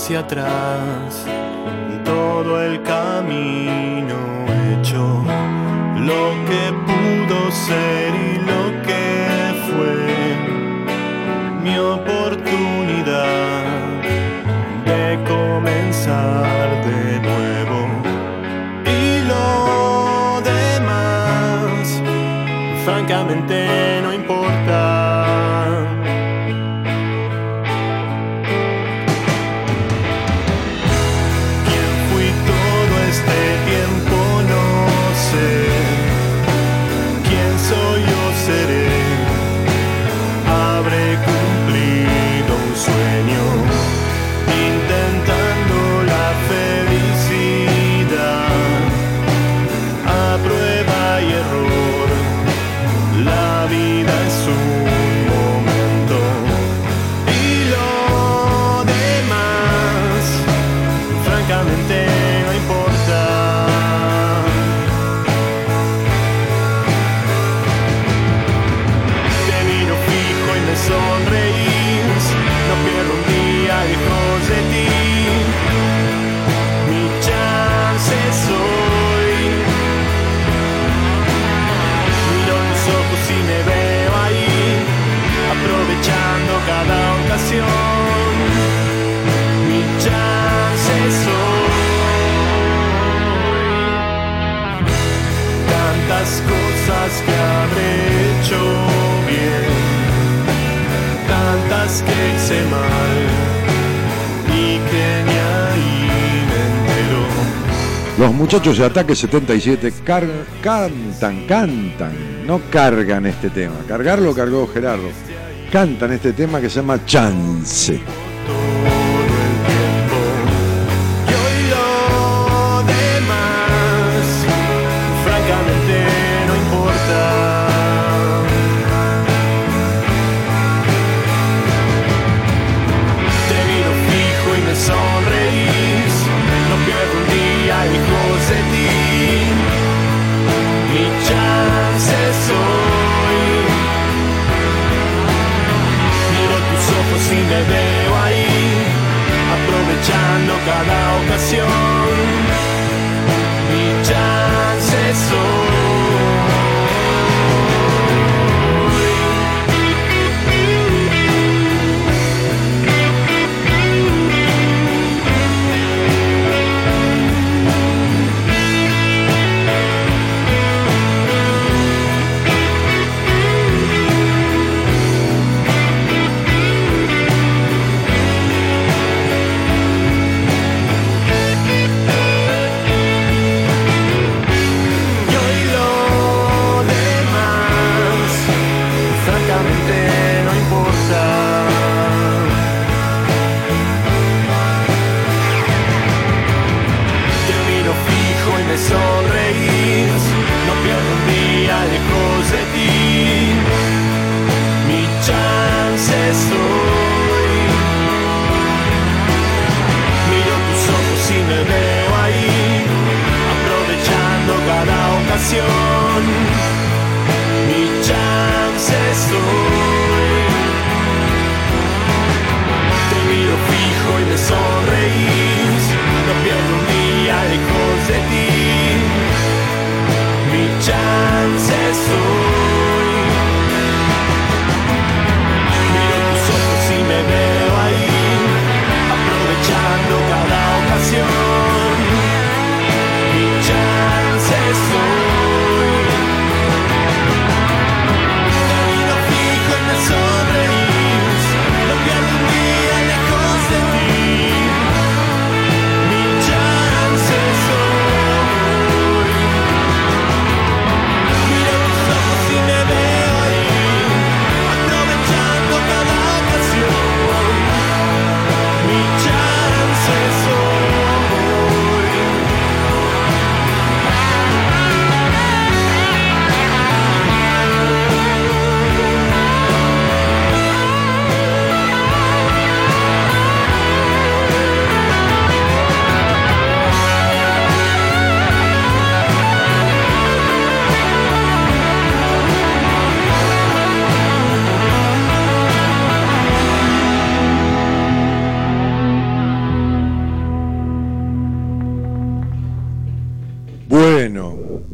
Hacia atrás todo el camino hecho, lo que pudo ser y lo que fue mi oportunidad de comenzar de nuevo. Y lo demás, francamente, no importa. Muchachos de Ataque 77 car- cantan, cantan, no cargan este tema. Cargar lo cargó Gerardo. Cantan este tema que se llama Chance.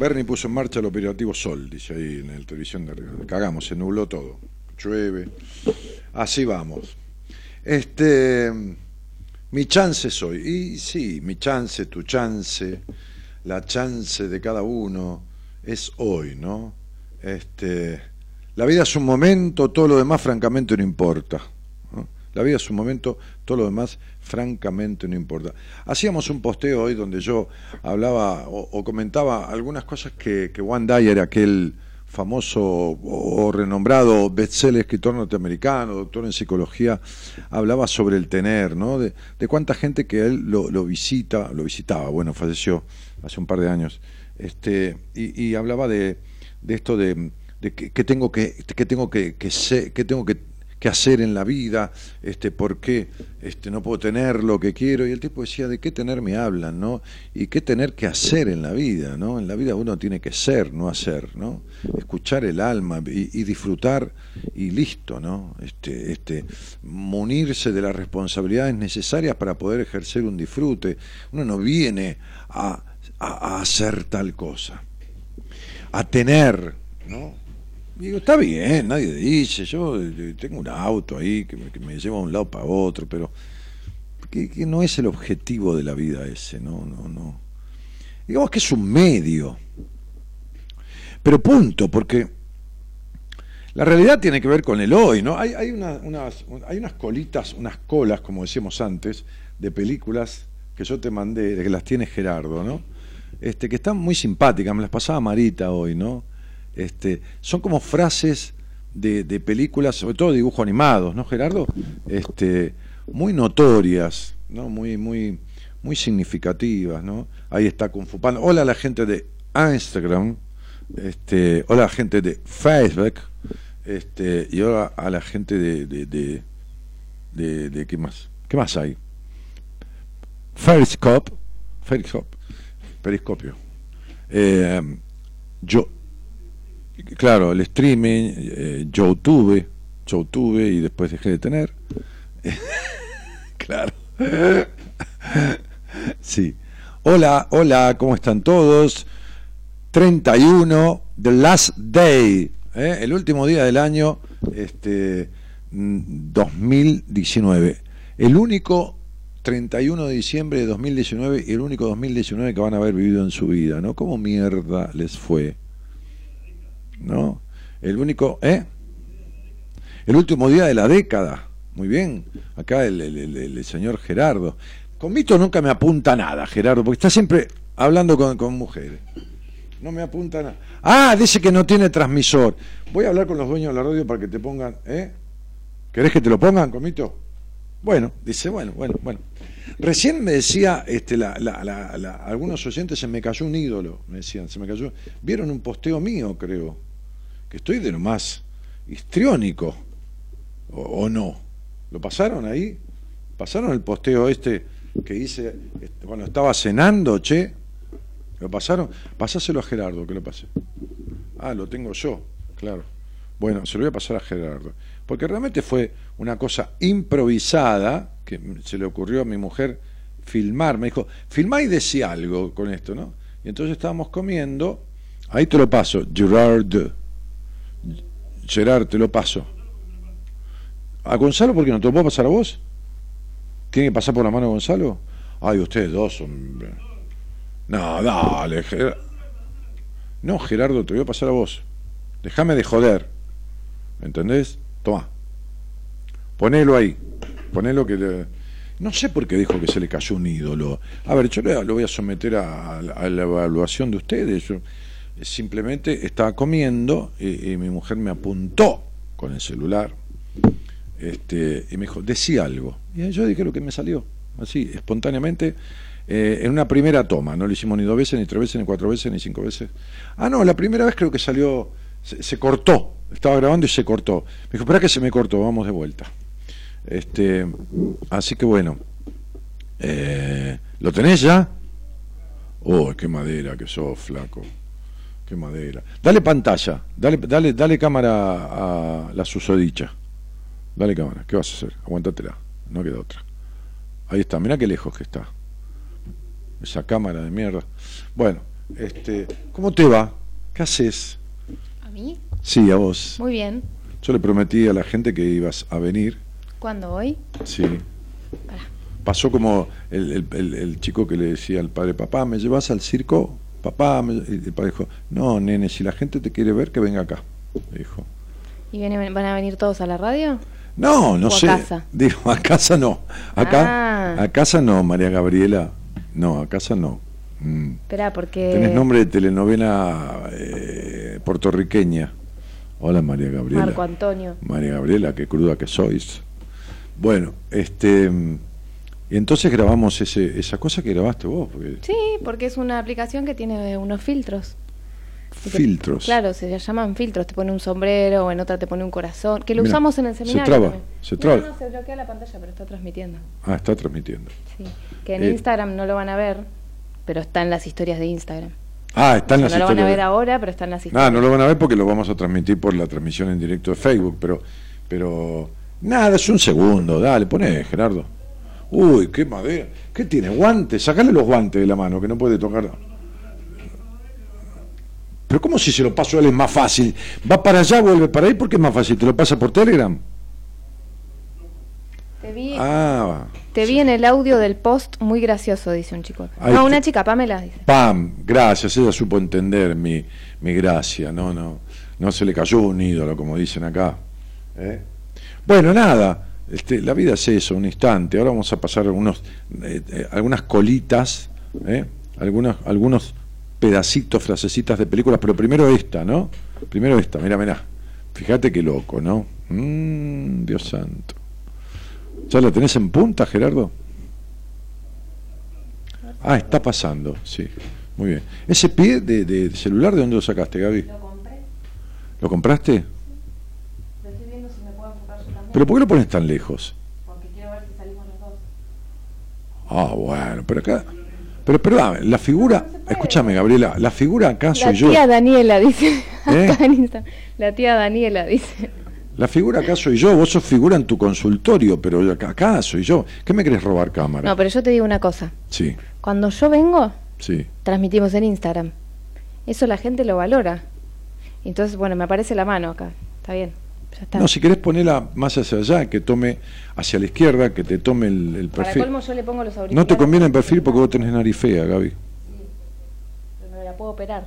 Bernie puso en marcha el operativo Sol, dice ahí en la televisión de arriba. Cagamos, se nubló todo. Llueve. Así vamos. Este. Mi chance soy. Y sí, mi chance, tu chance, la chance de cada uno es hoy, ¿no? Este. La vida es un momento, todo lo demás francamente no importa. La vida es un momento, todo lo demás francamente no importa. Hacíamos un posteo hoy donde yo hablaba o, comentaba algunas cosas que, que Juan Dyer, aquel famoso o, renombrado bestseller escritor norteamericano, doctor en psicología, hablaba sobre el tener, ¿no? De, cuánta gente que él lo, visita, lo visitaba, bueno, falleció hace un par de años, este, y, hablaba de, esto de, que, tengo que, que tengo que, que, que tengo que qué hacer en la vida, este, por qué este, no puedo tener lo que quiero. Y el tipo decía, ¿de qué tener me hablan? ¿no? Y qué tener que hacer en la vida. ¿no? En la vida uno tiene que ser, no hacer. ¿no? Escuchar el alma y, disfrutar y listo. ¿no? Este, este, munirse de las responsabilidades necesarias para poder ejercer un disfrute. Uno no viene a, a hacer tal cosa, a tener. ¿no? Digo, está bien, nadie dice, yo eh, tengo un auto ahí que me, lleva de un lado para otro, pero que, no es el objetivo de la vida ese, no, no, no. Digamos que es un medio. Pero punto, porque la realidad tiene que ver con el hoy, ¿no? Hay, hay, unas, hay unas colitas, unas colas, como decíamos antes, de películas que yo te mandé, que las tiene Gerardo, ¿no? Este, que están muy simpáticas, me las pasaba Marita hoy, ¿no? Este, son como frases de, películas, sobre todo dibujos animados, ¿no, Gerardo? Este, muy notorias, ¿no? Muy, muy, muy significativas, ¿no? Ahí está Kung Fu. Hola a la gente de Instagram, este, hola a la gente de Facebook, este, y hola a la gente de, de, de, ¿qué más? ¿Qué más hay? Periscope, Periscope, Periscopio. Eh, yo, claro, el streaming, eh, YouTube, YouTube y después dejé de tener. claro. sí. Hola, hola, ¿cómo están todos? 31, The Last Day, ¿eh? el último día del año este, 2019. Mm, el único 31 de diciembre de 2019 y el único 2019 que van a haber vivido en su vida, ¿no? ¿Cómo mierda les fue? ¿No? El único, ¿eh? El último día de la década. Muy bien. Acá el, señor Gerardo. Con Mito nunca me apunta nada, Gerardo, porque está siempre hablando con, mujeres. No me apunta nada. Ah, dice que no tiene transmisor. Voy a hablar con los dueños de la radio para que te pongan, ¿eh? ¿Querés que te lo pongan, Comito? Bueno, dice, bueno, bueno, bueno. Recién me decía, este, la, algunos oyentes, se me cayó un ídolo, me decían, se me cayó. Vieron un posteo mío, creo estoy de lo más histriónico, o, no. ¿Lo pasaron ahí? ¿Pasaron el posteo este que hice este, cuando estaba cenando, che? ¿Lo pasaron? Pasáselo a Gerardo, que lo pasé. Ah, lo tengo yo, claro. Bueno, se lo voy a pasar a Gerardo. Porque realmente fue una cosa improvisada que se le ocurrió a mi mujer filmar. Me dijo, filmá y decía algo con esto, ¿no? Y entonces estábamos comiendo. Ahí te lo paso, Gerard. Gerard, te lo paso. ¿A Gonzalo por qué no te lo puedo pasar a vos? ¿Tiene que pasar por la mano a Gonzalo? Ay, ustedes dos son... No, dale, Gerardo. No, Gerardo, te voy a pasar a vos. Déjame de joder. ¿Me entendés? Toma. Ponelo ahí. Ponelo que... No sé por qué dijo que se le cayó un ídolo. A ver, yo lo voy a someter a, la evaluación de ustedes simplemente estaba comiendo y, mi mujer me apuntó con el celular este, y me dijo, decía algo. Y yo dije lo que me salió, así, espontáneamente, eh, en una primera toma. No lo hicimos ni dos veces, ni tres veces, ni cuatro veces, ni cinco veces. Ah, no, la primera vez creo que salió, se, cortó. Estaba grabando y se cortó. Me dijo, espera que se me cortó, vamos de vuelta. Este, así que bueno, eh, ¿lo tenés ya? Oh, qué madera que sos, flaco. Qué madera. Dale pantalla, dale, dale, dale cámara a la susodicha. Dale cámara, ¿qué vas a hacer? Aguantatela, no queda otra. Ahí está, mirá qué lejos que está. Esa cámara de mierda. Bueno, Este, ¿Cómo te va? ¿Qué haces? ¿A mí? Sí, a vos. Muy bien. Yo le prometí a la gente que ibas a venir. ¿Cuándo? ¿Hoy? Sí. Pará. Pasó como el, el- el- el chico que le decía al padre, papá, ¿me llevas al circo? Papá, me-". y el dijo, no, nene, si la gente te quiere ver, que venga acá. Dijo. ¿Y viene- van a venir todos a la radio? No, no ¿O a sé. casa? Digo, a casa no. Acá, Ah. a casa no, María Gabriela. No, a casa no. Mm. Espera, porque... Tenés nombre de telenovela eh, puertorriqueña. Hola María Gabriela. Marco Antonio. María Gabriela, qué cruda que sois. Bueno, este mm, entonces grabamos ese, esa cosa que grabaste vos, porque Sí, porque es una aplicación que tiene unos filtros. Y filtros. Claro, se llaman filtros. Te pone un sombrero o en otra te pone un corazón. Que lo usamos en el se seminario. traba, también. se traba. No, se bloquea la pantalla, pero está transmitiendo. Ah, está transmitiendo. Sí. Que en Eh. Instagram no lo van a ver, pero está en las historias de Instagram. Ah, está en O las sea, no lo van a historias ver de- ahora, pero está en las historias. Ah, no lo van a ver porque lo vamos a transmitir por la transmisión en directo de Facebook, pero pero nada, es un segundo, dale, poné, Gerardo. Uy, qué madera. ¿Qué tiene? Guantes, sacale los guantes de la mano, que no puede tocar. Pero ¿cómo si se lo paso a él es más fácil? Va para allá, vuelve para ahí porque es más fácil. ¿Te lo pasa por Telegram? Te vi, Ah, te vi en el audio del post muy gracioso, dice un chico. Ahí no, una chica, Pamela, dice. Pam, gracias, ella supo entender mi, mi gracia, no, no, no se le cayó un ídolo, como dicen acá. ¿eh? Bueno, nada, este, la vida es eso, un instante. Ahora vamos a pasar algunos, eh, eh, algunas colitas, ¿eh? algunos, algunos pedacitos, frasecitas de películas, pero primero esta, ¿no? Primero esta, mira, mira. Fíjate qué loco, ¿no? Mm, Dios santo. ¿Ya la tenés en punta, Gerardo? Ah, está pasando, sí. Muy bien. ¿Ese pie de, de celular de dónde lo sacaste, Gaby? Lo compré, ¿Lo compraste? lo estoy viendo si me puedo enfocar yo también, ¿Pero por qué lo pones tan lejos? porque quiero ver si salimos los dos. Ah, bueno, pero acá... Pero perdón, la figura... Escúchame, Gabriela, la figura acá La soy yo. tía Daniela, dice. ¿Eh? Acá en Instagram. La tía Daniela, dice. La figura acá soy yo. Vos sos figura en tu consultorio, pero acá, acá soy yo. ¿Qué me querés robar cámara? No, pero yo te digo una cosa. Sí, Cuando yo vengo, sí. transmitimos en Instagram. Eso la gente lo valora. Entonces, bueno, me aparece la mano acá. Está bien. No, si querés ponerla más hacia allá, que tome hacia la izquierda, que te tome el, el Para perfil. colmo yo le pongo los auriculares. No te conviene el perfil porque vos tenés nariz fea, Gaby. Pero me la puedo operar.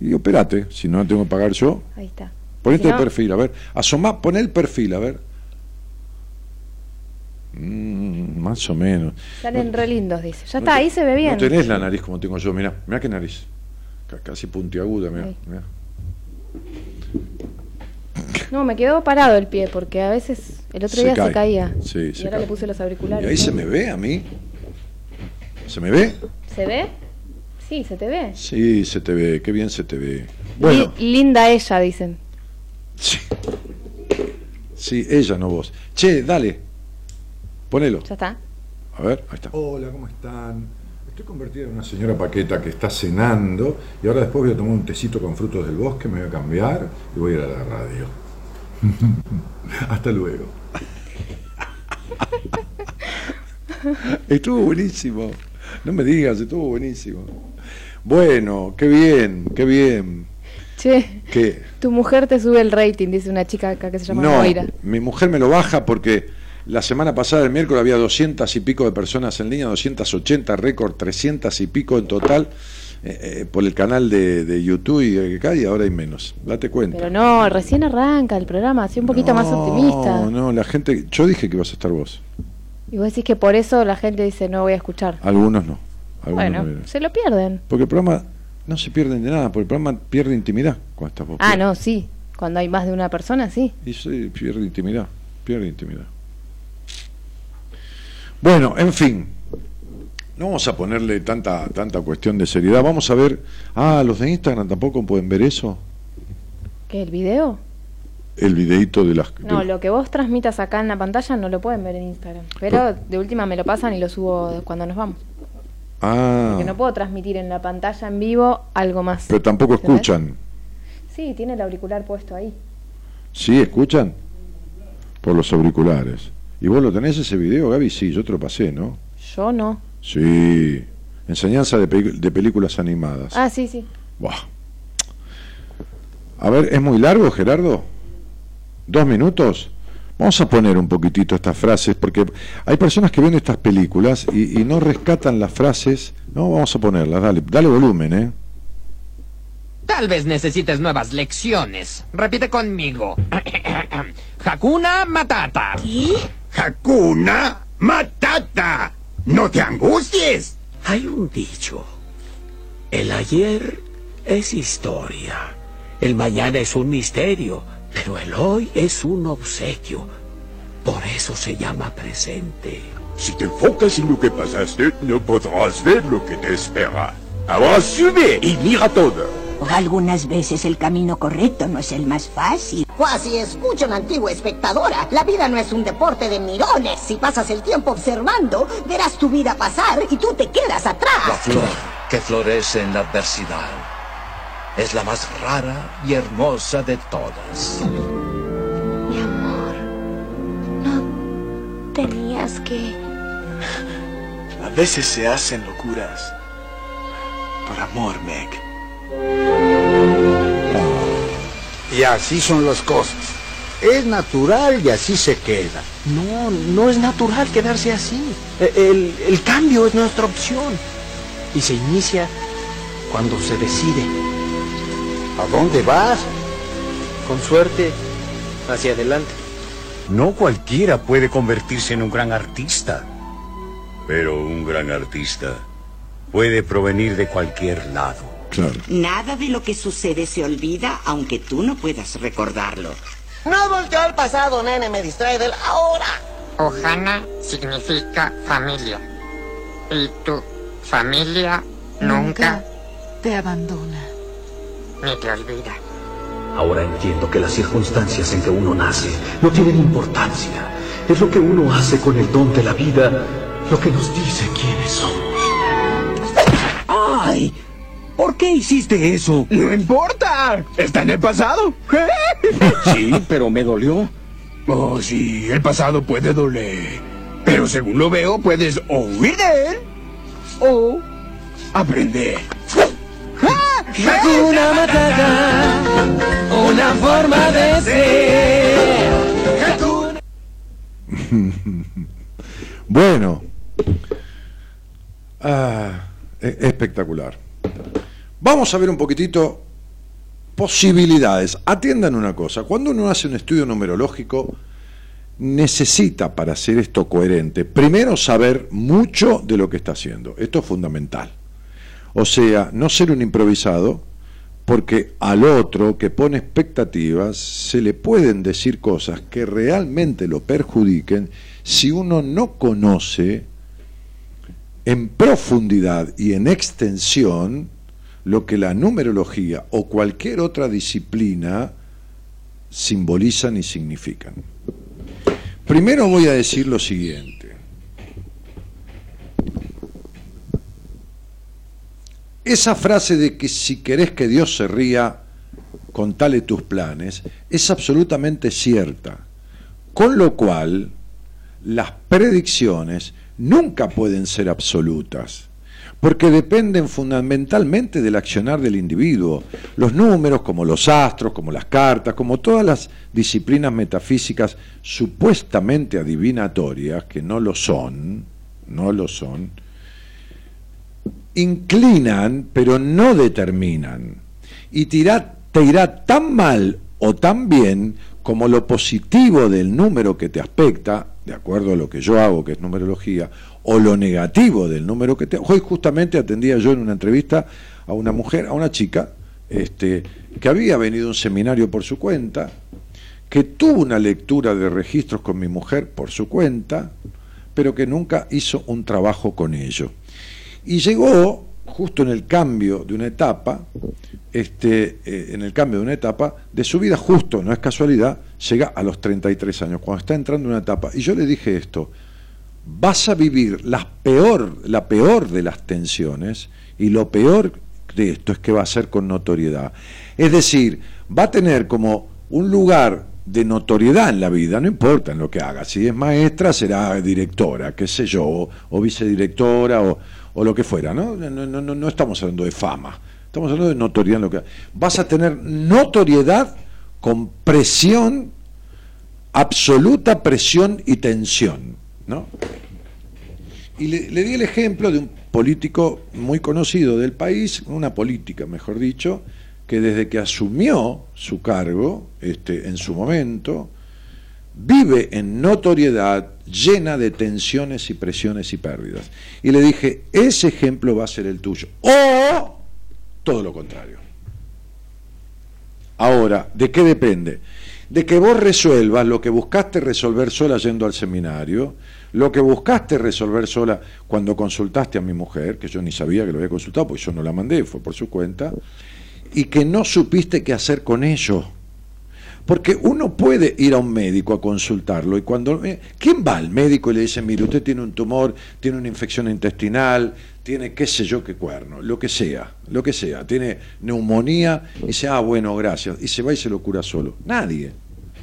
Y operate, si no tengo que pagar yo. Ahí está. Ponete Si no- el perfil, a ver. Asomá, pon el perfil, a ver. Mm, más o menos. Salen re lindos, dice. Ya No está, te- ahí se ve bien. No tenés la nariz como tengo yo, mirá, mirá qué nariz. Ca- Casi puntiaguda, mirá. Mirá. No, me quedó parado el pie porque a veces el otro Se día cae. se caía. Sí, y se ahora cae. le puse los Y auriculares. ahí se me ve a mí. ¿Se me ve? ¿Se ve? Sí, se te ve. Sí, se te ve, qué bien se te ve. Bueno, Li- linda ella, dicen. sí. Sí, ella, no vos. Che, dale. Ponelo. Ya está. A ver, ahí está. Hola, ¿cómo están? Estoy convertida en una señora paqueta que está cenando y ahora después voy a tomar un tecito con frutos del bosque, me voy a cambiar y voy a ir a la radio. Hasta luego. Estuvo buenísimo. No me digas, estuvo buenísimo. Bueno, qué bien, qué bien. Che, tu mujer te sube el rating, dice una chica acá que se llama no, Moira. mi mujer me lo baja porque la semana pasada, el miércoles, había 200 y pico de personas en línea, 280 récord, 300 y pico en total eh, eh, por el canal de, de YouTube y de acá, y ahora hay menos. Date cuenta. Pero no, recién arranca el programa, así un poquito más No, optimista. No, la gente. Yo dije que ibas a estar vos. Y vos decís que por eso la gente dice no voy a escuchar. Algunos no. Algunos bueno, no se lo pierden. Porque el programa no se pierden de nada, porque el programa pierde intimidad cuando estás vos. Ah, no, sí. Cuando hay más de una persona, sí. Y sí, pierde intimidad, pierde intimidad. Bueno, en fin, no vamos a ponerle tanta tanta cuestión de seriedad. Vamos a ver, ah, los de Instagram tampoco pueden ver eso, ¿Qué, el video? el videito de las... No, de- lo que vos transmitas acá en la pantalla no lo pueden ver en Instagram. Pero de última me lo pasan y lo subo cuando nos vamos. ah, Porque no puedo transmitir en la pantalla en vivo algo más. pero tampoco escuchan. Sí, tiene el auricular puesto ahí. ¿Sí escuchan? Por los auriculares. ¿Y vos lo tenés ese video, Gaby? Sí, yo te lo pasé, ¿no? Yo no. Sí, Enseñanza de, pe- de películas animadas. Ah, sí, sí. Buah. A ver, ¿es muy largo, Gerardo? ¿Dos minutos? Vamos a poner un poquitito estas frases, porque hay personas que ven estas películas y, y no rescatan las frases. No, vamos a ponerlas, dale, dale volumen, ¿eh? Tal vez necesites nuevas lecciones. Repite conmigo. Hakuna Matata. Hakuna Matata. No te angusties. Hay un dicho. El ayer es historia. El mañana es un misterio. Pero el hoy es un obsequio. Por eso se llama presente. Si te enfocas en lo que pasaste, no podrás ver lo que te espera. Ahora sube y mira todo. Algunas veces el camino correcto no es el más fácil. Cuasi escucha una antigua espectadora. La vida no es un deporte de mirones. Si pasas el tiempo observando, verás tu vida pasar y tú te quedas atrás. La flor que florece en la adversidad es la más rara y hermosa de todas. Mi amor, no tenías que... A veces se hacen locuras por amor, Meg. Y así son las cosas. Es natural y así se queda. No, no es natural quedarse así. E- El, el cambio es nuestra opción. Y se inicia cuando se decide. ¿A dónde vas? Con suerte, hacia adelante. No cualquiera puede convertirse en un gran artista. Pero un gran artista puede provenir de cualquier lado. Claro. Nada de lo que sucede se olvida, aunque tú no puedas recordarlo. No volteo al pasado, nene. Me distrae del ahora. Ohana significa familia. Y tu familia nunca te abandona. ni te olvida. Ahora entiendo que las circunstancias en que uno nace no tienen importancia. Es lo que uno hace con el don de la vida lo que nos dice quiénes somos. ¡Ay! ¿Por qué hiciste eso? No importa. Está en el pasado. Sí, pero me dolió. Oh, sí, el pasado puede doler. Pero según lo veo, puedes o huir de él o aprender. Hakuna Matata, una forma de ser. Bueno. Ah, e- espectacular. Vamos a ver un poquitito posibilidades. Atiendan una cosa, cuando uno hace un estudio numerológico, necesita para hacer esto coherente, primero saber mucho de lo que está haciendo. Esto es fundamental. O sea, no ser un improvisado, porque al otro que pone expectativas se le pueden decir cosas que realmente lo perjudiquen si uno no conoce en profundidad y en extensión lo que la numerología o cualquier otra disciplina simbolizan y significan. Primero voy a decir lo siguiente. Esa frase de que si querés que Dios se ría, contale tus planes, es absolutamente cierta. Con lo cual, las predicciones nunca pueden ser absolutas, porque dependen fundamentalmente del accionar del individuo. Los números, como los astros, como las cartas, como todas las disciplinas metafísicas supuestamente adivinatorias, que no lo son, no lo son, inclinan, pero no determinan. Y te irá, tan mal o tan bien como lo positivo del número que te aspecta, de acuerdo a lo que yo hago, que es numerología, o lo negativo del número que te... Hoy justamente atendía yo en una entrevista a una mujer, a una chica, este, que había venido a un seminario por su cuenta, que tuvo una lectura de registros con mi mujer por su cuenta, pero que nunca hizo un trabajo con ello. Y llegó justo en el cambio de una etapa, este, eh, en el cambio de una etapa de su vida, justo, no es casualidad, llega a los 33 años, cuando está entrando en una etapa. Y yo le dije esto, vas a vivir las peor, la peor de las tensiones, y lo peor de esto es que va a ser con notoriedad. Es decir, va a tener como un lugar de notoriedad en la vida, no importa en lo que haga. Si es maestra, será directora, qué sé yo, o, vicedirectora, o, o, lo que fuera, ¿no? No, estamos hablando de fama, estamos hablando de notoriedad en lo que. Vas a tener notoriedad con presión, absoluta presión y tensión, ¿no? Y le, le di el ejemplo de un político muy conocido del país, una política, mejor dicho, que desde que asumió su cargo, este, en su momento, vive en notoriedad llena de tensiones y presiones y pérdidas. Y le dije, ese ejemplo va a ser el tuyo. O todo lo contrario. Ahora, ¿de qué depende? De que vos resuelvas lo que buscaste resolver sola yendo al seminario, lo que buscaste resolver sola cuando consultaste a mi mujer, que yo ni sabía que lo había consultado, porque yo no la mandé, fue por su cuenta, y que no supiste qué hacer con ello. Porque uno puede ir a un médico a consultarlo y cuando... Eh, ¿Quién va al médico y le dice, mire, usted tiene un tumor, tiene una infección intestinal, tiene qué sé yo qué cuerno, lo que sea, lo que sea, tiene neumonía y dice, ah, bueno, gracias, y se va y se lo cura solo? Nadie.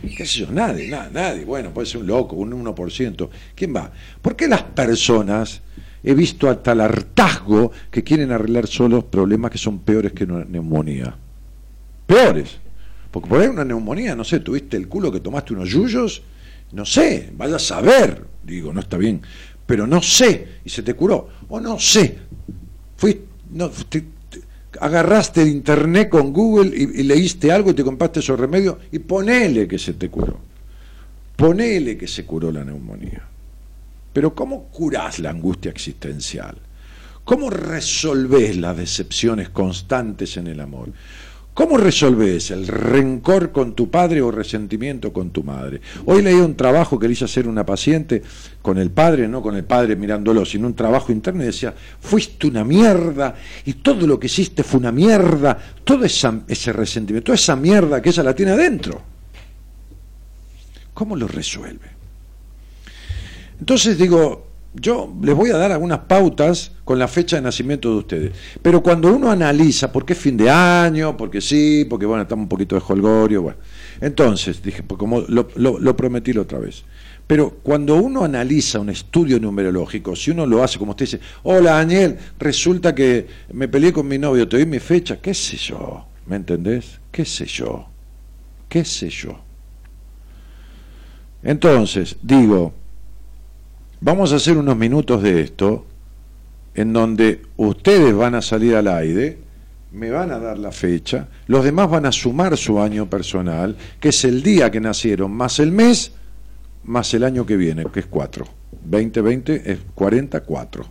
¿Qué sé yo? Nadie, nadie. Bueno, puede ser un loco, un 1%. ¿Quién va? ¿Por qué las personas he visto hasta el hartazgo que quieren arreglar solo problemas que son peores que una neumonía. Peores. Porque por ahí una neumonía, no sé, tuviste el culo que tomaste unos yuyos, no sé, vaya a saber, digo, no está bien, pero no sé, y se te curó, o no sé, fuiste, no, agarraste de internet con Google y, y, leíste algo y te compraste esos remedios y ponele que se te curó, ponele que se curó la neumonía. Pero ¿cómo curás la angustia existencial? ¿Cómo resolvés las decepciones constantes en el amor? ¿Cómo resolvés el rencor con tu padre o resentimiento con tu madre? Hoy leí un trabajo que le hice hacer una paciente con el padre, no con el padre mirándolo, sino un trabajo interno y decía, fuiste una mierda y todo lo que hiciste fue una mierda, todo ese resentimiento, toda esa mierda que ella la tiene adentro. ¿Cómo lo resuelve? Entonces digo, yo les voy a dar algunas pautas con la fecha de nacimiento de ustedes. Pero cuando uno analiza, porque es fin de año, porque sí, porque bueno, estamos un poquito de holgorio, bueno. Entonces, dije, pues como lo, lo, prometí la otra vez. Pero cuando uno analiza un estudio numerológico, si uno lo hace como usted dice, hola Daniel, resulta que me peleé con mi novio, te doy mi fecha, qué sé yo, ¿me entendés? ¿Qué sé yo? ¿Qué sé yo? Entonces, digo, Vamos a hacer unos minutos de esto en donde ustedes van a salir al aire, me van a dar la fecha, los demás van a sumar su año personal, que es el día que nacieron, más el mes, más el año que viene, que es 4. 2020 es 44.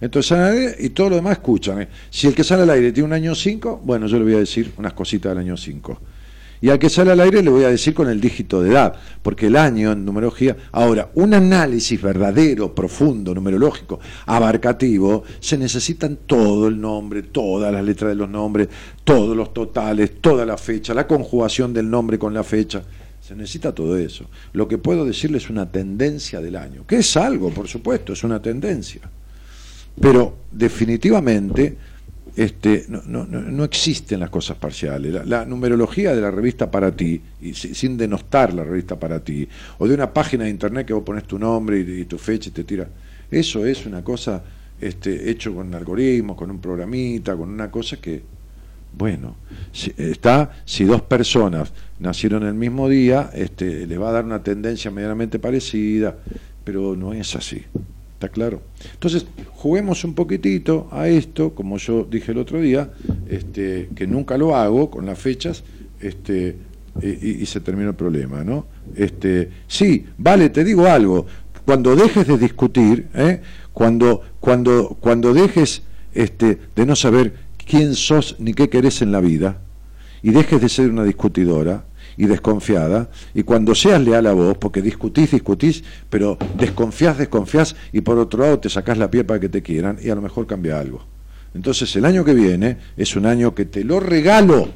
Entonces, y todo lo demás escuchan. ¿eh? Si el que sale al aire tiene un año 5, bueno, yo le voy a decir unas cositas del año 5. Y al que sale al aire le voy a decir con el dígito de edad, porque el año en numerología. Ahora, un análisis verdadero, profundo, numerológico, abarcativo, se necesitan todo el nombre, todas las letras de los nombres, todos los totales, toda la fecha, la conjugación del nombre con la fecha. Se necesita todo eso. Lo que puedo decirles es una tendencia del año, que es algo, por supuesto, es una tendencia. Pero definitivamente este, no, no, no, existen las cosas parciales. La, numerología de la revista para ti, y sin denostar la revista para ti, o de una página de internet que vos pones tu nombre y, tu fecha y te tira, eso es una cosa este, hecho con algoritmos, con un programita, con una cosa que, bueno, si, está, si dos personas nacieron el mismo día, este, le va a dar una tendencia medianamente parecida, pero no es así. ¿Está claro? Entonces, juguemos un poquitito a esto, como yo dije el otro día, este, que nunca lo hago con las fechas, este, y, se termina el problema, ¿no? Este, sí, vale, te digo algo, cuando dejes de discutir, ¿eh? cuando, cuando, cuando dejes este, de no saber quién sos ni qué querés en la vida, y dejes de ser una discutidora, y desconfiada, y cuando seas leal a vos, porque discutís, discutís, pero desconfías, desconfías, y por otro lado te sacás la piel para que te quieran, y a lo mejor cambia algo. Entonces el año que viene es un año que te lo regalo,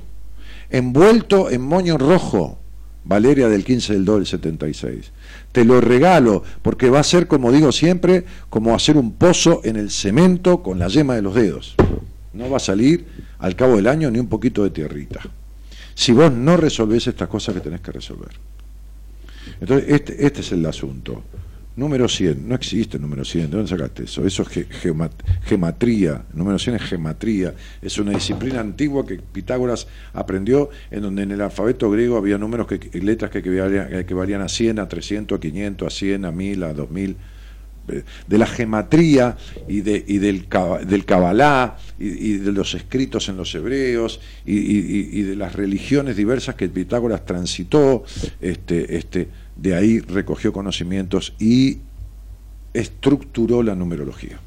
envuelto en moño rojo, Valeria del 15 del 2 del 76. Te lo regalo, porque va a ser, como digo siempre, como hacer un pozo en el cemento con la yema de los dedos. No va a salir al cabo del año ni un poquito de tierrita si vos no resolvés estas cosas que tenés que resolver. Entonces, este, este es el asunto. Número 100, no existe el número 100, ¿de dónde sacaste eso? Eso es ge- gemat- gematría, el número 100 es gematría, es una disciplina antigua que Pitágoras aprendió, en donde en el alfabeto griego había números, que, letras que, que, valían, que valían a 100, a 300, a 500, a 100, a 1000, a 2000 eh, de la gematría y, de, y del, del cabalá y, de los escritos en los hebreos y de las religiones diversas que Pitágoras transitó, este, este, de ahí recogió conocimientos y estructuró la numerología.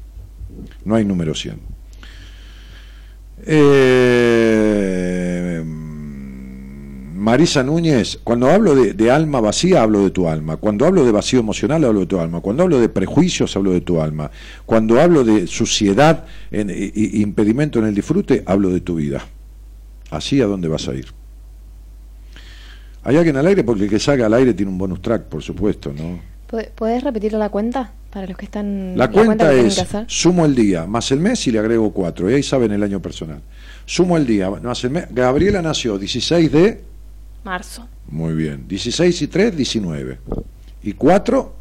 No hay número 100. Eh, Marisa Núñez, cuando hablo de, de alma vacía, hablo de tu alma. Cuando hablo de vacío emocional, hablo de tu alma. Cuando hablo de prejuicios, hablo de tu alma. Cuando hablo de suciedad, en, y- y impedimento en el disfrute, hablo de tu vida. Así a dónde vas a ir. ¿Hay alguien al aire? Porque el que salga al aire tiene un bonus track, por supuesto, ¿no? ¿Puede- ¿Puedes repetir la cuenta para los que están La cuenta que tienen es, sumo el día más el mes y le agrego cuatro. Y ahí saben el año personal. Sumo el día más el mes. Gabriela nació 16 de... Marzo, Muy bien. 16 y 3, 19. Y 4,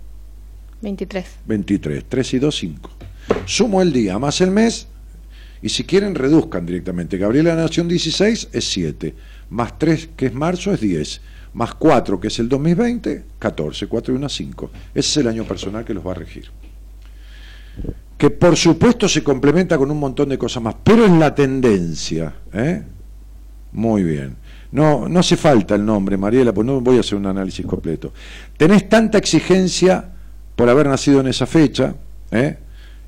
23. 23. 3 y 2, 5. Sumo el día más el mes. Y si quieren, reduzcan directamente. Gabriela nació en 16, es 7. Más 3, que es marzo, es 10. Más 4, que es el 2020, 14. 4 y 1, 5. Ese es el año personal que los va a regir. Que por supuesto se complementa con un montón de cosas más, pero es la tendencia. ¿eh? Muy bien. No, no hace falta el nombre, Mariela, pues no voy a hacer un análisis completo. Tenés tanta exigencia por haber nacido en esa fecha, ¿eh?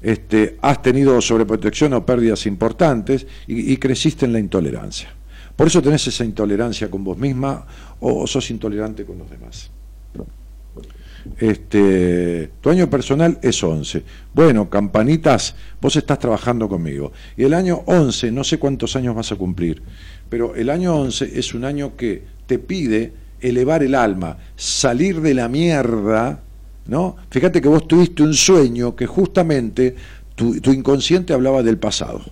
este, has tenido sobreprotección o pérdidas importantes y, creciste en la intolerancia. Por eso tenés esa intolerancia con vos misma o, o sos intolerante con los demás. Este, tu año personal es 11. Bueno, campanitas, vos estás trabajando conmigo. Y el año 11, no sé cuántos años vas a cumplir, pero el año 11 es un año que te pide elevar el alma, salir de la mierda, ¿no? Fíjate que vos tuviste un sueño que justamente tu, inconsciente hablaba del pasado.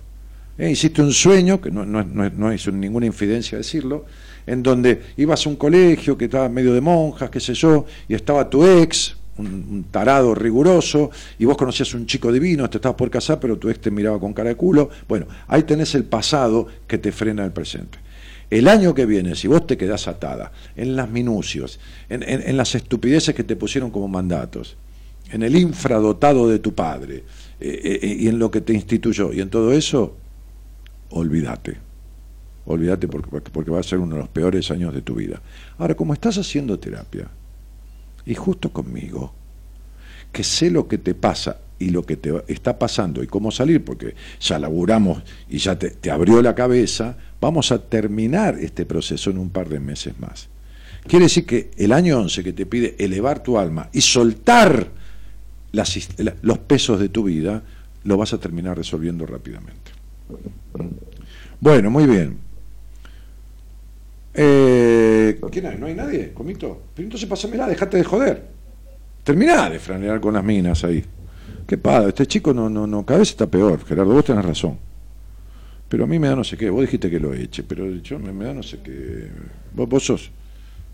¿eh? Hiciste un sueño, que no, no es ninguna infidencia decirlo, en donde ibas a un colegio que estaba medio de monjas, qué sé yo, y estaba tu ex, un, tarado riguroso, y vos conocías un chico divino, te estabas por casar, pero tu ex te miraba con cara de culo. Bueno, ahí tenés el pasado que te frena el presente. El año que viene, si vos te quedás atada en las minucios, en, en- las estupideces que te pusieron como mandatos, en el infradotado de tu padre, eh, eh, y en lo que te instituyó, y en todo eso, olvídate. Olvídate porque- porque va a ser uno de los peores años de tu vida. Ahora, como estás haciendo terapia, y justo conmigo, que sé lo que te pasa y lo que te está pasando y cómo salir, porque ya laburamos y ya te, abrió la cabeza, vamos a terminar este proceso en un par de meses más. Quiere decir que el año 11 que te pide elevar tu alma y soltar los pesos de tu vida, lo vas a terminar resolviendo rápidamente. Bueno, muy bien. Eh, ¿Quién hay? ¿No hay nadie? ¿Comito? Pero entonces pásamela, dejate de joder. Terminá de franear con las minas ahí. Qué padre, este chico no, no, no, cada vez está peor, Gerardo, vos tenés razón. Pero a mí me da no sé qué, vos dijiste que lo eche, pero yo me, me da no sé qué. Vos, vos sos,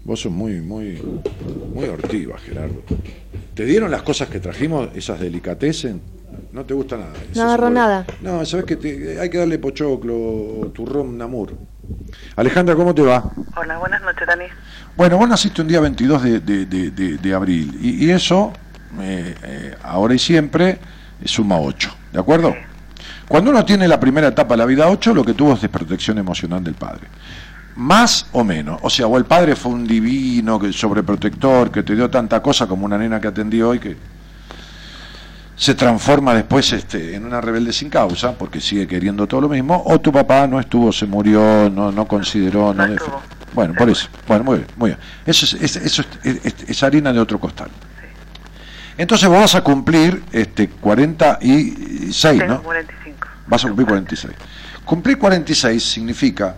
vos sos muy, muy, muy hortiva, Gerardo. ¿Te dieron las cosas que trajimos, esas delicatessen? No te gusta nada. No agarró nada. No, sabes que te- hay que darle pochoclo o turrón namur. Alejandra, ¿cómo te va? Hola, buenas noches, Dani. Bueno, vos naciste un día 22 de, de- de- de- de abril y, y eso, eh, eh, ahora y siempre, suma 8, ¿de acuerdo? Cuando uno tiene la primera etapa de la vida 8, lo que tuvo es desprotección emocional del padre. Más o menos, o sea, o el padre fue un divino, que sobreprotector, que te dio tanta cosa como una nena que atendí hoy, que se transforma después este, en una rebelde sin causa, porque sigue queriendo todo lo mismo, o tu papá no estuvo, se murió, no, no consideró, no, def- bueno, por eso, bueno, muy bien, muy bien. Eso es, es- eso es, es- es harina de otro costal. Entonces vos vas a cumplir este 46, Tengo ¿no? 45. Vas a cumplir 46. Cumplir 46 significa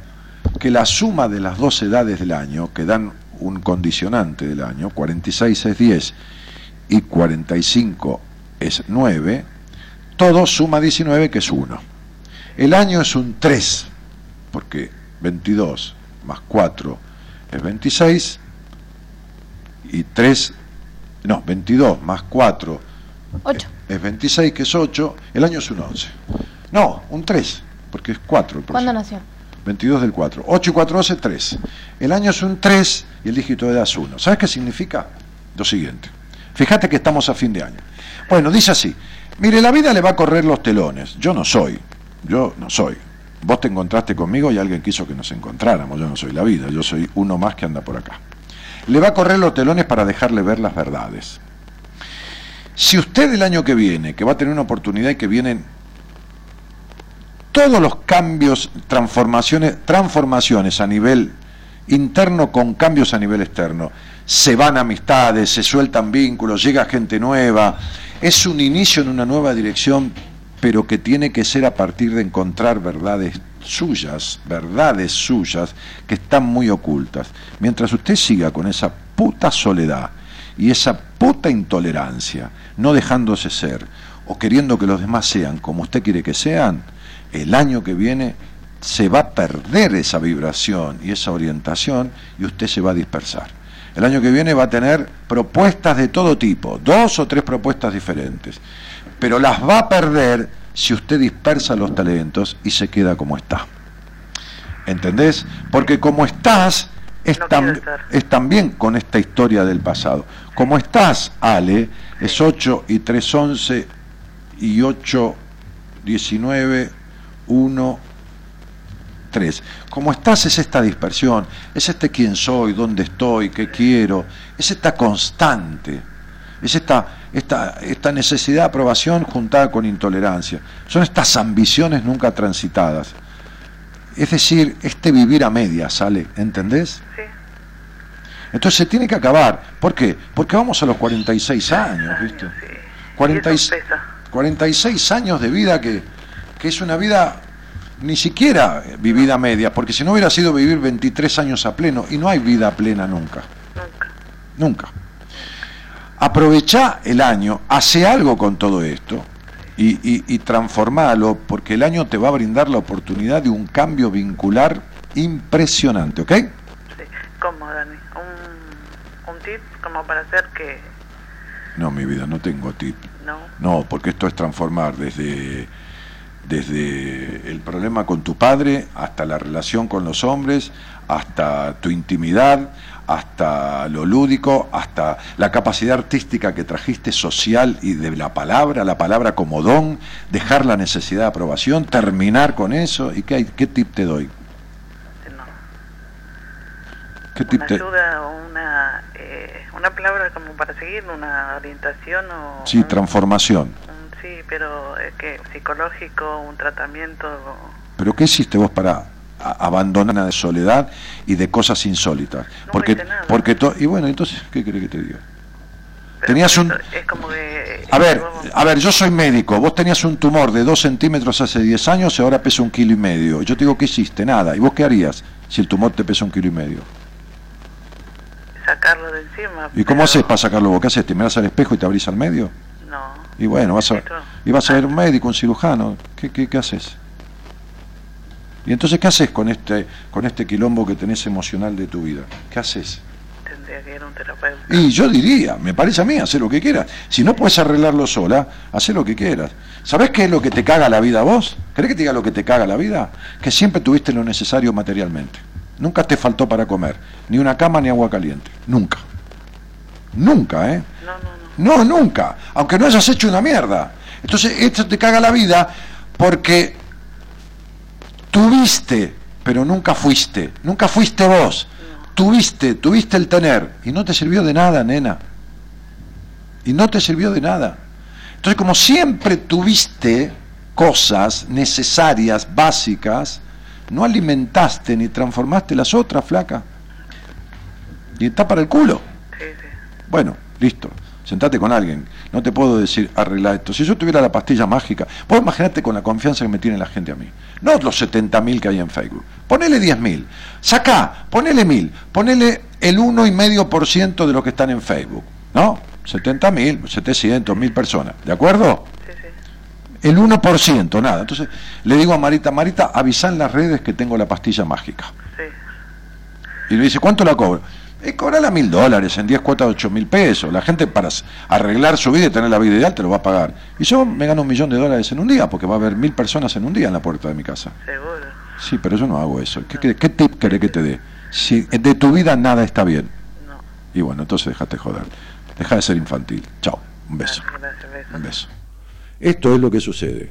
que la suma de las dos edades del año, que dan un condicionante del año, 46 es 10 y 45 es 9, todo suma 19 que es 1. El año es un 3, porque 22 más 4 es 26 y 3, no, 22 más 4 Ocho. es 26, que es 8, el año es un 11. No, un 3, porque es 4 el ¿Cuándo nació? 22 del 4. 8 y 4, 12, 3. El año es un 3 y el dígito de edad es 1. ¿Sabes qué significa? Lo siguiente. Fíjate que estamos a fin de año. Bueno, dice así. Mire, la vida le va a correr los telones. Yo no soy. Yo no soy. Vos te encontraste conmigo y alguien quiso que nos encontráramos. Yo no soy la vida. Yo soy uno más que anda por acá. Le va a correr los telones para dejarle ver las verdades. Si usted el año que viene, que va a tener una oportunidad y que vienen todos los cambios, transformaciones, transformaciones a nivel interno con cambios a nivel externo. Se van amistades, se sueltan vínculos, llega gente nueva. Es un inicio en una nueva dirección, pero que tiene que ser a partir de encontrar verdades suyas, verdades suyas que están muy ocultas. Mientras usted siga con esa puta soledad y esa puta intolerancia, no dejándose ser o queriendo que los demás sean como usted quiere que sean, el año que viene se va a perder esa vibración y esa orientación y usted se va a dispersar. El año que viene va a tener propuestas de todo tipo, dos o tres propuestas diferentes, pero las va a perder si usted dispersa los talentos y se queda como está. ¿Entendés? Porque como estás, es, tam- es también con esta historia del pasado. Como estás, Ale, es 8 y 3, 11 y 8, 19, 1, 3. Como estás es esta dispersión, es este quién soy, dónde estoy, qué quiero, es esta constante, es esta, esta, esta necesidad de aprobación juntada con intolerancia. Son estas ambiciones nunca transitadas. Es decir, este vivir a medias, ¿sale? ¿Entendés? Entonces se tiene que acabar. ¿Por qué? Porque vamos a los 46 años, ¿viste? 46, 46 años de vida que, que es una vida ni siquiera vivida media, porque si no hubiera sido vivir 23 años a pleno, y no hay vida plena nunca. Nunca. Aprovechá el año, hace algo con todo esto y, y, y transformalo, porque el año te va a brindar la oportunidad de un cambio vincular impresionante, ¿ok? ¿Cómo, Dani? ¿Un, un tip como para hacer que No, mi vida, no tengo tip. no? No, porque esto es transformar desde, desde el problema con tu padre hasta la relación con los hombres, hasta tu intimidad, hasta lo lúdico, hasta la capacidad artística que trajiste social y de la palabra, la palabra como don, dejar la necesidad de aprobación, terminar con eso. ¿Y qué, hay- qué tip te doy? ¿Qué tip ¿Una te ayuda o una, eh, una palabra como para seguir, una orientación o...? Sí, transformación. Sí, pero es que psicológico, un tratamiento... ¿Pero qué hiciste vos para abandonar la soledad y de cosas insólitas? porque, porque to- y bueno, entonces, ¿qué querés que te diga? Tenías un... Es como que... A ver, a ver, yo soy médico, vos tenías un tumor de dos centímetros hace 10 años y ahora pesa un kilo y medio. Yo te digo, ¿qué hiciste? Nada. ¿Y vos qué harías si el tumor te pesa un kilo y medio? sacarlo de encima. ¿Y cómo haces para sacarlo vos? ¿Qué haces? ¿Te miras al espejo y te abrís al medio? No. Y bueno, vas a, y vas a ver un médico, un cirujano. ¿Qué, qué, qué haces? Y entonces, ¿qué haces con este, con este quilombo que tenés emocional de tu vida? ¿Qué haces? Tendría que ir a un terapeuta. Y yo diría, me parece a mí, hacer lo que quieras. Si no puedes arreglarlo sola, haz lo que quieras. ¿Sabés qué es lo que te caga la vida a vos? ¿Querés que te diga lo que te caga la vida? Que siempre tuviste lo necesario materialmente. Nunca te faltó para comer, ni una cama ni agua caliente. Nunca. Nunca, ¿eh? No, nunca. Aunque no hayas hecho una mierda. Entonces, esto te caga la vida porque tuviste, pero nunca fuiste. Nunca fuiste vos. Tuviste, tuviste el tener. Y no te sirvió de nada, nena. Y no te sirvió de nada. Entonces, como siempre tuviste cosas necesarias, básicas, no alimentaste ni transformaste las otras, flaca. Y está para el culo. Bueno, listo. Sentate con alguien. No te puedo decir, arregla esto. Si yo tuviera la pastilla mágica, vos imaginate con la confianza que me tiene la gente a mí. No los 70.000 que hay en Facebook. Ponele 10.000. Sacá, ponele 1.000. Ponele el 1,5% de los que están en Facebook. ¿No? 70.000, 700, 1.000 personas. ¿De acuerdo? El 1%, nada. Entonces le digo a Marita, Marita, avisa en las redes que tengo la pastilla mágica. Y le dice, ¿cuánto la cobro? Es cobrarla mil dólares en 10 cuotas de 8 mil pesos. La gente para arreglar su vida y tener la vida ideal te lo va a pagar. Y yo me gano un millón de dólares en un día, porque va a haber mil personas en un día en la puerta de mi casa. Seguro. Sí, pero yo no hago eso. ¿Qué, qué, qué tip querés que te dé? Si de tu vida nada está bien. Y bueno, entonces déjate joder. Deja de ser infantil. Chao. Un beso. Gracias, beso. Un beso. Esto es lo que sucede.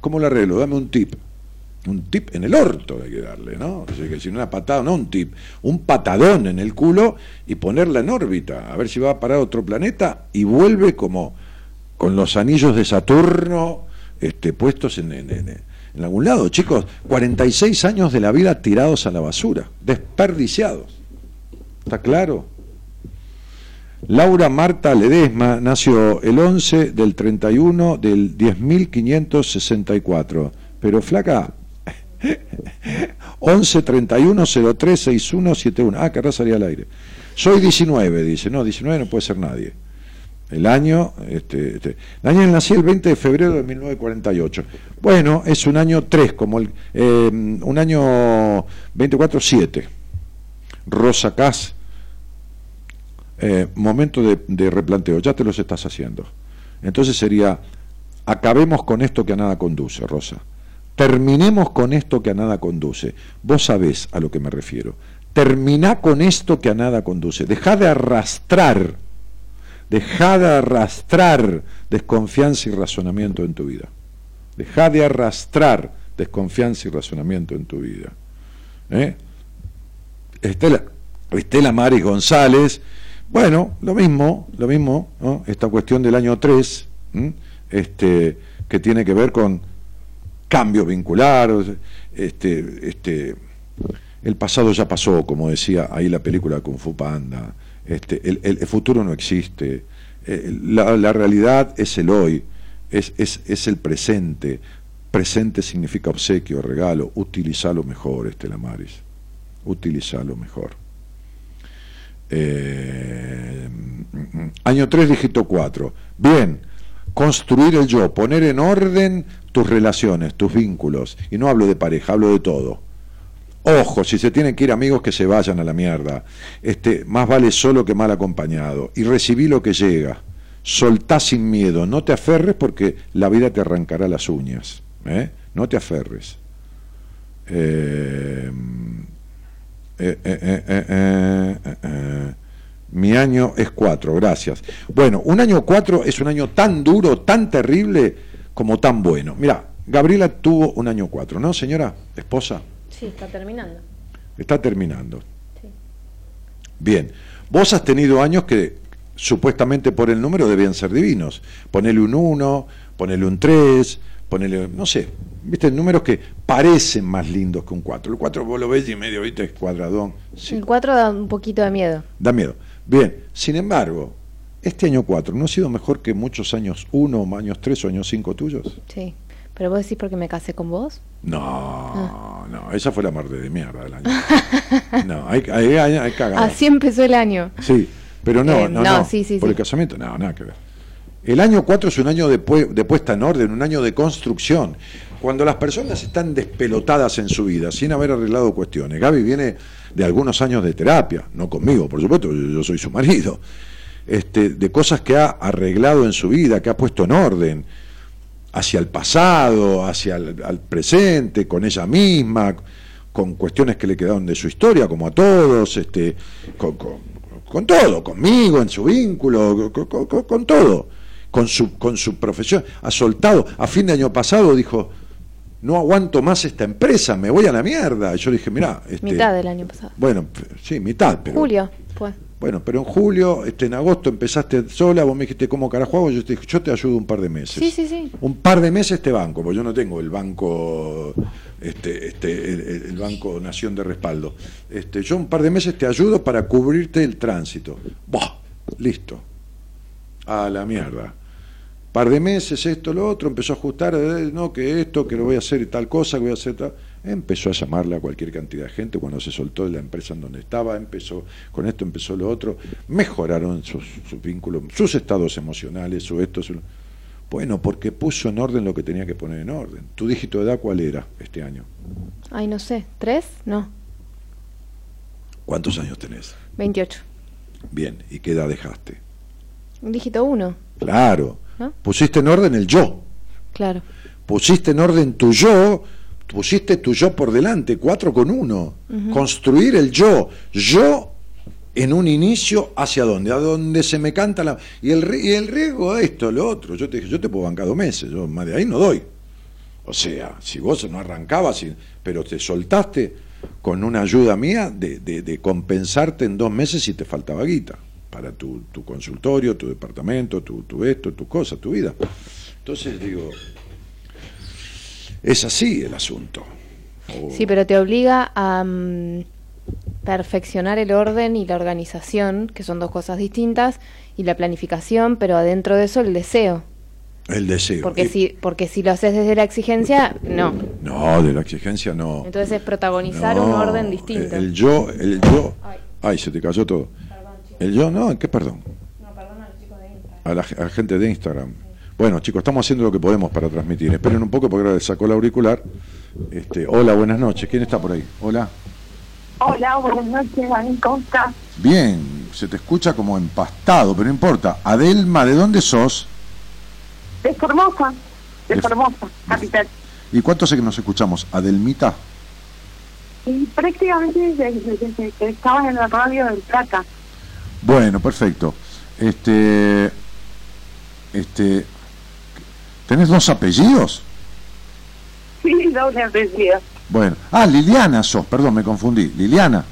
¿Cómo lo arreglo? Dame un tip. Un tip en el orto hay que darle, ¿no? O que si una patada, no un tip, un patadón en el culo y ponerla en órbita, a ver si va a parar otro planeta y vuelve como con los anillos de Saturno este, puestos en, en- en- en algún lado. Chicos, 46 años de la vida tirados a la basura, desperdiciados. ¿Está claro? Laura Marta Ledesma nació el 11 del 31 del 10.564. Pero flaca, 11 31 03 61 71. Ah, querrá salir al aire. Soy 19, dice. No, 19 no puede ser nadie. El año, este, este, el año nací el 20 de febrero de 1948. Bueno, es un año 3, como el, eh, un año 24-7. Rosa Cas, eh, momento de, de replanteo, ya te los estás haciendo. Entonces sería, acabemos con esto que a nada conduce, Rosa. Terminemos con esto que a nada conduce. Vos sabés a lo que me refiero. Terminá con esto que a nada conduce. Dejá de arrastrar, dejá de arrastrar desconfianza y razonamiento en tu vida. Dejá de arrastrar desconfianza y razonamiento en tu vida. ¿Eh? Estela, Estela Maris González, bueno, lo mismo, lo mismo, esta cuestión del año 3, ¿m? este, que tiene que ver con cambio vincular, este, este, el pasado ya pasó, como decía ahí la película Kung Fu Panda, este, el, el- futuro no existe, eh, la, la realidad es el hoy, es, es, es el presente, presente significa obsequio, regalo, utilizalo mejor, Estela Maris, utilizalo mejor. Eh, mm, mm, año 3, dígito 4. Bien, construir el yo, poner en orden tus relaciones, tus vínculos. Y no hablo de pareja, hablo de todo. Ojo, si se tienen que ir amigos que se vayan a la mierda. Este, más vale solo que mal acompañado. Y recibí lo que llega. Soltá sin miedo, no te aferres porque la vida te arrancará las uñas. ¿eh? No te aferres. Eh, eh, eh. Mi año es cuatro, gracias. Bueno, un año cuatro es un año tan duro, tan terrible, como tan bueno. Mira, Gabriela tuvo un año cuatro, ¿no, señora? Esposa, Sí, está terminando. está terminando. Bien, vos has tenido años que supuestamente por el número debían ser divinos. Ponele un 1, ponele un 3, ponele, no sé, viste, números que parecen más lindos que un 4. El 4 vos lo ves y medio, viste, es cuadradón. Sí, El 4 da un poquito de miedo. da miedo. Bien, sin embargo, este año 4 no ha sido mejor que muchos años 1, años 3 o años 5 tuyos. Sí. Pero vos decís porque me casé con vos. No, no, esa fue la muerte de mierda del año. No, hay, hay, hay, hay. Así empezó el año. Sí, pero no, Eh, no, no, no. sí, sí, Por sí. el casamiento, no, nada que ver. El año 4 es un año de, pue- de puesta en orden, un año de construcción. Cuando las personas están despelotadas en su vida, sin haber arreglado cuestiones. Gaby viene de algunos años de terapia, no conmigo, por supuesto, yo, yo soy su marido. Este, de cosas que ha arreglado en su vida, que ha puesto en orden, hacia el pasado, hacia el al presente, con ella misma, con cuestiones que le quedaron de su historia, como a todos, este, con, con- con todo, conmigo, en su vínculo, con, todo, con su, con su profesión. Ha soltado, a fin de año pasado dijo, no aguanto más esta empresa, me voy a la mierda. Y yo dije, mirá, este, Mitad del año pasado. bueno, sí, mitad, pero... Julio, pues. Bueno, pero en julio, este, en agosto empezaste sola, vos me dijiste cómo carajo hago, yo te dije, yo te ayudo un par de meses. Sí, sí, sí. Un par de meses te banco, porque yo no tengo el banco, este, este, el, el- banco Nación de Respaldo. Este, yo un par de meses te ayudo para cubrirte el tránsito. Buah, listo. A la mierda. Par de meses, esto, lo otro, empezó a ajustar, eh, no, que esto, que lo voy a hacer y tal cosa, que voy a hacer tal. Empezó a llamarle a cualquier cantidad de gente cuando se soltó de la empresa en donde estaba, empezó, con esto empezó lo otro, mejoraron sus, sus vínculos, sus estados emocionales, su esto, su... Bueno, porque puso en orden lo que tenía que poner en orden. ¿Tu dígito de edad cuál era este año? Ay, no sé. ¿Tres? No. ¿Cuántos años tenés? 28. Bien, ¿y qué edad dejaste? Un dígito 1. Claro. ¿No? Pusiste en orden el yo. Claro. Pusiste en orden tu yo, pusiste tu yo por delante, cuatro con uno. Construir el yo. Yo en un inicio, ¿hacia dónde? A donde se me canta la... Y el, y el riesgo, esto, lo otro. Yo te dije, yo te puedo bancar dos meses, yo más de ahí no doy. O sea, si vos no arrancabas, pero te soltaste con una ayuda mía de, de- de compensarte en dos meses si te faltaba guita para tu, tu consultorio, tu departamento, tu, tu esto, tu cosa, tu vida. Entonces digo, es así el asunto. O- Sí, pero te obliga a mm, perfeccionar el orden y la organización, que son dos cosas distintas, y la planificación, pero adentro de eso el deseo. el deseo. Porque Y- si, porque si lo haces desde la exigencia, no. No, de la exigencia no. Entonces es protagonizar un orden distinto. El yo, el yo. Ay, se te cayó todo. El yo, no, ¿qué perdón? A la, a la gente de Instagram. Bueno, chicos, estamos haciendo lo que podemos para transmitir. Esperen un poco porque ahora le sacó el auricular. Este, hola, buenas noches. ¿Quién está por ahí? Hola. Hola, buenas noches, Dani, ¿cómo estás? Bien, se te escucha como empastado, pero no importa. Adelma, ¿de dónde sos? De Formosa, de De- Formosa, capital. ¿Y cuánto hace que nos escuchamos? Adelmita. Y prácticamente desde, desde que estabas en la radio del Plata. Bueno, perfecto. Este, este, ¿tenés dos apellidos? Sí, doble apellido. Bueno, ah, Liliana sos, perdón, me confundí. Liliana,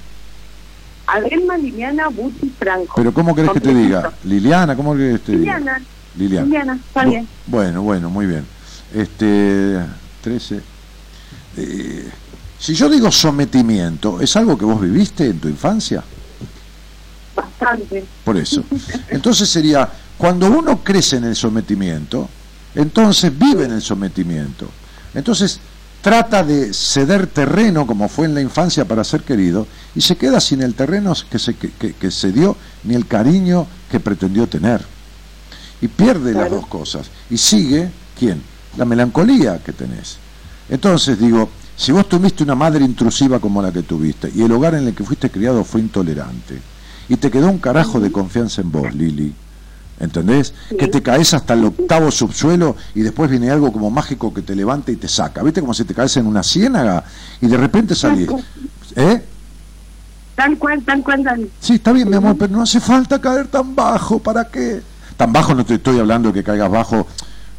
Adelma Liliana Buti Franco. pero ¿cómo querés que te diga? Liliana, ¿cómo querés que te diga? Liliana. Liliana. Liliana, está bien. Bueno, bueno, muy bien. Este, 13. Eh, si yo digo sometimiento, ¿es algo que vos viviste en tu infancia? Bastante. Por eso. Entonces sería, cuando uno crece en el sometimiento, entonces vive en el sometimiento. Entonces trata de ceder terreno, como fue en la infancia, para ser querido, y se queda sin el terreno que se, que, que- que se dio, ni el cariño que pretendió tener. Y pierde las dos cosas. Y sigue, ¿quién? La melancolía que tenés. Entonces digo, si vos tuviste una madre intrusiva como la que tuviste, y el hogar en el que fuiste criado fue intolerante, y te quedó un carajo de confianza en vos, Lili. ¿Entendés? Que te caes hasta el octavo subsuelo y después viene algo como mágico que te levanta y te saca. ¿Viste como si te caes en una ciénaga y de repente salís? ¿Eh? Tal cual, tal cual. Sí, está bien, mi amor, pero no hace falta caer tan bajo. ¿Para qué? Tan bajo no te estoy hablando de que caigas bajo,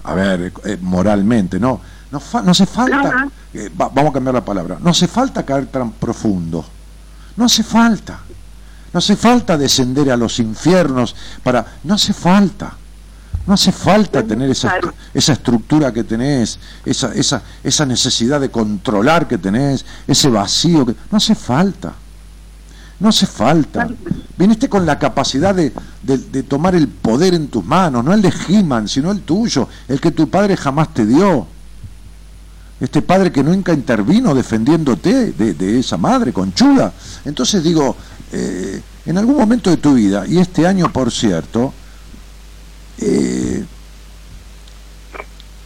a ver, eh, moralmente, no. No, fa- no hace falta. eh, va- vamos a cambiar la palabra. No hace falta caer tan profundo. No hace falta. No hace falta descender a los infiernos para... No hace falta. No hace falta tener esa, esa estructura que tenés, esa, esa, esa necesidad de controlar que tenés, ese vacío que... No hace falta. No hace falta. Viniste con la capacidad de, de- de tomar el poder en tus manos, no el de He-Man, sino el tuyo, el que tu padre jamás te dio. Este padre que nunca intervino defendiéndote de, de esa madre conchuda. Entonces digo, eh, en algún momento de tu vida, y este año por cierto, eh,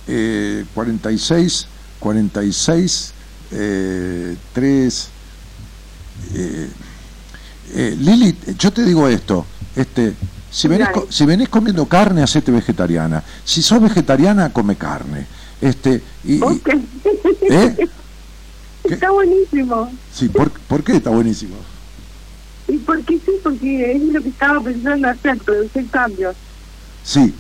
eh, 46, 46, eh, 3, eh, eh, Lili, yo te digo esto, este, si venís, si venís comiendo carne, hacete vegetariana. Si sos vegetariana, come carne. Este, y. ¿Eh? Está buenísimo. sí, ¿por, por qué está buenísimo? ¿Y por qué sí? Porque es lo que estaba pensando hacer, producir cambios. Sí.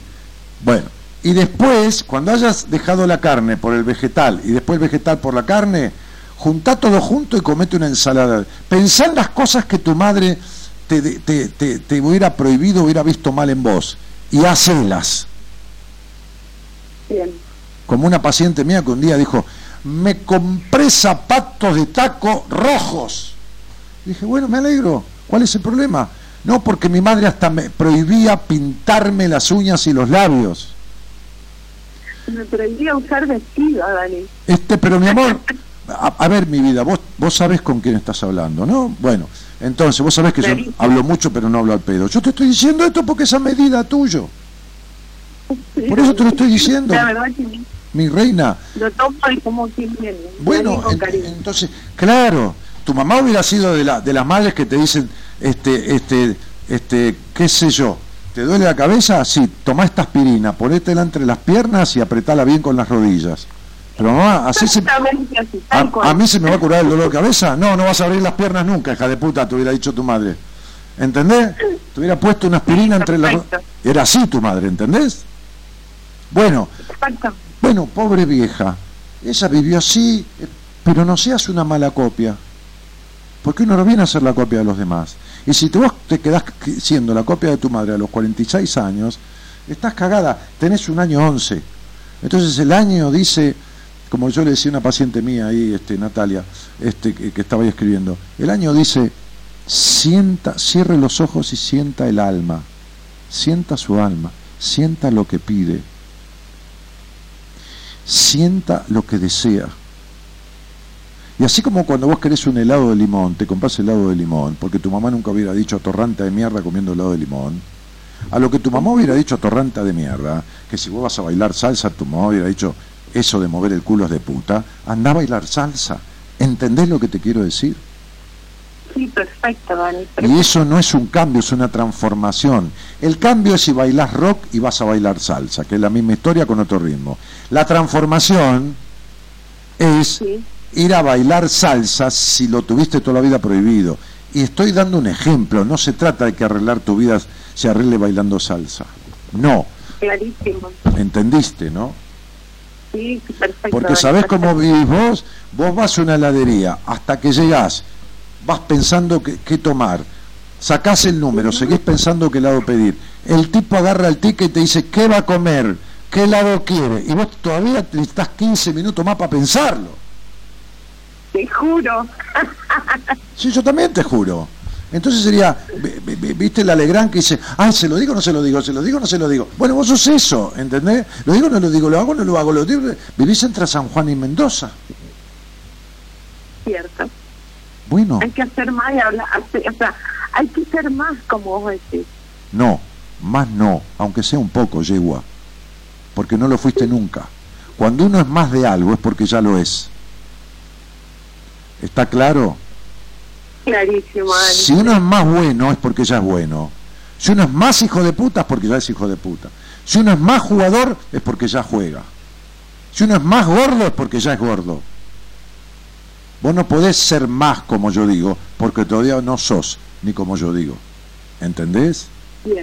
Bueno, y después, cuando hayas dejado la carne por el vegetal y después el vegetal por la carne, juntá todo junto y comete una ensalada. Pensá en las cosas que tu madre te, te, te, te hubiera prohibido, hubiera visto mal en vos, y hacelas. Bien. Como una paciente mía que un día dijo, me compré zapatos de taco rojos. Dije, bueno, me alegro. ¿Cuál es el problema? No, porque mi madre hasta me prohibía pintarme las uñas y los labios. Me prohibía usar vestido, Dani. Este, pero mi amor, a, a ver mi vida, vos, vos sabés con quién estás hablando, ¿no? Bueno, entonces vos sabés que yo hablo mucho pero no hablo al pedo. Yo te estoy diciendo esto porque es a medida tuyo. Por eso te lo estoy diciendo, La verdad que mi reina. lo tomo y como quien viene. Bueno, en- entonces, claro, tu mamá hubiera sido de, la, de las madres que te dicen, este, este, este, qué sé yo, ¿te duele la cabeza? Sí, toma esta aspirina, ponétela entre las piernas y apretala bien con las rodillas. Pero mamá, así se... A, a mí se me va a curar el dolor de cabeza. No, no vas a abrir las piernas nunca, hija de puta, te hubiera dicho tu madre. ¿Entendés? Te hubiera puesto una aspirina entre las... Era así tu madre, ¿entendés? Bueno, bueno, pobre vieja. Ella vivió así, eh, pero no seas una mala copia. Porque uno no viene a ser la copia de los demás. Y si vos te quedás que- siendo la copia de tu madre a los 46 años, estás cagada, tenés un año 11. Entonces el año dice, como yo le decía a una paciente mía ahí, este, Natalia, este, que, que estaba ahí escribiendo, el año dice, sienta, cierre los ojos y sienta el alma, sienta su alma, sienta lo que pide, sienta lo que desea. Y así como cuando vos querés un helado de limón, te compras helado de limón, porque tu mamá nunca hubiera dicho atorranta de mierda comiendo helado de limón, a lo que tu mamá hubiera dicho atorranta de mierda, que si vos vas a bailar salsa, tu mamá hubiera dicho eso de mover el culo es de puta, anda a bailar salsa. ¿Entendés lo que te quiero decir? Sí, perfecto, Dani. Y eso no es un cambio, es una transformación. El cambio es si bailás rock y vas a bailar salsa, que es la misma historia con otro ritmo. La transformación es ir a bailar salsa si lo tuviste toda la vida prohibido. Y estoy dando un ejemplo, no se trata de que arreglar tu vida se arregle bailando salsa. No, Clarísimo. ¿entendiste, no? Sí, perfecto. Porque sabés cómo vivís vos, vos vas a una heladería, hasta que llegás, vas pensando qué qué tomar, sacás el número, seguís pensando qué helado pedir. El tipo agarra el ticket y te dice, ¿qué va a comer? ¿Qué helado quiere? Y vos todavía necesitas 15 minutos más para pensarlo. Te juro. Sí, yo también te juro. Entonces sería, vi- vi- vi- viste la Legrand que dice, ay, se lo digo no se lo digo, se lo digo no se lo digo. Bueno, vos sos eso, ¿entendés? Lo digo no lo digo, lo hago no lo hago, lo digo. Vivís entre San Juan y Mendoza. Cierto. Bueno, Hay que hacer más y hablar. O sea, hay que ser más, como vos decís. no, más no, aunque sea un poco, yegua. Porque no lo fuiste nunca. Cuando uno es más de algo es porque ya lo es. ¿Está claro? Clarísimo, Dani. Si uno es más bueno es porque ya es bueno. Si uno es más hijo de puta es porque ya es hijo de puta. Si uno es más jugador es porque ya juega. Si uno es más gordo es porque ya es gordo. Vos no podés ser más como yo digo porque todavía no sos ni como yo digo. ¿Entendés? Bien.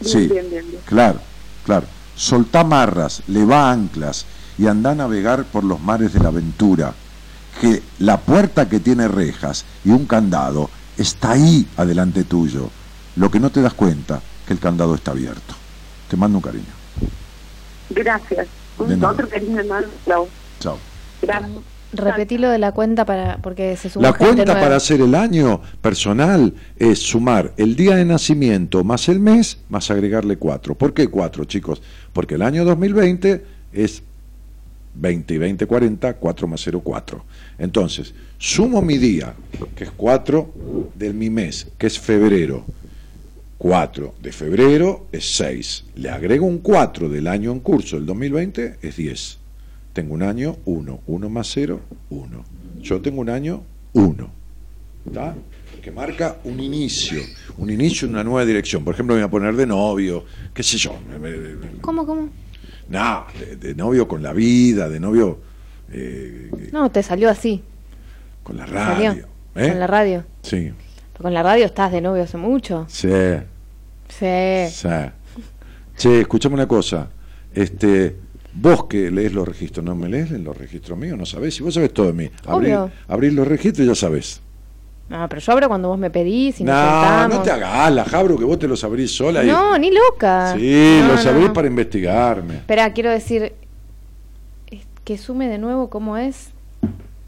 Bien, Sí. bien, bien, bien. Claro, claro. Soltá marras, levá anclas y anda a navegar por los mares de la aventura. Que la puerta que tiene rejas y un candado está ahí adelante tuyo. Lo que no te das cuenta que el candado está abierto. Te mando un cariño. Gracias. Un otro cariño Clau. Chao. Gracias. Repetilo de la cuenta para porque se sumó La cuenta nueva. para hacer el año personal es sumar el día de nacimiento más el mes, más agregarle cuatro. ¿Por qué cuatro, chicos? Porque el año 2020 es 20 y 20, 40, 4 más 0, 4. Entonces, sumo mi día, que es 4, del mi mes, que es febrero. 4 de febrero es 6. Le agrego un 4 del año en curso, el 2020 es 10. Tengo un año 1. 1 más 0, 1. Yo tengo un año 1. ¿Está? Que marca un inicio. Un inicio en una nueva dirección. Por ejemplo, me voy a poner de novio, qué sé yo. ¿Cómo, cómo? No, de, de novio con la vida, de novio eh, No, te salió así. con la radio. ¿eh? Con la radio. Sí, Pero con la radio estás de novio hace mucho. sí, Sí. sí. Che, escuchame una cosa. Este, vos que lees los registros, ¿no me lees los registros míos? ¿No sabés? Si vos sabés todo de mí. Abrir, abrir los registros y ya sabés. No, pero yo abro cuando vos me pedís y nos No, sentamos. no te hagas la Jabro, que vos te los abrís sola. y- No, ni loca. Sí, No, los no, abrís no. para investigarme. Espera, quiero decir que sume de nuevo cómo es.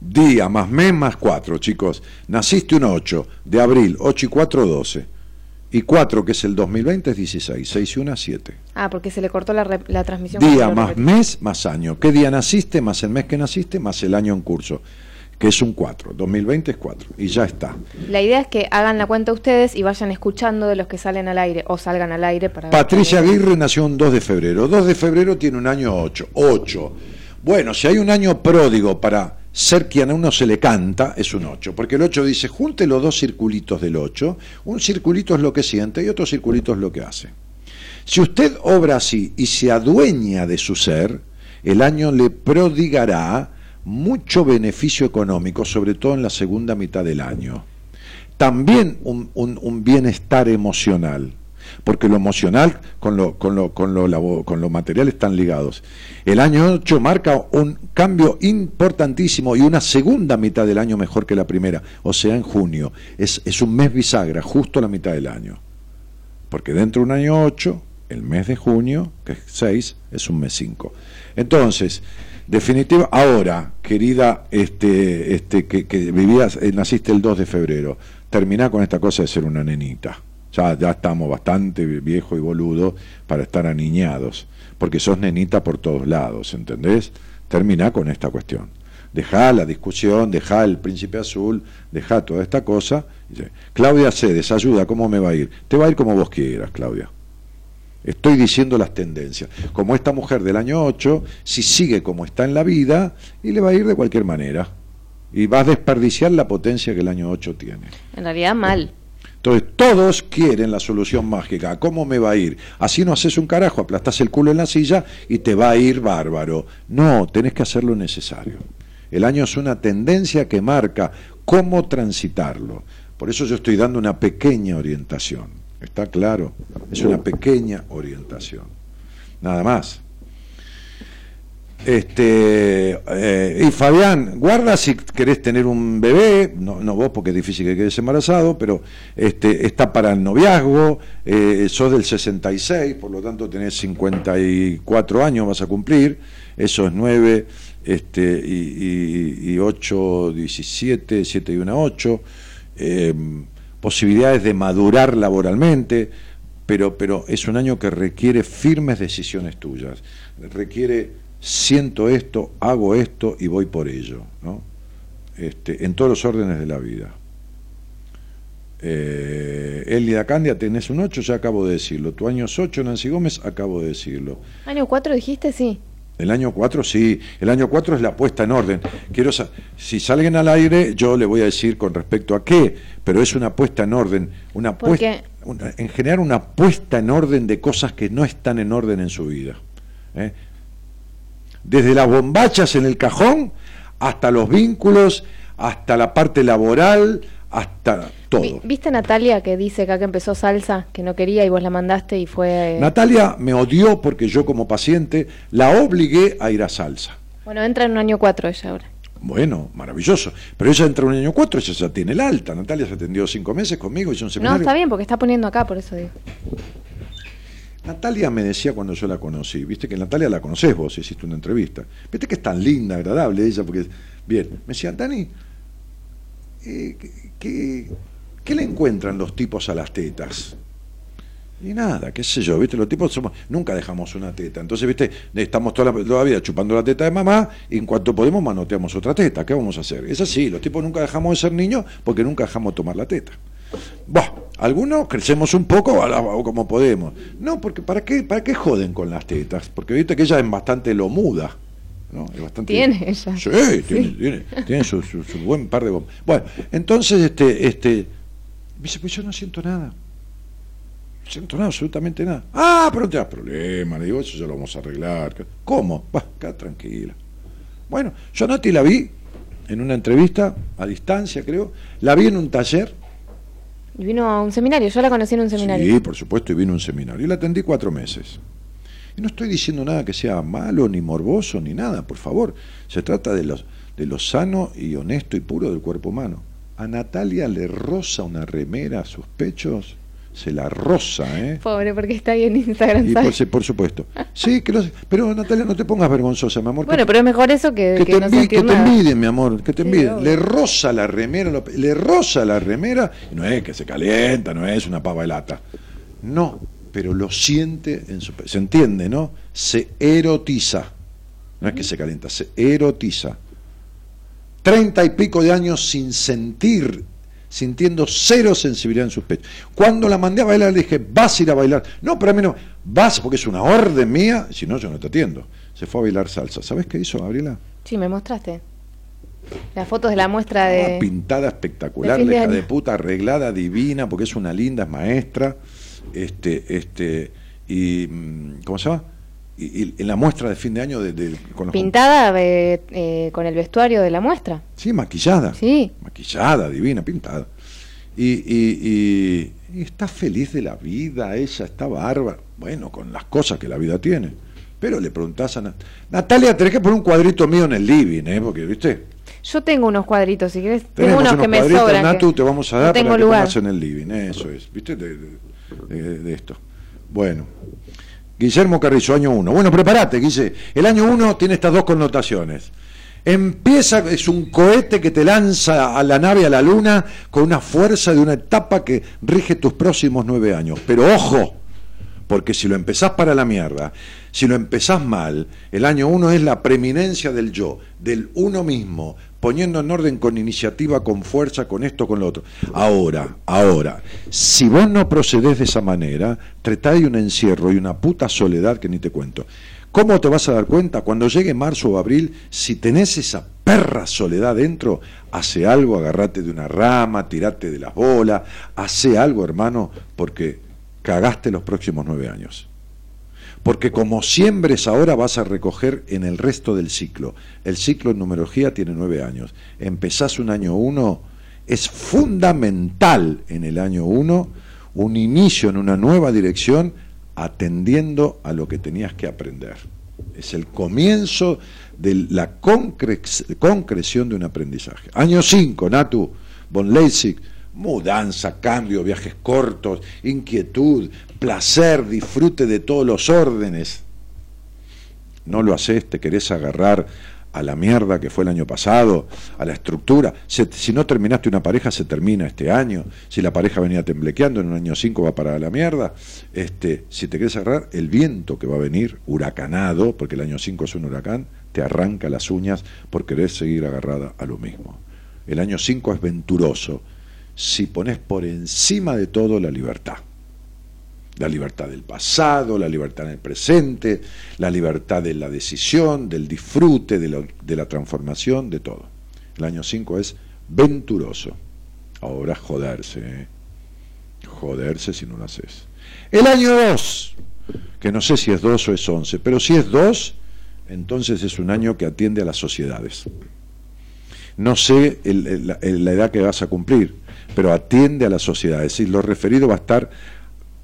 Día más mes más 4, chicos. Naciste un 8 de abril, 8 y 4, 12. Y 4, que es el 2020, es 16. 6 y 1, 7. Ah, porque se le cortó la, la transmisión. Día más mes más año. ¿Qué día naciste? Más el mes que naciste, más el año en curso. Que es un 4. 2020 es 4. Y ya está. La idea es que hagan la cuenta ustedes y vayan escuchando de los que salen al aire o salgan al aire para Patricia. Aguirre nació un 2 de febrero. 2 de febrero tiene un año 8. 8. Bueno, si hay un año pródigo para ser quien a uno se le canta es un 8, porque el 8 dice, junte los dos circulitos del 8, un circulito es lo que siente y otro circulito es lo que hace. Si usted obra así y se adueña de su ser, el año le prodigará mucho beneficio económico, sobre todo en la segunda mitad del año. También un, un- bienestar emocional, porque lo emocional con lo, con, lo, con, lo, con lo material están ligados. El año 8 marca un cambio importantísimo y una segunda mitad del año mejor que la primera, o sea, en junio. Es, es un mes bisagra, justo la mitad del año. Porque dentro de un año 8, el mes de junio, que es 6, es un mes 5. Entonces, definitiva, ahora, querida, este, este, que, que vivías, eh, naciste el 2 de febrero, terminá con esta cosa de ser una nenita. Ya, ya estamos bastante viejo y boludo para estar aniñados, porque sos nenita por todos lados, ¿entendés? Terminá con esta cuestión. Dejá la discusión, dejá el príncipe azul, dejá toda esta cosa. Claudia Cedes, ayuda, ¿cómo me va a ir? Te va a ir como vos quieras, Claudia. Estoy diciendo las tendencias. Como esta mujer del año 8, si sigue como está en la vida, y le va a ir de cualquier manera. Y va a desperdiciar la potencia que el año 8 tiene. En realidad mal. Entonces, todos quieren la solución mágica. ¿Cómo me va a ir? Así no haces un carajo, aplastás el culo en la silla y te va a ir bárbaro. No, tenés que hacer lo necesario. El año es una tendencia que marca cómo transitarlo. Por eso yo estoy dando una pequeña orientación. ¿Está claro? Es una pequeña orientación. Nada más. Este, eh, y Fabián, guarda si querés tener un bebé, no, no vos porque es difícil que quedes embarazado, pero este, está para el noviazgo, eh, sos del 66, por lo tanto tenés 54 años, vas a cumplir, eso es 9 este, y, y, y 8, 17, 7 y 1, 8, eh, posibilidades de madurar laboralmente, pero, pero es un año que requiere firmes decisiones tuyas, requiere siento esto, hago esto y voy por ello, ¿no? Este, en todos los órdenes de la vida. Eh, Elida Candia, tenés un 8, ya acabo de decirlo. Tu año es 8, Nancy Gómez, acabo de decirlo. Año 4 dijiste, sí. El año 4, sí. El año 4 es la puesta en orden. Quiero sa- si salen al aire, yo le voy a decir con respecto a qué, pero es una puesta en orden. Una ¿Por puesta, una- en general, una puesta en orden de cosas que no están en orden en su vida. ¿eh? Desde las bombachas en el cajón hasta los vínculos, hasta la parte laboral, hasta todo. Vi- ¿Viste Natalia que dice acá que empezó salsa, que no quería y vos la mandaste y fue... eh, Natalia me odió porque yo como paciente la obligué a ir a salsa. Bueno, entra en un año 4 ella ahora. Bueno, maravilloso. Pero ella entra en un año 4, ella ya tiene el alta. Natalia se atendió cinco meses conmigo, hizo un No, seminario. está bien, porque está poniendo acá, por eso digo. Natalia me decía cuando yo la conocí, viste que Natalia la conocés vos, hiciste una entrevista. Viste que es tan linda, agradable ella, porque, bien, me decía, Dani, eh, ¿qué, le encuentran los tipos a las tetas? Y nada, qué sé yo, viste, los tipos somos, nunca dejamos una teta. Entonces, viste, estamos toda la, toda la vida chupando la teta de mamá y en cuanto podemos manoteamos otra teta. ¿Qué vamos a hacer? Es así, los tipos nunca dejamos de ser niños porque nunca dejamos de tomar la teta. Bah, algunos crecemos un poco o como podemos. No, porque ¿para qué, ¿para qué joden con las tetas? Porque viste que ella es bastante lomuda. ¿No? Es bastante, Tiene ella. Sí, tiene, tiene, tiene su, su- su buen par de bombas. Bueno, entonces, este, este, me dice, pues yo no siento nada. No siento nada, absolutamente nada. Ah, pero no te das problema, le digo, eso ya lo vamos a arreglar. ¿Cómo? Va, acá tranquila. Bueno, yo a Nati la vi en una entrevista, a distancia creo, la vi en un taller, Y vino a un seminario, yo la conocí en un seminario. Sí, por supuesto, y vino a un seminario. Y la atendí cuatro meses. Y no estoy diciendo nada que sea malo, ni morboso, ni nada, por favor. Se trata de lo, de lo sano y honesto y puro del cuerpo humano. A Natalia le roza una remera a sus pechos, se la roza, ¿eh? Pobre, porque está ahí en Instagram. Y por, supuesto. Sí, que lo- pero Natalia, no te pongas vergonzosa, mi amor. Bueno, pero es mejor eso que, que que te, no envi- que te envidien, mi amor, que te Sí, envidien. obvio. le roza la remera, le roza la remera, y no es que se calienta, no es una pava de lata. No, pero lo siente en su... Se entiende, ¿no? Se erotiza. No es que se calienta, se erotiza. Treinta y pico de años sin sentir, sintiendo cero sensibilidad en sus pechos. Cuando la mandé a bailar, le dije, vas a ir a bailar. No, pero a mí no, vas porque es una orden mía, si no, yo no te atiendo. Se fue a bailar salsa. ¿Sabes qué hizo, Gabriela? Sí, me mostraste. Las fotos de la muestra de... pintada espectacular, de de puta, arreglada, divina, porque es una linda, es maestra. Este, este, y mm, ¿cómo se llama? Y, en la muestra de fin de año de, de- con los Pintada eh, eh, con el vestuario de la muestra. Sí, maquillada. Sí. Maquillada, divina, pintada. Y, y- y- está feliz de la vida, ella está bárbara. Bueno, con las cosas que la vida tiene. Pero le preguntás a Nat- Natalia, tenés que poner un cuadrito mío en el living, ¿eh? Porque, ¿viste? Yo tengo unos cuadritos, si querés. Tengo unos unos que me sobran. Natu, que te vamos a no dar tengo para lugar. en el living, eso es, ¿viste? De, de- esto. Bueno. Guillermo Carrizo, año 1. Bueno, prepárate, Guille. El año 1 tiene estas dos connotaciones. Empieza, es un cohete que te lanza a la nave, a la luna, con una fuerza de una etapa que rige tus próximos nueve años. Pero ojo, porque si lo empezás para la mierda, si lo empezás mal, el año uno es la preeminencia del yo, del uno mismo, poniendo en orden con iniciativa, con fuerza, con esto, con lo otro. Ahora, ahora, si vos no procedés de esa manera, tratá de un encierro y una puta soledad que ni te cuento. ¿Cómo te vas a dar cuenta? Cuando llegue marzo o abril, si tenés esa perra soledad dentro, hace algo, agarrate de una rama, tirate de las bolas, hace algo, hermano, porque cagaste los próximos nueve años. Porque como siembres ahora vas a recoger en el resto del ciclo. El ciclo en numerología tiene nueve años. Empezás un año uno, es fundamental en el año uno un inicio en una nueva dirección atendiendo a lo que tenías que aprender. Es el comienzo de la concre- concreción de un aprendizaje. Año 5, Natu, von Leipzig, mudanza, cambio, viajes cortos, inquietud, placer, disfrute de todos los órdenes. No lo haces, te querés agarrar a la mierda que fue el año pasado, a la estructura. Si no terminaste una pareja, se termina este año. Si la pareja venía temblequeando, en un año 5 va para la mierda. Este, si te querés agarrar, el viento que va a venir, huracanado, porque el año 5 es un huracán, te arranca las uñas por querer seguir agarrada a lo mismo. El año 5 es venturoso si pones por encima de todo la libertad. La libertad del pasado, la libertad en el presente, la libertad de la decisión, del disfrute, de, lo- de la transformación, de todo. El año 5 es venturoso. Ahora joderse, ¿eh? joderse si no lo haces. El año 2, que no sé si es 2 o es 11, pero si es 2, entonces es un año que atiende a las sociedades. No sé la, el- la edad que vas a cumplir, pero atiende a las sociedades. Es decir, lo referido va a estar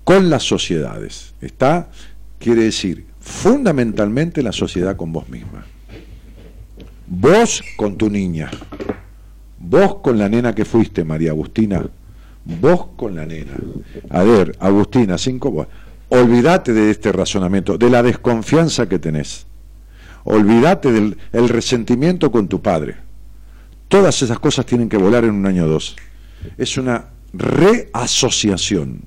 con las sociedades. ¿Está? Quiere decir, fundamentalmente la sociedad con vos misma. Vos con tu niña. Vos con la nena que fuiste, María Agustina. Vos con la nena. A ver, Agustina, cinco. vos. Olvídate de este razonamiento, de la desconfianza que tenés. Olvídate del el resentimiento con tu padre. Todas esas cosas tienen que volar en un año o dos. Es una reasociación.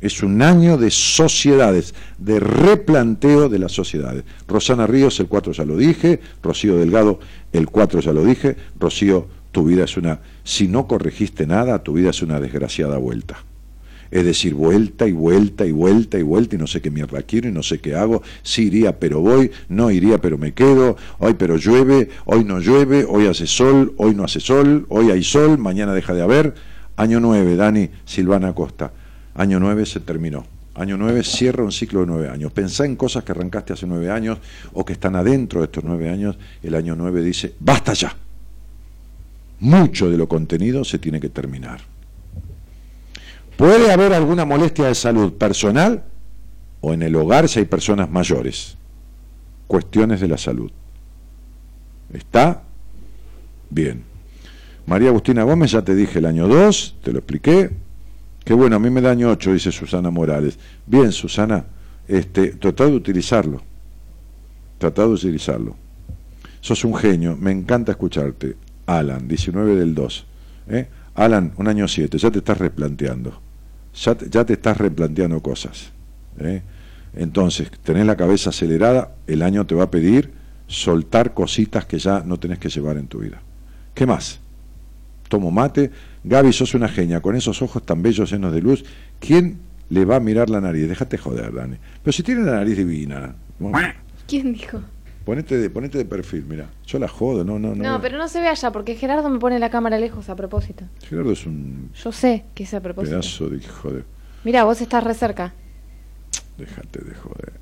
Es un año de sociedades, de replanteo de las sociedades. Rosana Ríos, el 4 ya lo dije. Rocío Delgado, el 4 ya lo dije. Rocío, tu vida es una... Si no corregiste nada, tu vida es una desgraciada vuelta. Es decir, vuelta y vuelta y vuelta y vuelta y no sé qué mierda quiero y no sé qué hago. Sí iría pero voy, no iría pero me quedo, hoy pero llueve, hoy no llueve, hoy hace sol, hoy no hace sol, hoy hay sol, mañana deja de haber. Año 9, Dani Silvana Costa. Año 9 se terminó. Año 9 cierra un ciclo de nueve años. Pensá en cosas que arrancaste hace nueve años o que están adentro de estos nueve años. El año 9 dice, basta ya. Mucho de lo contenido se tiene que terminar. Puede haber alguna molestia de salud personal o en el hogar si hay personas mayores. Cuestiones de la salud. ¿Está? Bien. María Agustina Gómez, ya te dije el año 2, te lo expliqué. Qué bueno, a mí me da año 8, dice Susana Morales. Bien, Susana, este, tratá de utilizarlo. Tratá de utilizarlo. Sos un genio, me encanta escucharte. Alan, 19 del 2. ¿eh? Alan, un año 7, ya te estás replanteando. Ya te, ya te estás replanteando cosas. ¿eh? Entonces, tenés la cabeza acelerada, el año te va a pedir soltar cositas que ya no tenés que llevar en tu vida. ¿Qué más? Tomo mate. Gaby, sos una genia, con esos ojos tan bellos llenos de luz. ¿Quién le va a mirar la nariz? Déjate joder, Dani. Pero si tiene la nariz divina. ¿Quién dijo? Ponete de, ponete de perfil, mira. Yo la jodo, no, no, no. No, pero no se ve allá porque Gerardo me pone la cámara lejos a propósito. Gerardo es un Yo sé que es a propósito. pedazo de hijo de. Mira, vos estás re cerca. Déjate de joder.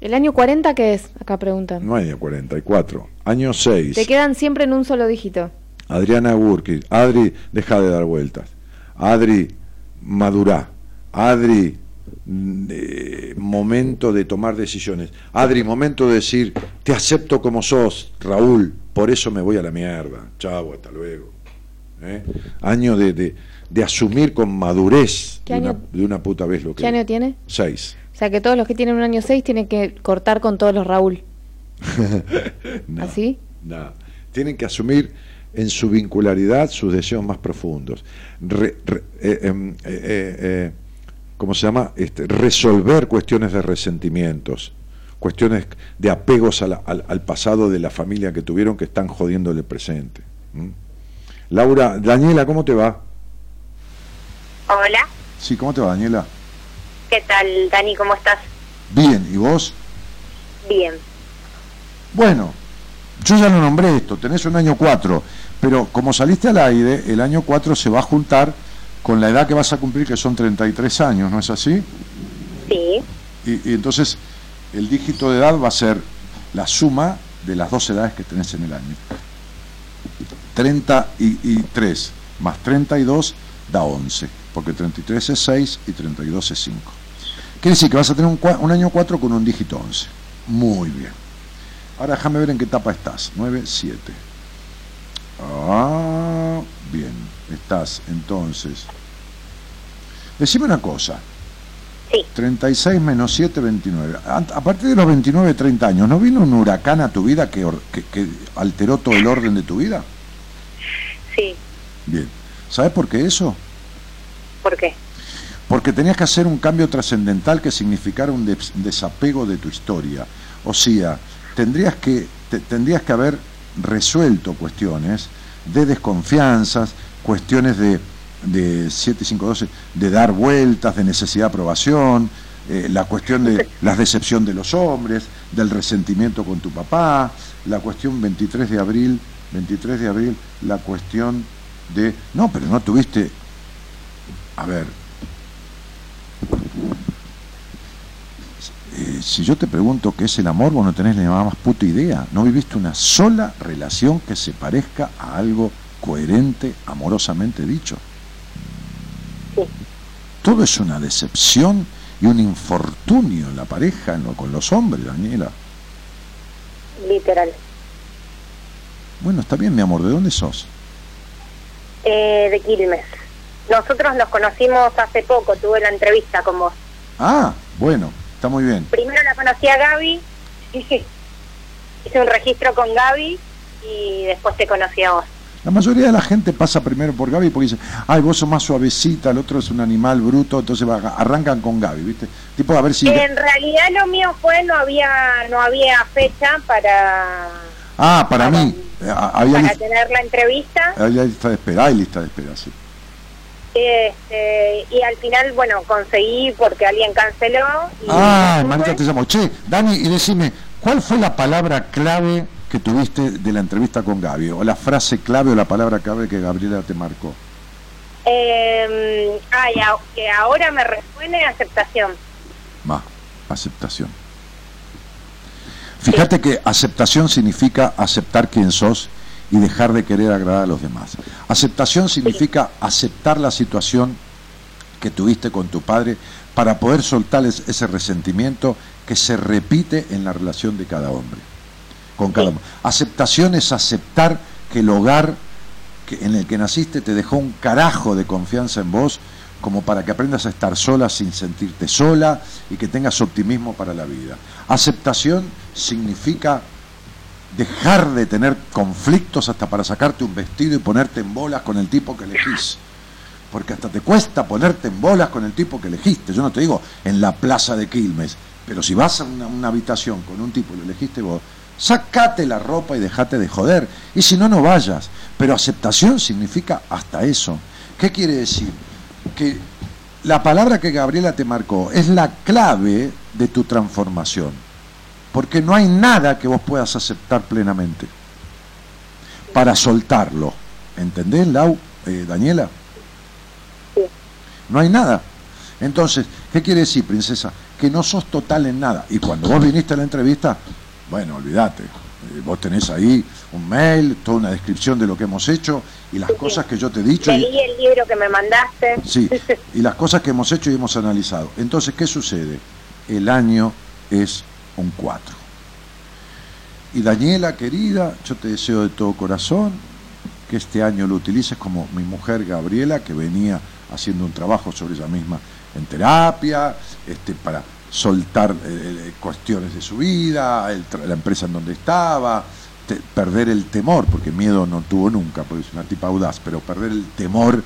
¿El año 40 qué es? Acá preguntan. No hay 44. Año 6. Te quedan siempre en un solo dígito. Adriana Burki. Adri, deja de dar vueltas. Adri, madurá. Adri, eh, momento de tomar decisiones. Adri, momento de decir, te acepto como sos, Raúl, por eso me voy a la mierda. Chau, hasta luego. ¿Eh? Año de, de, de asumir con madurez ¿Qué de una, año- de una puta vez lo que ¿Qué año tiene? Seis. O sea que todos los que tienen un año 6 tienen que cortar con todos los Raúl. No. ¿Así? No. Tienen que asumir en su vincularidad sus deseos más profundos. Re- re- eh, em, eh, eh, eh, ¿Cómo se llama? Este, resolver cuestiones de resentimientos, cuestiones de apegos a la- al, al pasado de la familia que tuvieron que están jodiendo el presente. ¿Mm? Laura, Daniela, ¿cómo te va? Hola, Sí, ¿cómo te va, Daniela? ¿qué tal, Dani? ¿Cómo estás? Bien, ¿y vos? Bien. Bueno, yo ya lo nombré esto, tenés un año 4, pero como saliste al aire, el año 4 se va a juntar con la edad que vas a cumplir, que son 33 años, ¿no es así? Sí. Y, y entonces el dígito de edad va a ser la suma de las dos edades que tenés en el año. 33 más 32 da 11, porque 33 es 6 y 32 es 5. Quiere decir que vas a tener un, un año 4 con un dígito 11. Muy bien. Ahora déjame ver en qué etapa estás. 9, 7. Ah, bien. Estás entonces. Decime una cosa. Sí. 36 menos 7, 29. A, a partir de los 29, 30 años, ¿no vino un huracán a tu vida que, que- que alteró todo el orden de tu vida? Sí. Bien. ¿Sabes por qué eso? ¿Por qué? Porque tenías que hacer un cambio trascendental que significara un des- desapego de tu historia. O sea, tendrías que, te- tendrías que haber resuelto cuestiones de desconfianzas, cuestiones de, de 7, 5, 12, de dar vueltas, de necesidad de aprobación, eh, la cuestión de la decepción de los hombres, del resentimiento con tu papá, la cuestión 23 de abril, 23 de abril, la cuestión de, no, pero no tuviste, a ver, Eh, si yo te pregunto qué es el amor, vos no tenés ni más puta idea. No viviste una sola relación que se parezca a algo coherente, amorosamente dicho. Todo es una decepción y un infortunio en la pareja, en lo- con los hombres, Daniela. Literal. Bueno, está bien, mi amor, ¿de dónde sos? Eh, de Quilmes. Nosotros nos conocimos hace poco, tuve la entrevista con vos. Ah, bueno, está muy bien. Primero la conocí a Gaby, hice un registro con Gaby y después te conocí a vos. La mayoría de la gente pasa primero por Gaby porque dice, ay, vos sos más suavecita, el otro es un animal bruto, entonces va- arrancan con Gaby, ¿viste? Tipo, a ver si... En realidad lo mío fue, no había no había fecha para, Ah, para mí, había, para tener la entrevista. había lista de espera, hay lista de espera, sí. Este, y al final, bueno, conseguí porque alguien canceló. Y Ah, Marita te llamo. Che, Dani, y decime, ¿cuál fue la palabra clave que tuviste de la entrevista con Gaby? O la frase clave o la palabra clave que Gabriela te marcó. Eh, ah, y a- que ahora me resuene aceptación. Va, aceptación. Fíjate que aceptación significa aceptar quién sos y dejar de querer agradar a los demás. Aceptación significa aceptar la situación que tuviste con tu padre para poder soltar es- ese resentimiento que se repite en la relación de cada hombre. Con hombre. Aceptación es aceptar que el hogar en el que naciste te dejó un carajo de confianza en vos como para que aprendas a estar sola sin sentirte sola y que tengas optimismo para la vida. Aceptación significa dejar de tener conflictos hasta para sacarte un vestido y ponerte en bolas con el tipo que elegís. Porque hasta te cuesta ponerte en bolas con el tipo que elegiste. Yo no te digo en la plaza de Quilmes, pero si vas a una, una habitación con un tipo y lo elegiste vos, sacate la ropa y dejate de joder. Y si no, no vayas. Pero aceptación significa hasta eso. ¿Qué quiere decir? Que la palabra que Gabriela te marcó es la clave de tu transformación. Porque no hay nada que vos puedas aceptar plenamente para soltarlo. ¿Entendés, Lau, eh, Daniela? No hay nada. Entonces, ¿qué quiere decir, princesa? Que no sos total en nada. Y cuando vos viniste a la entrevista, bueno, olvídate. Eh, Vos tenés ahí un mail, toda una descripción de lo que hemos hecho y las cosas que yo te he dicho. y- Leí el libro que me mandaste. Sí, y las cosas que hemos hecho y hemos analizado. Entonces, ¿qué sucede? El año es un 4. Y Daniela, querida, yo te deseo de todo corazón que este año lo utilices como mi mujer Gabriela, que venía haciendo un trabajo sobre ella misma en terapia, este, para soltar eh, eh, cuestiones de su vida, el la empresa en donde estaba, te- perder el temor, porque miedo no tuvo nunca, porque es una tipa audaz, pero perder el temor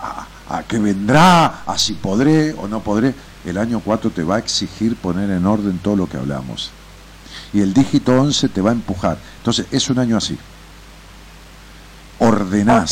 a, a que vendrá, a si podré o no podré, el año 4 te va a exigir poner en orden todo lo que hablamos. Y el dígito 11 te va a empujar. Entonces, es un año así. Ordenás,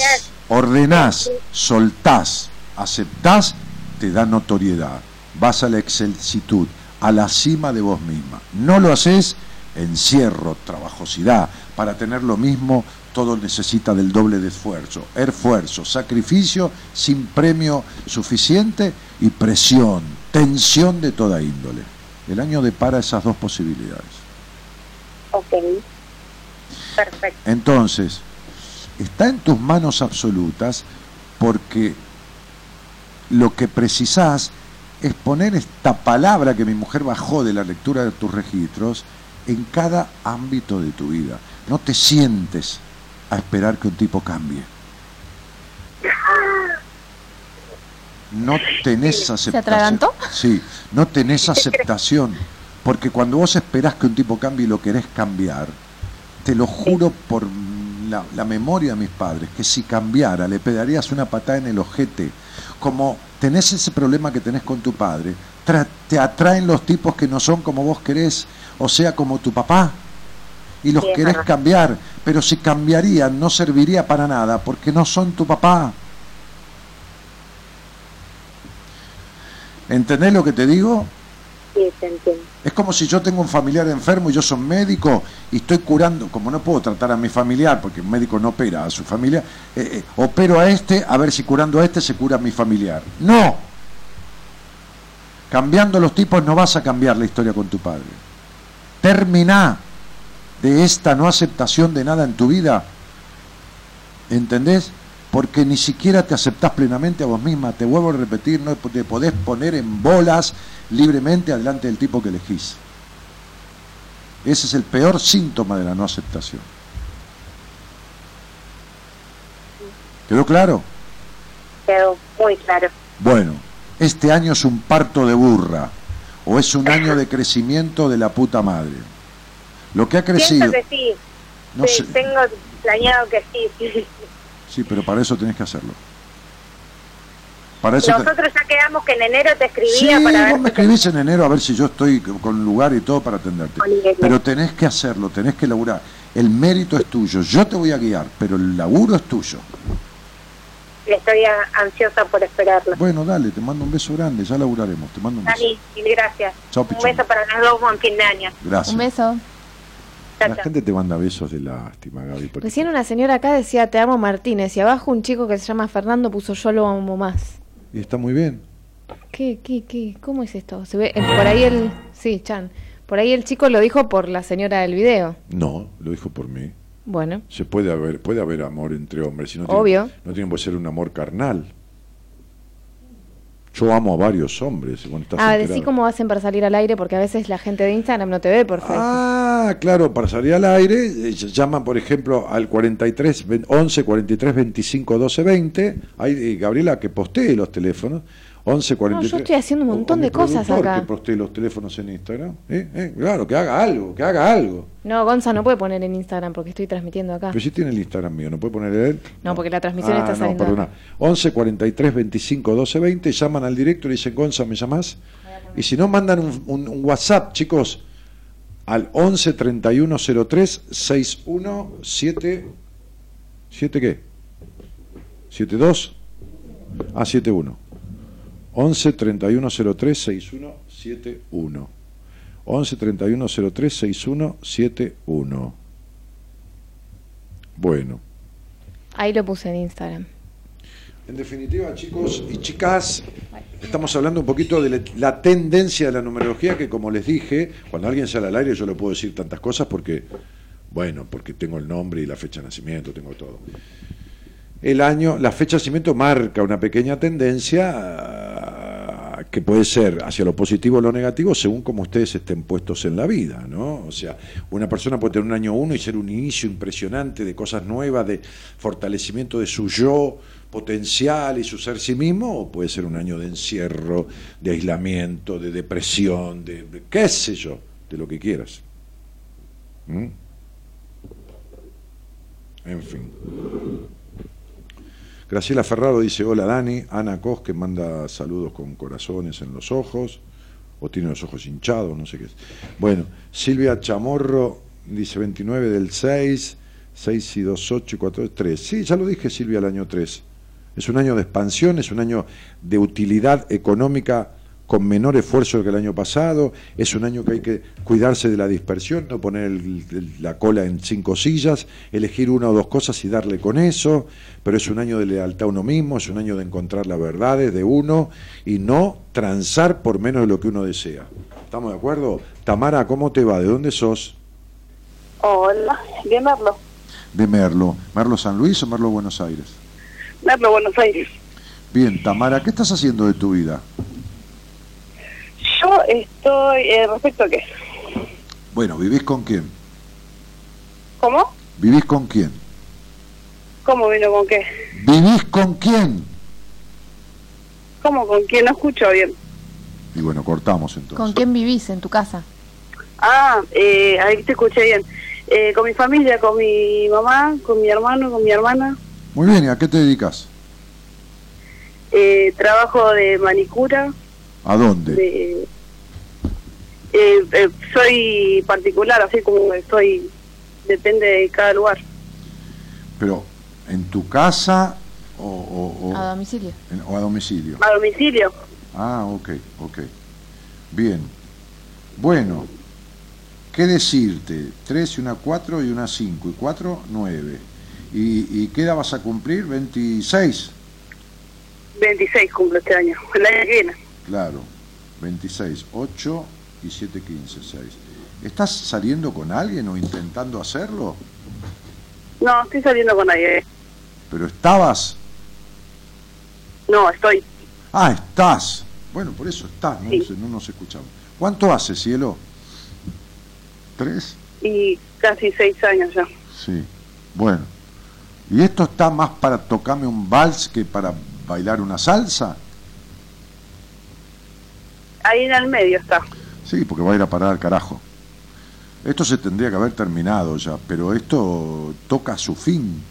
ordenás, soltás, aceptás, te da notoriedad. Vas a la excelsitud, a la cima de vos misma. No lo haces, encierro, trabajosidad. Para tener lo mismo, todo necesita del doble de esfuerzo. Esfuerzo, sacrificio sin premio suficiente y presión, tensión de toda índole. El año depara esas dos posibilidades. Ok. Perfecto. Entonces, está en tus manos absolutas porque lo que precisás es poner esta palabra que mi mujer bajó de la lectura de tus registros en cada ámbito de tu vida. No te sientes a esperar que un tipo cambie. No tenés aceptación. atragantó? Sí, no tenés aceptación. Porque cuando vos esperás que un tipo cambie y lo querés cambiar, te lo juro por la, la memoria de mis padres, que si cambiara le pegarías una patada en el ojete. Como tenés ese problema que tenés con tu padre, te atraen los tipos que no son como vos querés, o sea, como tu papá, y los Sí, querés cambiar, pero si cambiarían no serviría para nada, porque no son tu papá. ¿Entendés lo que te digo? Es como si yo tengo un familiar enfermo y yo soy médico y estoy curando, como no puedo tratar a mi familiar, porque un médico no opera a su familia, eh, eh, opero a este a ver si curando a este se cura a mi familiar. No. Cambiando los tipos no vas a cambiar la historia con tu padre. Terminá de esta no aceptación de nada en tu vida. ¿Entendés? Porque ni siquiera te aceptás plenamente a vos misma. Te vuelvo a repetir, no te podés poner en bolas libremente adelante del tipo que elegís. Ese es el peor síntoma de la no aceptación. ¿Quedó claro? Quedó muy claro. Bueno, este año es un parto de burra o es un año de crecimiento de la puta madre. Lo que ha crecido... Pienso que sí. No Sí, sé. Tengo planeado que sí. sí. Sí, pero para eso tenés que hacerlo. Para eso te- Nosotros ya quedamos que en enero te Sí, escribía para ver vos me escribís en enero a ver si yo estoy con lugar y todo para atenderte. Pero tenés que hacerlo, tenés que laburar. El mérito es tuyo, yo te voy a guiar, pero el laburo es tuyo. Estoy ansiosa por esperarlo. Bueno, dale, te mando un beso grande, ya laburaremos. Te mando un beso. Dani, mil gracias. Chao, Un beso para los dos, buen fin de año. Gracias. Un beso. La gente te manda besos de lástima, Gaby. porque- Recién una señora acá decía te amo Martínez y abajo un chico que se llama Fernando puso yo lo amo más. Y está muy bien. ¿Qué, qué, qué? ¿Cómo es esto? Se ve, eh, por ahí el, sí, Chan, por ahí el chico lo dijo por la señora del video. No, lo dijo por mí. Bueno, Se puede haber, puede haber amor entre hombres. Y no Obvio. Tiene, no tiene por ser un amor carnal. Yo amo a varios hombres. Cuando estás ah, decí cómo hacen para salir al aire porque a veces la gente de Instagram no te ve por Facebook. Ah, claro, para salir al aire, eh, llaman, por ejemplo, al 43 ven- 11 43 25 12 20. Hay eh, Gabriela que postee los teléfonos. 11 No, 43. yo estoy haciendo un montón de cosas acá. que postee los teléfonos en Instagram. ¿eh? ¿eh? Claro, que haga algo, que haga algo. No, Gonza no puede poner en Instagram porque estoy transmitiendo acá. Pero si tiene el Instagram mío, ¿no puede poner él? No, porque la transmisión Ah, está no, saliendo. perdona. 11 43 25 12 20. Llaman al directo y dicen, Gonza, ¿me llamás? Y si no, mandan un, un- un WhatsApp, chicos, al 11 31 03 61 7. ¿7 qué? ¿72? Ah, 71. 11 31 03 61 71. 11 31 03 61 71. Bueno. Ahí lo puse en Instagram. En definitiva, chicos y chicas, estamos hablando un poquito de la- tendencia de la numerología que, como les dije, cuando alguien sale al aire yo le puedo decir tantas cosas porque, bueno, porque tengo el nombre y la fecha de nacimiento, tengo todo. El año, la fecha de nacimiento marca una pequeña tendencia que puede ser hacia lo positivo o lo negativo según como ustedes estén puestos en la vida, ¿no? O sea, una persona puede tener un año uno y ser un inicio impresionante de cosas nuevas, de fortalecimiento de su yo potencial y su ser sí mismo, o puede ser un año de encierro, de aislamiento, de depresión, de, qué sé yo, de lo que quieras. ¿Mm? En fin. Graciela Ferraro dice, hola Dani, Ana Cos que manda saludos con corazones en los ojos, o tiene los ojos hinchados, no sé qué es. Bueno, Silvia Chamorro dice 29 del 6, 6 y 2, 8 y 4, 3. Sí, ya lo dije Silvia el año 3. Es un año de expansión, es un año de utilidad económica con menor esfuerzo que el año pasado, es un año que hay que cuidarse de la dispersión, no poner el- el- la cola en cinco sillas, elegir una o dos cosas y darle con eso, pero es un año de lealtad a uno mismo, es un año de encontrar las verdades de uno y no transar por menos de lo que uno desea. ¿Estamos de acuerdo? Tamara, ¿cómo te va? ¿De dónde sos? Hola, bien Merlo. De Merlo. ¿Merlo San Luis o Merlo Buenos Aires? Merlo, Buenos Aires. Bien, Tamara, ¿qué estás haciendo de tu vida? Yo estoy, eh, respecto a qué? Bueno, ¿vivís con quién? ¿Cómo? ¿Vivís con quién? ¿Cómo vino con qué? ¿Vivís con quién? ¿Cómo con quién? No escucho bien. Y bueno, cortamos entonces. ¿Con quién vivís en tu casa? Ah, eh, ahí te escuché bien. Eh, con mi familia, con mi mamá, con mi hermano, con mi hermana. Muy bien, ¿y a qué te dedicas? Eh, trabajo de manicura. ¿A dónde? De, eh, eh, soy particular, así como soy, depende de cada lugar. Pero, ¿en tu casa o, o- o- A domicilio. en- o a domicilio? A domicilio. Ah, ok, ok. Bien. Bueno, ¿qué decirte? Tres y una cuatro y una cinco. Y cuatro, nueve. ¿Y, y qué edad vas a cumplir? ¿26? 26 cumplo este año, el año que viene. Claro, 26, 8 y 7, 15, 6. ¿Estás saliendo con alguien o intentando hacerlo? No, estoy saliendo con nadie. Pero estabas. No, estoy. Ah, estás. Bueno, por eso estás, no, no, no nos escuchamos. ¿Cuánto hace, cielo? ¿Tres? Y casi seis años ya. Sí. Bueno. ¿Y esto está más para tocarme un vals que para bailar una salsa? Ahí en el medio está. Sí, porque va a ir a parar al carajo. Esto se tendría que haber terminado ya, pero esto toca su fin.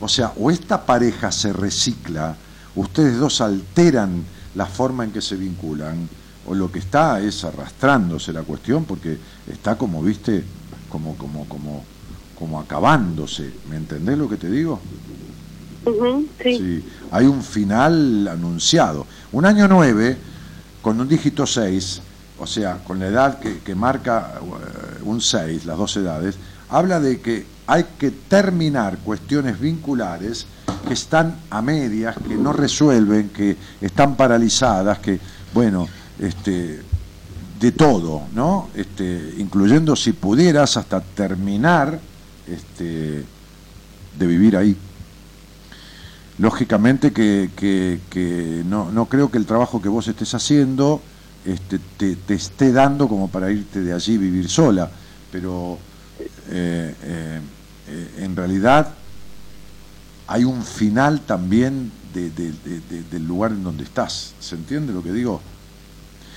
O sea, o esta pareja se recicla, ustedes dos alteran la forma en que se vinculan, o lo que está es arrastrándose la cuestión porque está como, viste, como, como, como, como acabándose. ¿Me entendés lo que te digo? Sí. Sí, hay un final anunciado. Un año 9, con un dígito 6, o sea, con la edad que, marca eh, un 6, las dos edades, habla de que hay que terminar cuestiones vinculares que están a medias, que no resuelven, que están paralizadas, que, bueno, este, de todo, ¿no? Este, incluyendo si pudieras hasta terminar este, de vivir ahí lógicamente que, que- que no, no creo que el trabajo que vos estés haciendo este, te, te esté dando como para irte de allí y vivir sola, pero eh, eh, en realidad hay un final también de- de- de- de- del lugar en donde estás. ¿Se entiende lo que digo?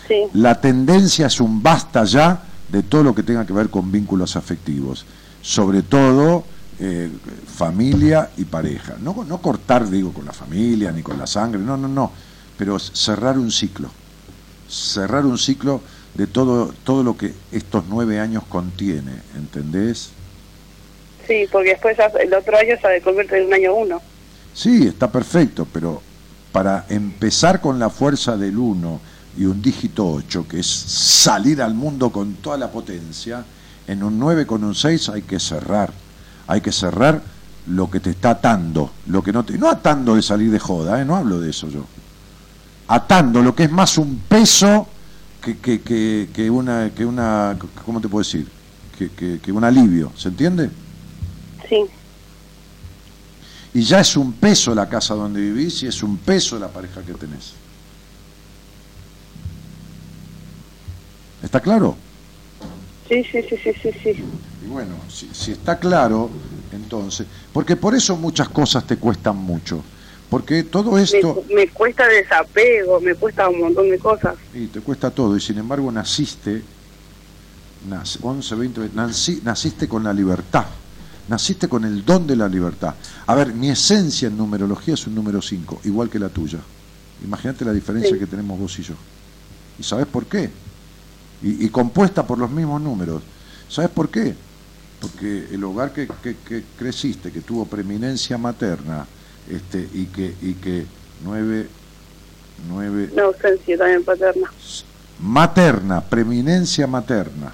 Sí. La tendencia es un basta ya de todo lo que tenga que ver con vínculos afectivos, sobre todo eh, familia y pareja. No, no cortar, digo, con la familia ni con la sangre, no, no, no, pero cerrar un ciclo, cerrar un ciclo de todo, todo lo que estos nueve años contiene, ¿entendés? Sí, porque después el otro año se convierte en un año uno. Sí, está perfecto, pero para empezar con la fuerza del uno y un dígito 8, que es salir al mundo con toda la potencia, en un 9 con un 6 hay que cerrar. Hay que cerrar lo que te está atando, lo que no te. No atando de salir de joda, ¿eh? no hablo de eso yo. Atando lo que es más un peso que, que, que, que una, que una. ¿Cómo te puedo decir? Que, que, que un alivio, ¿se entiende? Sí. Y ya es un peso la casa donde vivís y es un peso la pareja que tenés. ¿Está claro? Sí, sí, sí, sí, sí, sí. Y bueno, si, si está claro, entonces, porque por eso muchas cosas te cuestan mucho, porque todo Me, esto, me cuesta desapego, me cuesta un montón de cosas. y te cuesta todo, y sin embargo naciste, nac- 11, 20, 20, nací- naciste con la libertad, naciste con el don de la libertad. A ver, mi esencia en numerología es un número 5, igual que la tuya. Imagínate la diferencia Sí. que tenemos vos y yo. ¿Y sabes por qué? Y, y compuesta por los mismos números. ¿Sabes por qué? Porque el hogar que, que- que creciste, que tuvo preeminencia materna, este, y que, y que nueve, nueve, Una ausencia también paterna. materna, preeminencia materna.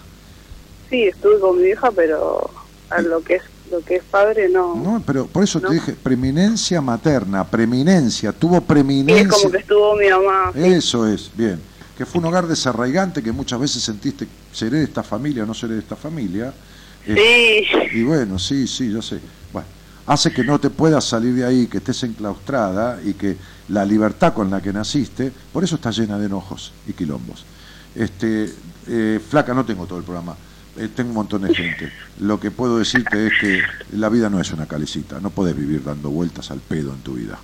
Sí, estuve con mi hija, pero a lo que es lo que es padre no. No, pero por eso ¿No? te dije, preeminencia materna, preeminencia, tuvo Y es preeminencia. como que estuvo mi mamá. Eso es, bien. Que fue un hogar desarraigante que muchas veces sentiste, seré de esta familia o no seré de esta familia. Eh, Y bueno, sí, sí, yo sé. Bueno, hace que no te puedas salir de ahí, que estés enclaustrada y que la libertad con la que naciste, por eso está llena de enojos y quilombos. Este, eh, flaca, no tengo todo el programa, eh, tengo un montón de gente. Lo que puedo decirte es que la vida no es una calecita, no podés vivir dando vueltas al pedo en tu vida.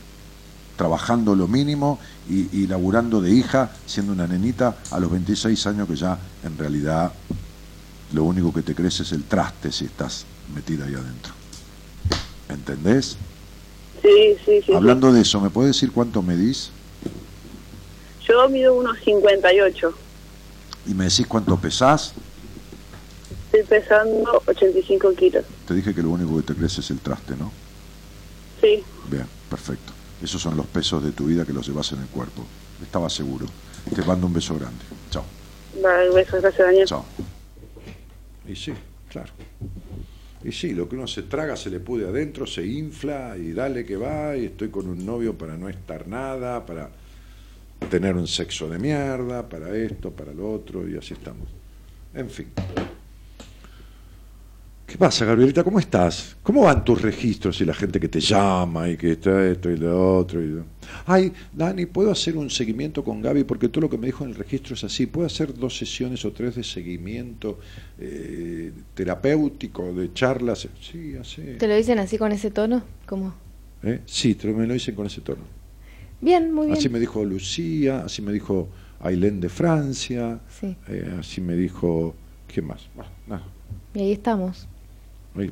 Trabajando lo mínimo y, y laburando de hija, siendo una nenita a los 26 años que ya en realidad lo único que te crece es el traste si estás metida ahí adentro. ¿Entendés? Sí, sí, sí. Hablando de eso, ¿me puedes decir cuánto medís? Yo mido unos 58. Y me decís cuánto pesás. Estoy pesando 85 kilos. Te dije que lo único que te crece es el traste, ¿no? Sí. Bien, perfecto. Esos son los pesos de tu vida que los llevas en el cuerpo. Estaba seguro. Te mando un beso grande. Chao. Vale, besos, gracias, Daniel. Chao. Y sí, claro. Y sí, lo que uno se traga se le pude adentro, se infla y dale que va, y estoy con un novio para no estar nada, para tener un sexo de mierda, para esto, para lo otro, y así estamos. En fin. ¿Qué pasa, Gabrielita? ¿Cómo estás? ¿Cómo van tus registros y la gente que te llama y que está esto y lo otro? Y lo- Ay, Dani, ¿puedo hacer un seguimiento con Gaby? Porque todo lo que me dijo en el registro es así. ¿Puedo hacer dos sesiones o tres de seguimiento eh, terapéutico, de charlas? Sí, así. ¿Te lo dicen así con ese tono? ¿Cómo? ¿Eh? Sí, te lo- me lo dicen con ese tono. Bien, muy bien. Así me dijo Lucía, así me dijo Ailén de Francia, Sí. eh, así me dijo... ¿Quién más? Bueno, nada. Y ahí estamos.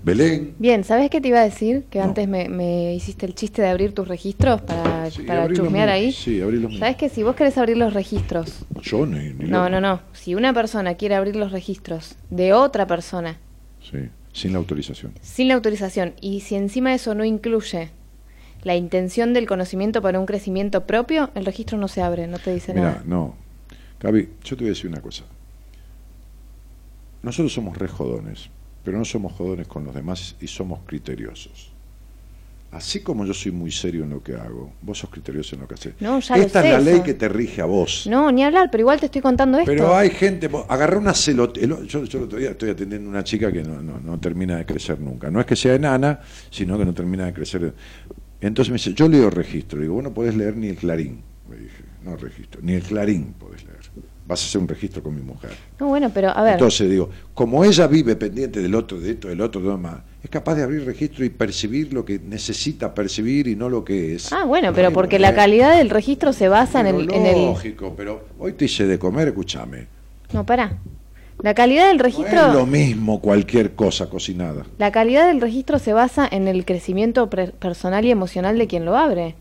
Belén. Bien, ¿sabes qué te iba a decir? Que No. antes me, me hiciste el chiste de abrir tus registros para, Sí, para chusmear ahí. Sí, abrí los. ¿Sabes que si vos querés abrir los registros, Yo ni, ni no, no, no, si una persona quiere abrir los registros de otra persona Sí, sin la autorización. sin la autorización y si encima eso no incluye la intención del conocimiento para un crecimiento propio, el registro no se abre, no te dice Mira, nada. no. Gaby, yo te voy a decir una cosa. Nosotros somos re jodones, pero no somos jodones con los demás y somos criteriosos. Así como yo soy muy serio en lo que hago, vos sos criterioso en lo que haces. No, Esta es la ley que te rige a vos. No, ni hablar, pero igual te estoy contando esto. Pero hay gente, vos agarrá una celota. el- Yo, yo el otro día estoy atendiendo a una chica que no, no, no termina de crecer nunca. No es que sea enana, sino que no termina de crecer. Entonces me dice, yo leo registro. Digo, vos no podés leer ni el clarín. Me dije, no registro, ni el clarín podés leer. Vas a hacer un registro con mi mujer. No, bueno, pero a ver. Entonces digo, como ella vive pendiente del otro, de esto, del otro, de demás, es capaz de abrir registro y percibir lo que necesita percibir y no lo que es. Ah, bueno, pero porque la calidad del registro se basa en el, en el... lógico, pero hoy te hice de comer, escúchame. No, para. La calidad del No registro... es lo mismo cualquier cosa cocinada. La calidad del registro se basa en el crecimiento personal y emocional de quien lo abre.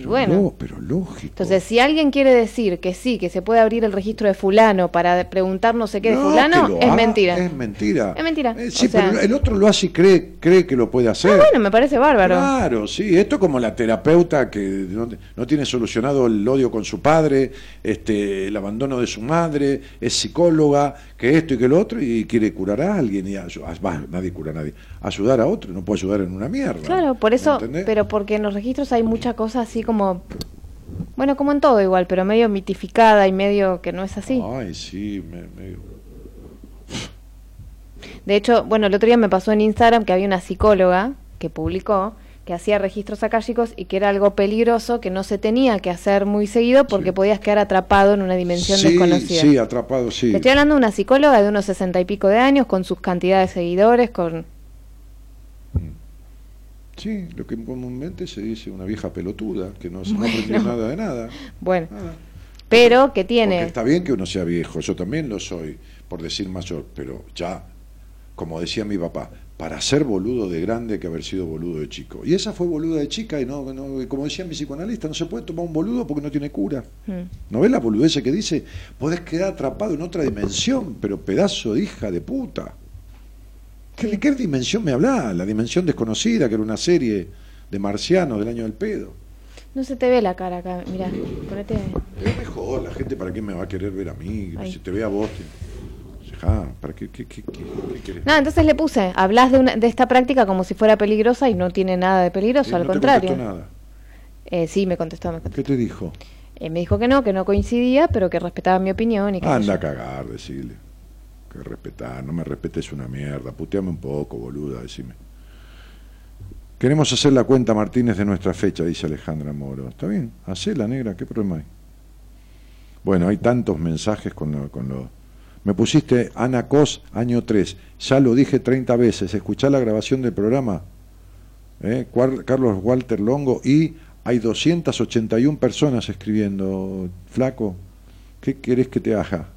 Y bueno. lo- pero lógico. Entonces, si alguien quiere decir que sí, que se puede abrir el registro de fulano para preguntar no sé qué de No, fulano, es haga, mentira. Es mentira. Es mentira. Eh, sí, O sea- pero el otro lo hace y cree, cree que lo puede hacer. Ah, bueno, me parece bárbaro. Claro, sí. Esto como la terapeuta que no, no tiene solucionado el odio con su padre, este, el abandono de su madre, es psicóloga, que esto y que lo otro, y quiere curar a alguien. Y bah, nadie cura a nadie. Ayudar a otro, no puede ayudar en una mierda. Claro, por eso, pero porque en los registros hay mucha cosa así como, bueno, como en todo igual, pero medio mitificada y medio que no es así. Ay, sí, me, De hecho, bueno, el otro día me pasó en Instagram que había una psicóloga que publicó que hacía registros akáshicos y que era algo peligroso que no se tenía que hacer muy seguido porque podías quedar atrapado en una dimensión sí, desconocida. sí, atrapado, sí. Estoy hablando de una psicóloga de unos sesenta y pico de años, con sus cantidades de seguidores, con... Sí, lo que comúnmente se dice una vieja pelotuda, que no, no Bueno. aprendió nada de nada. Bueno, pero que Porque tiene... está bien que uno sea viejo, yo también lo soy, por decir mayor, pero ya, como decía mi papá, para ser boludo de grande hay que haber sido boludo de chico. Y esa fue boluda de chica y no, no como decía mi psicoanalista, no se puede tomar un boludo porque no tiene cura. Mm. ¿No ves la boludez que dice? Podés quedar atrapado en otra dimensión, pero pedazo de hija de puta. ¿Qué, ¿De qué dimensión me habla? La dimensión desconocida, que era una serie de marcianos del año del pedo. No se te ve la cara acá, mira, ponete... Es mejor, la gente para qué me va a querer ver a mí, Ay. si te ve a vos. te- ¿para qué, qué, qué, qué-? No, entonces le puse, hablas de, una, de esta práctica como si fuera peligrosa y no tiene nada de peligroso, Eh, al no te contrario. contestó nada. Eh, sí, me contestó, me contestó. ¿Qué te dijo? Eh, me dijo que no, que no coincidía, pero que respetaba mi opinión y que... Anda a cagar, decirle. Que respetar, no me respetes una mierda. Puteame un poco, boluda, decime. Queremos hacer la cuenta, Martínez, de nuestra fecha, dice Alejandra Moro. ¿Está bien? Hacela, negra, ¿qué problema hay? Bueno, hay tantos mensajes con lo... Con lo... Me pusiste Ana Cos, año 3. Ya lo dije 30 veces. Escuchá la grabación del programa. ¿Eh? Carlos Walter Longo y hay 281 personas escribiendo. Flaco, ¿qué querés que te haga?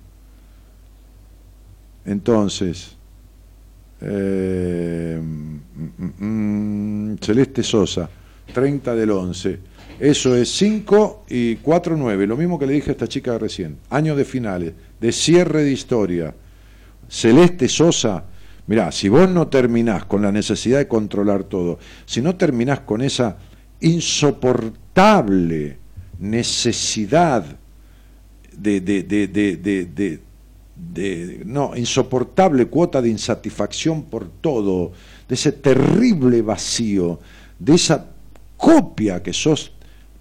Entonces, eh, mm, mm, mm, Celeste Sosa, 30 del 11. Eso es 5 y 4, 9. Lo mismo que le dije a esta chica recién. Año de finales, de cierre de historia. Celeste Sosa, mirá, si vos no terminás con la necesidad de controlar todo, si no terminás con esa insoportable necesidad de, de, de, de, de- no, insoportable cuota de insatisfacción por todo, de ese terrible vacío, de esa copia que sos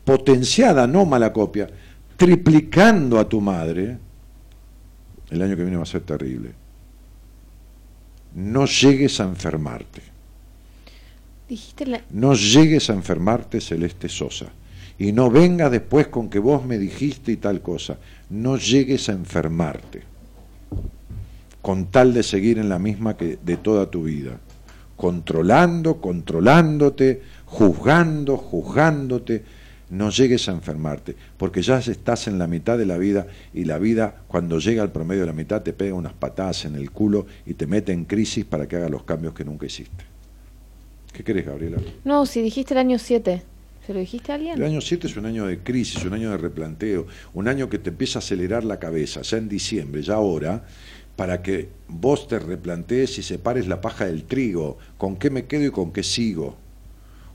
potenciada, no mala copia, triplicando a tu madre, el año que viene va a ser terrible. No llegues a enfermarte. Dijiste la... No llegues a enfermarte, Celeste Sosa. Y no venga después con que vos me dijiste y tal cosa. No llegues a enfermarte. Con tal de seguir en la misma que de toda tu vida. Controlando, controlándote, juzgando, juzgándote. No llegues a enfermarte, porque ya estás en la mitad de la vida y la vida cuando llega al promedio de la mitad te pega unas patadas en el culo y te mete en crisis para que hagas los cambios que nunca hiciste. ¿Qué querés, Gabriela? No, si dijiste el año 7, ¿se lo dijiste a alguien? El año 7 es un año de crisis, un año de replanteo, un año que te empieza a acelerar la cabeza, ya en diciembre, ya ahora, para que vos te replantees y separes la paja del trigo, con qué me quedo y con qué sigo.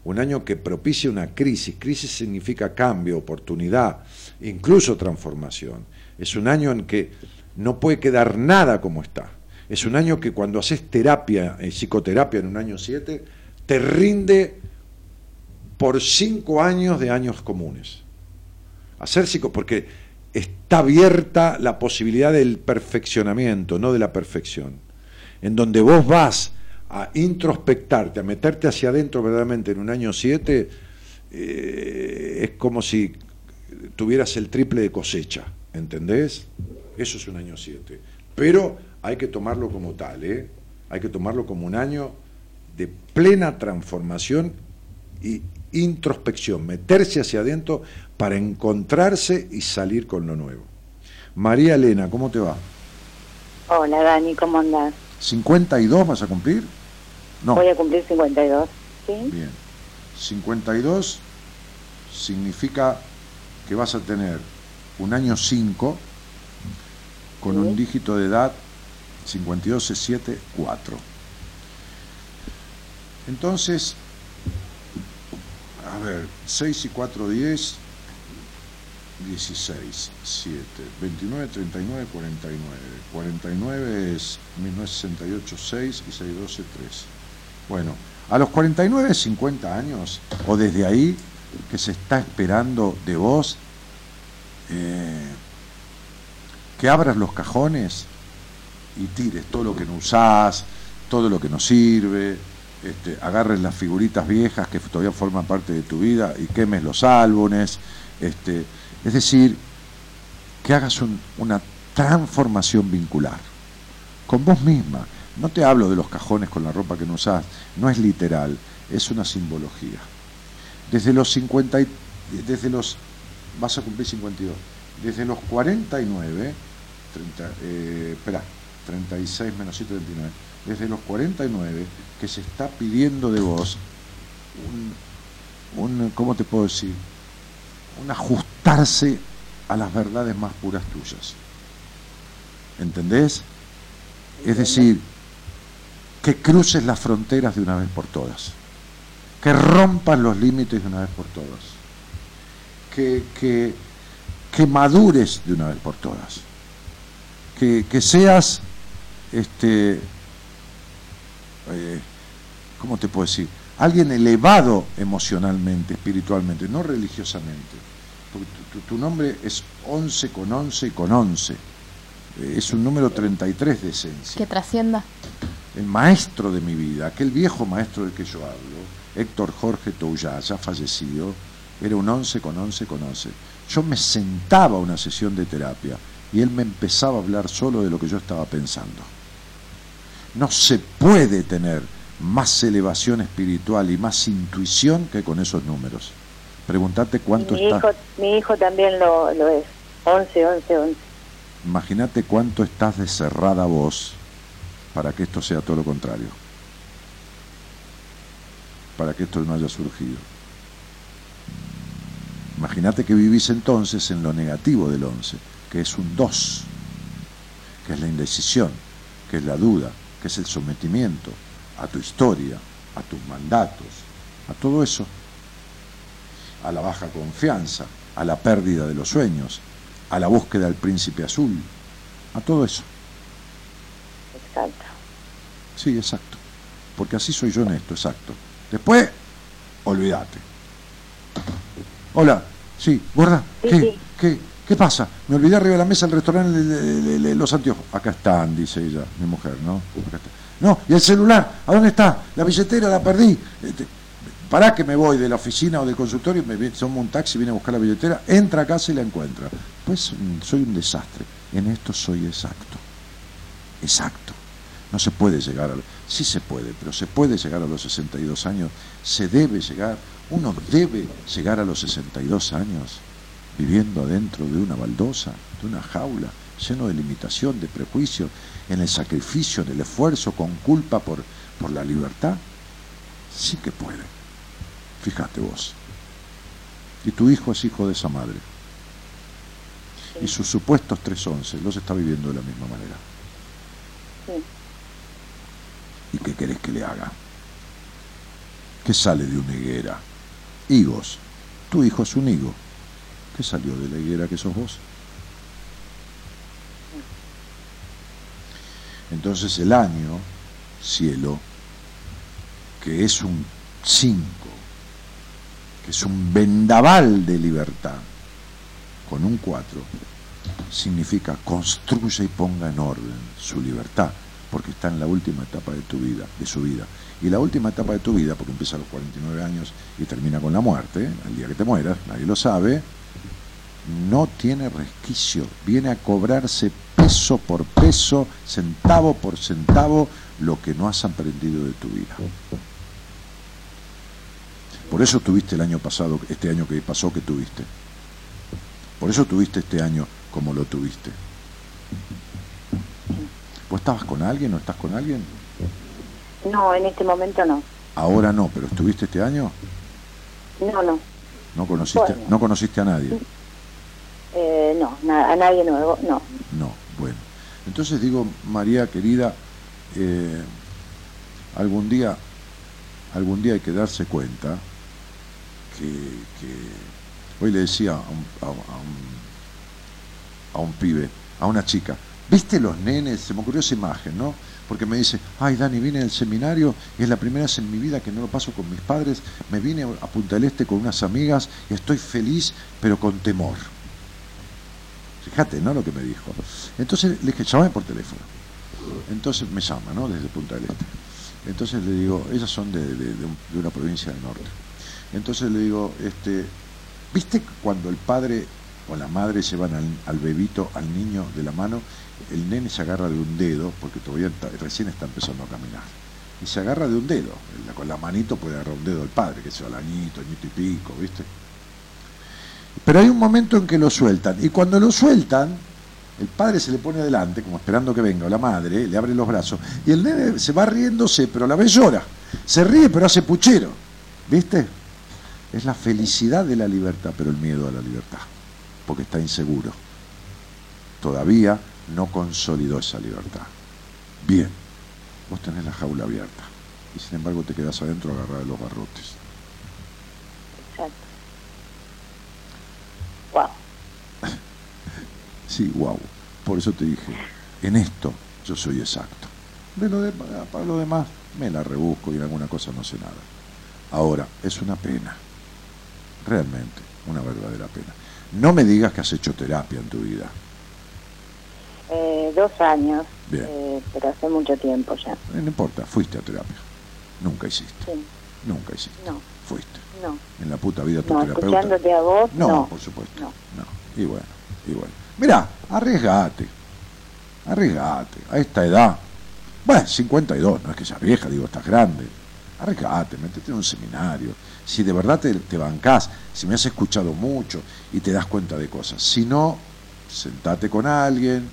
Un año que propicie una crisis. Crisis significa cambio, oportunidad, incluso transformación. Es un año en que no puede quedar nada como está. Es un año que cuando haces terapia, eh, psicoterapia en un año 7, te rinde por cinco años de años comunes. Hacer psico, porque está abierta la posibilidad del perfeccionamiento, no de la perfección. En donde vos vas a introspectarte, a meterte hacia adentro verdaderamente en un año 7, es como si tuvieras el triple de cosecha, ¿entendés? Eso es un año 7. Pero hay que tomarlo como tal, ¿eh? Hay que tomarlo como un año de plena transformación y introspección, meterse hacia adentro para encontrarse y salir con lo nuevo. María Elena, ¿cómo te va? Hola Dani, ¿cómo andás? ¿52 vas a cumplir? No. Voy a cumplir 52, ¿sí? Bien. 52 significa que vas a tener un año 5 con un dígito de edad 52774. Entonces, a ver, 6 y 4, 10, 16, 7, 29, 39, 49. 49 es 1968, 6 y 6, 12, 3. Bueno, a los 49, 50 años, o desde ahí, que se está esperando de vos, eh, que abras los cajones y tires todo lo que no usás, todo lo que no sirve, este, agarres las figuritas viejas que todavía forman parte de tu vida y quemes los álbumes, este, es decir, que hagas un- una transformación vincular con vos misma. No te hablo de los cajones con la ropa que no usás, no es literal, es una simbología. Desde los 50 y- desde los vas a cumplir 52. Desde los 49, 30, eh, espera, 36 menos 7, 29. Desde los 49 que se está pidiendo de vos un, un ¿cómo te puedo decir? Un ajustarse a las verdades más puras tuyas. ¿Entendés? Es decir, que cruces las fronteras de una vez por todas, que rompas los límites de una vez por todas, que, que, que madures de una vez por todas, que, que seas, este, eh, ¿cómo te puedo decir? Alguien elevado emocionalmente, espiritualmente, no religiosamente. Porque tu, tu- tu nombre es 11 con 11 y con 11. Eh, Es un número 33 de esencia Que trascienda. el maestro de mi vida, aquel viejo maestro del que yo hablo, Héctor Jorge Touya, ya fallecido, era un 11 con 11 con 11. Yo me sentaba a una sesión de terapia y él me empezaba a hablar solo de lo que yo estaba pensando. No se puede tener más elevación espiritual y más intuición que con esos números. Preguntate cuánto mi, está. hijo, mi hijo también lo, lo es. 11, 11, 11. Imagínate cuánto estás de cerrada vos para que esto sea todo lo contrario. Para que esto no haya surgido. Imagínate que vivís entonces en lo negativo del 11, que es un 2, que es la indecisión, que es la duda, que es el sometimiento a tu historia, a tus mandatos, a todo eso, a la baja confianza, a la pérdida de los sueños, a la búsqueda del príncipe azul, a todo eso. Exacto. Sí, exacto. Porque así soy yo en esto, exacto. Después, olvídate. Hola, sí, gorda, ¿qué, qué, qué pasa? Me olvidé arriba de la mesa del restaurante de- los anteojos. Acá están, dice ella, mi mujer, ¿no? Acá está. No, ¿y el celular? ¿A dónde está? La billetera la perdí. Este, Pará que me voy de la oficina o del consultorio, me tomo un taxi, viene a buscar la billetera, entra a casa y la encuentra. Pues mm, soy un desastre. En esto soy exacto. Exacto. No se puede llegar a... Sí se puede, pero se puede llegar a los 62 años. Se debe llegar, uno debe llegar a los 62 años viviendo adentro de una baldosa, de una jaula, lleno de limitación, de prejuicio, en el sacrificio, en el esfuerzo, con culpa por, por la libertad. Sí que puede. Fíjate vos. Y tu hijo es hijo de esa madre. Y sus supuestos 311 los está viviendo de la misma manera. Sí. ¿Y qué querés que le haga? ¿Qué sale de una higuera? Higos. Tu hijo es un higo. ¿Qué salió de la higuera que sos vos? Entonces el año, cielo, que es un 5, es un vendaval de libertad, con un 4, significa construya y ponga en orden su libertad, porque está en la última etapa de tu vida, de su vida. Y la última etapa de tu vida, porque empieza a los 49 años y termina con la muerte, al día que te mueras, nadie lo sabe, no tiene resquicio, viene a cobrarse peso por peso, centavo por centavo, lo que no has aprendido de tu vida. Por eso tuviste el año pasado, este año que pasó que tuviste. Por eso tuviste este año como lo tuviste. ¿Vos estabas con alguien o estás con alguien? No, en este momento no. Ahora no, pero ¿estuviste este año? No, no. No conociste, Bueno. no conociste a nadie. Eh, no, na- a nadie nuevo, no. No, bueno. Entonces digo, María querida, eh, algún día, algún día hay que darse cuenta que, que- hoy le decía a un, a, un, pibe, a una chica, ¿viste los nenes? Se me ocurrió esa imagen, ¿no? Porque me dice, ay Dani, vine del seminario y es la primera vez en mi vida que no lo paso con mis padres, me vine a Punta del Este con unas amigas y estoy feliz, pero con temor. Fíjate, ¿no? Lo que me dijo. Entonces le dije, llamame por teléfono. Entonces me llama, ¿no? Desde Punta del Este. Entonces le digo, ellas son de una provincia del norte. Entonces le digo, este, ¿viste cuando el padre o la madre llevan al, bebito, al niño de la mano, el nene se agarra de un dedo, porque todavía recién está empezando a caminar, y se agarra de un dedo, con la manito puede agarrar un dedo del padre, que sea el añito, añito y pico, ¿viste? Pero hay un momento en que lo sueltan, y cuando lo sueltan, el padre se le pone adelante, como esperando que venga, o la madre, le abre los brazos, y el nene se va riéndose, pero a la vez llora. Se ríe, pero hace puchero. ¿Viste? Es la felicidad de la libertad, pero el miedo a la libertad, porque está inseguro. Todavía no consolidó esa libertad. Bien, vos tenés la jaula abierta, y sin embargo te quedás adentro agarrado de los barrotes. Exacto. Wow. Sí, wow. Por eso te dije, en esto yo soy exacto. De lo de- para lo demás me la rebusco y en alguna cosa no sé nada. Ahora, es una pena. Realmente, una verdadera pena. No me digas que has hecho terapia en tu vida. Eh, dos años, Bien. eh, pero hace mucho tiempo ya. Eh, No importa, fuiste a terapia. Nunca hiciste. Sí. Nunca hiciste. No, Fuiste. no. En la puta vida tu No, terapeuta. escuchándote a vos, No, no. por supuesto. No. No. Y bueno, y bueno. Mirá, arriesgate. Arriesgate. A esta edad. Bueno, 52, no es que seas vieja, digo, estás grande. Arriesgate, métete en un seminario. Si de verdad te, te bancás, si me has escuchado mucho y te das cuenta de cosas. Si no, sentate con alguien,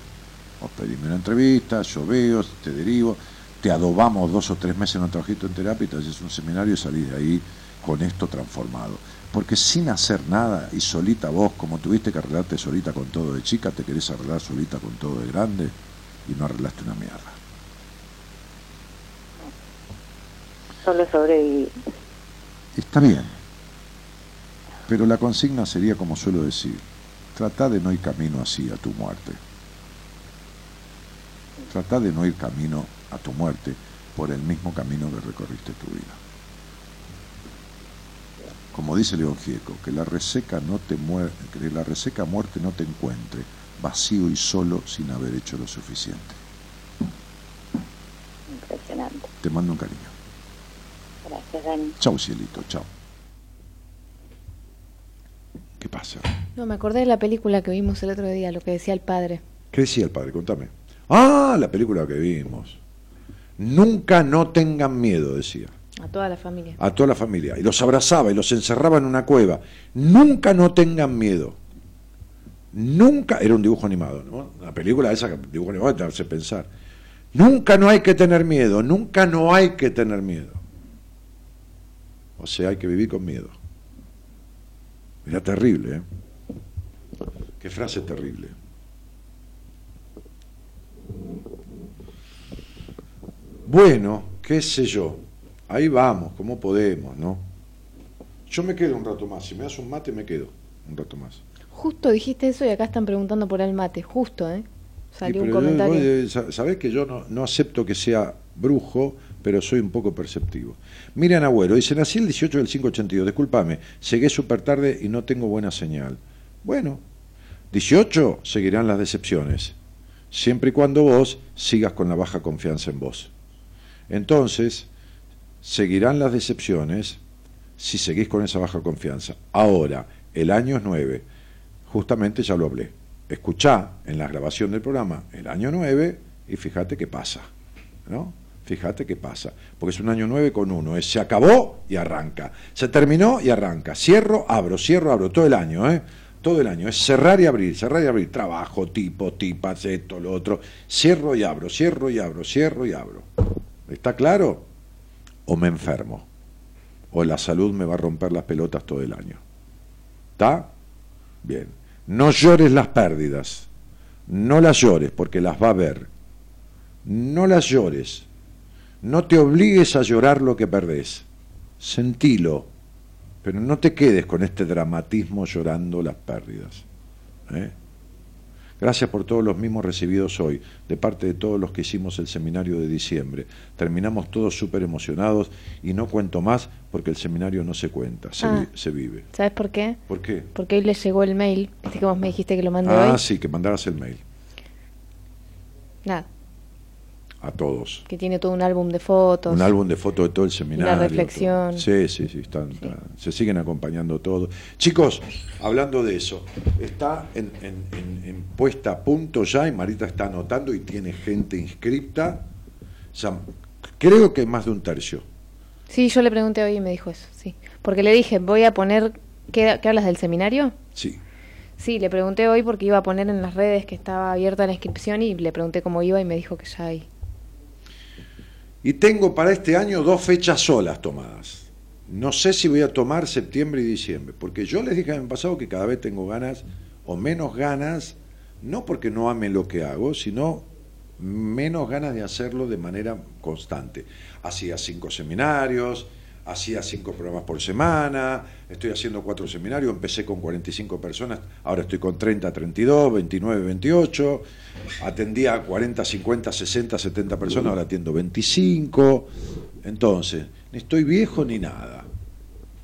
o pedime una entrevista, yo veo, te derivo, te adobamos dos o tres meses en un trabajito en terapia y te haces un seminario y salís de ahí con esto transformado. Porque sin hacer nada y solita vos, como tuviste que arreglarte solita con todo de chica, te querés arreglar solita con todo de grande y no arreglaste una mierda. Solo sobreviví. Está bien. Pero la consigna sería, como suelo decir, trata de no ir camino así a tu muerte. Trata de no ir camino a tu muerte por el mismo camino que recorriste tu vida. Como dice León Gieco, que la reseca no te muer- que la reseca muerte no te encuentre vacío y solo sin haber hecho lo suficiente. Impresionante. Te mando un cariño. Gracias, Dani. Chau, cielito, chau. ¿Qué pasa? No, me acordé de la película que vimos el otro día, lo que decía el padre. ¿Qué decía el padre? Contame. Ah, la película que vimos. Nunca no tengan miedo, decía, A toda la familia. a toda la familia. Y los abrazaba y los encerraba en una cueva. Nunca no tengan miedo. Nunca, era un dibujo animado, ¿no? Una película esa, dibujo animado, te hace pensar. Nunca no hay que tener miedo, nunca no hay que tener miedo. O sea, hay que vivir con miedo. Era terrible, ¿eh? Qué frase terrible. Bueno, qué sé yo. Ahí vamos, como podemos, ¿no? Yo me quedo un rato más. Si me das un mate, me quedo un rato más. Justo dijiste eso y acá están preguntando por el mate. Justo, ¿eh? Salió un yo- comentario. vos, eh, sa- sabés que yo no, no acepto que sea brujo, pero soy un poco perceptivo. Miriam Agüero dice, nací el 18 del 582, discúlpame, llegué súper tarde y no tengo buena señal. Bueno, 18 seguirán las decepciones, siempre y cuando vos sigas con la baja confianza en vos. Entonces, seguirán las decepciones si seguís con esa baja confianza. Ahora, el año es 9, justamente ya lo hablé. Escuchá en la grabación del programa el año 9 y fíjate qué pasa. ¿No? Fíjate qué pasa. Porque es un año 9 con uno. Es se acabó y arranca. Se terminó y arranca. Cierro, abro, cierro, abro. Todo el año, ¿eh? Todo el año. Es cerrar y abrir, cerrar y abrir. Trabajo, tipo, tipas, esto, lo otro. Cierro y abro, cierro y abro, cierro y abro. ¿Está claro? O me enfermo. O la salud me va a romper las pelotas todo el año. ¿Está? Bien. No llores las pérdidas. No las llores porque las va a ver. No las llores. No te obligues a llorar lo que perdés. Sentilo. Pero no te quedes con este dramatismo llorando las pérdidas. ¿eh? Gracias por todos los mismos recibidos hoy, de parte de todos los que hicimos el seminario de diciembre. Terminamos todos súper emocionados y no cuento más porque el seminario no se cuenta, se, Ah. vi- se vive. ¿Sabes por qué? ¿Por qué? Porque hoy le llegó el mail. Viste que vos me dijiste que lo mandé Ah, hoy. sí, que mandaras el mail Nada, a todos. que tiene todo un álbum de fotos. Un álbum de fotos de todo el seminario. reflexión. todo. Sí, sí, sí, están- están- se siguen acompañando todos. Chicos, hablando de eso, está en, en- en- en puesta a punto ya y Marita está anotando y tiene gente inscripta. Creo que más de un tercio. Sí, yo le pregunté hoy y me dijo eso, sí. Porque le dije, voy a poner... ¿Qué, qué hablas del seminario? Sí. Sí, le pregunté hoy porque iba a poner en las redes que estaba abierta la inscripción y le pregunté cómo iba y me dijo que ya hay. Y tengo para este año dos fechas solas tomadas. No sé si voy a tomar septiembre y diciembre, porque yo les dije el año pasado que cada vez tengo ganas o menos ganas, no porque no ame lo que hago, sino menos ganas de hacerlo de manera constante. Hacía cinco seminarios, hacía cinco programas por semana, estoy haciendo cuatro seminarios, empecé con 45 personas, ahora estoy con 30, 32, 29, 28, atendía a 40, 50, 60, 70 personas, ahora atiendo 25, entonces, ni estoy viejo ni nada.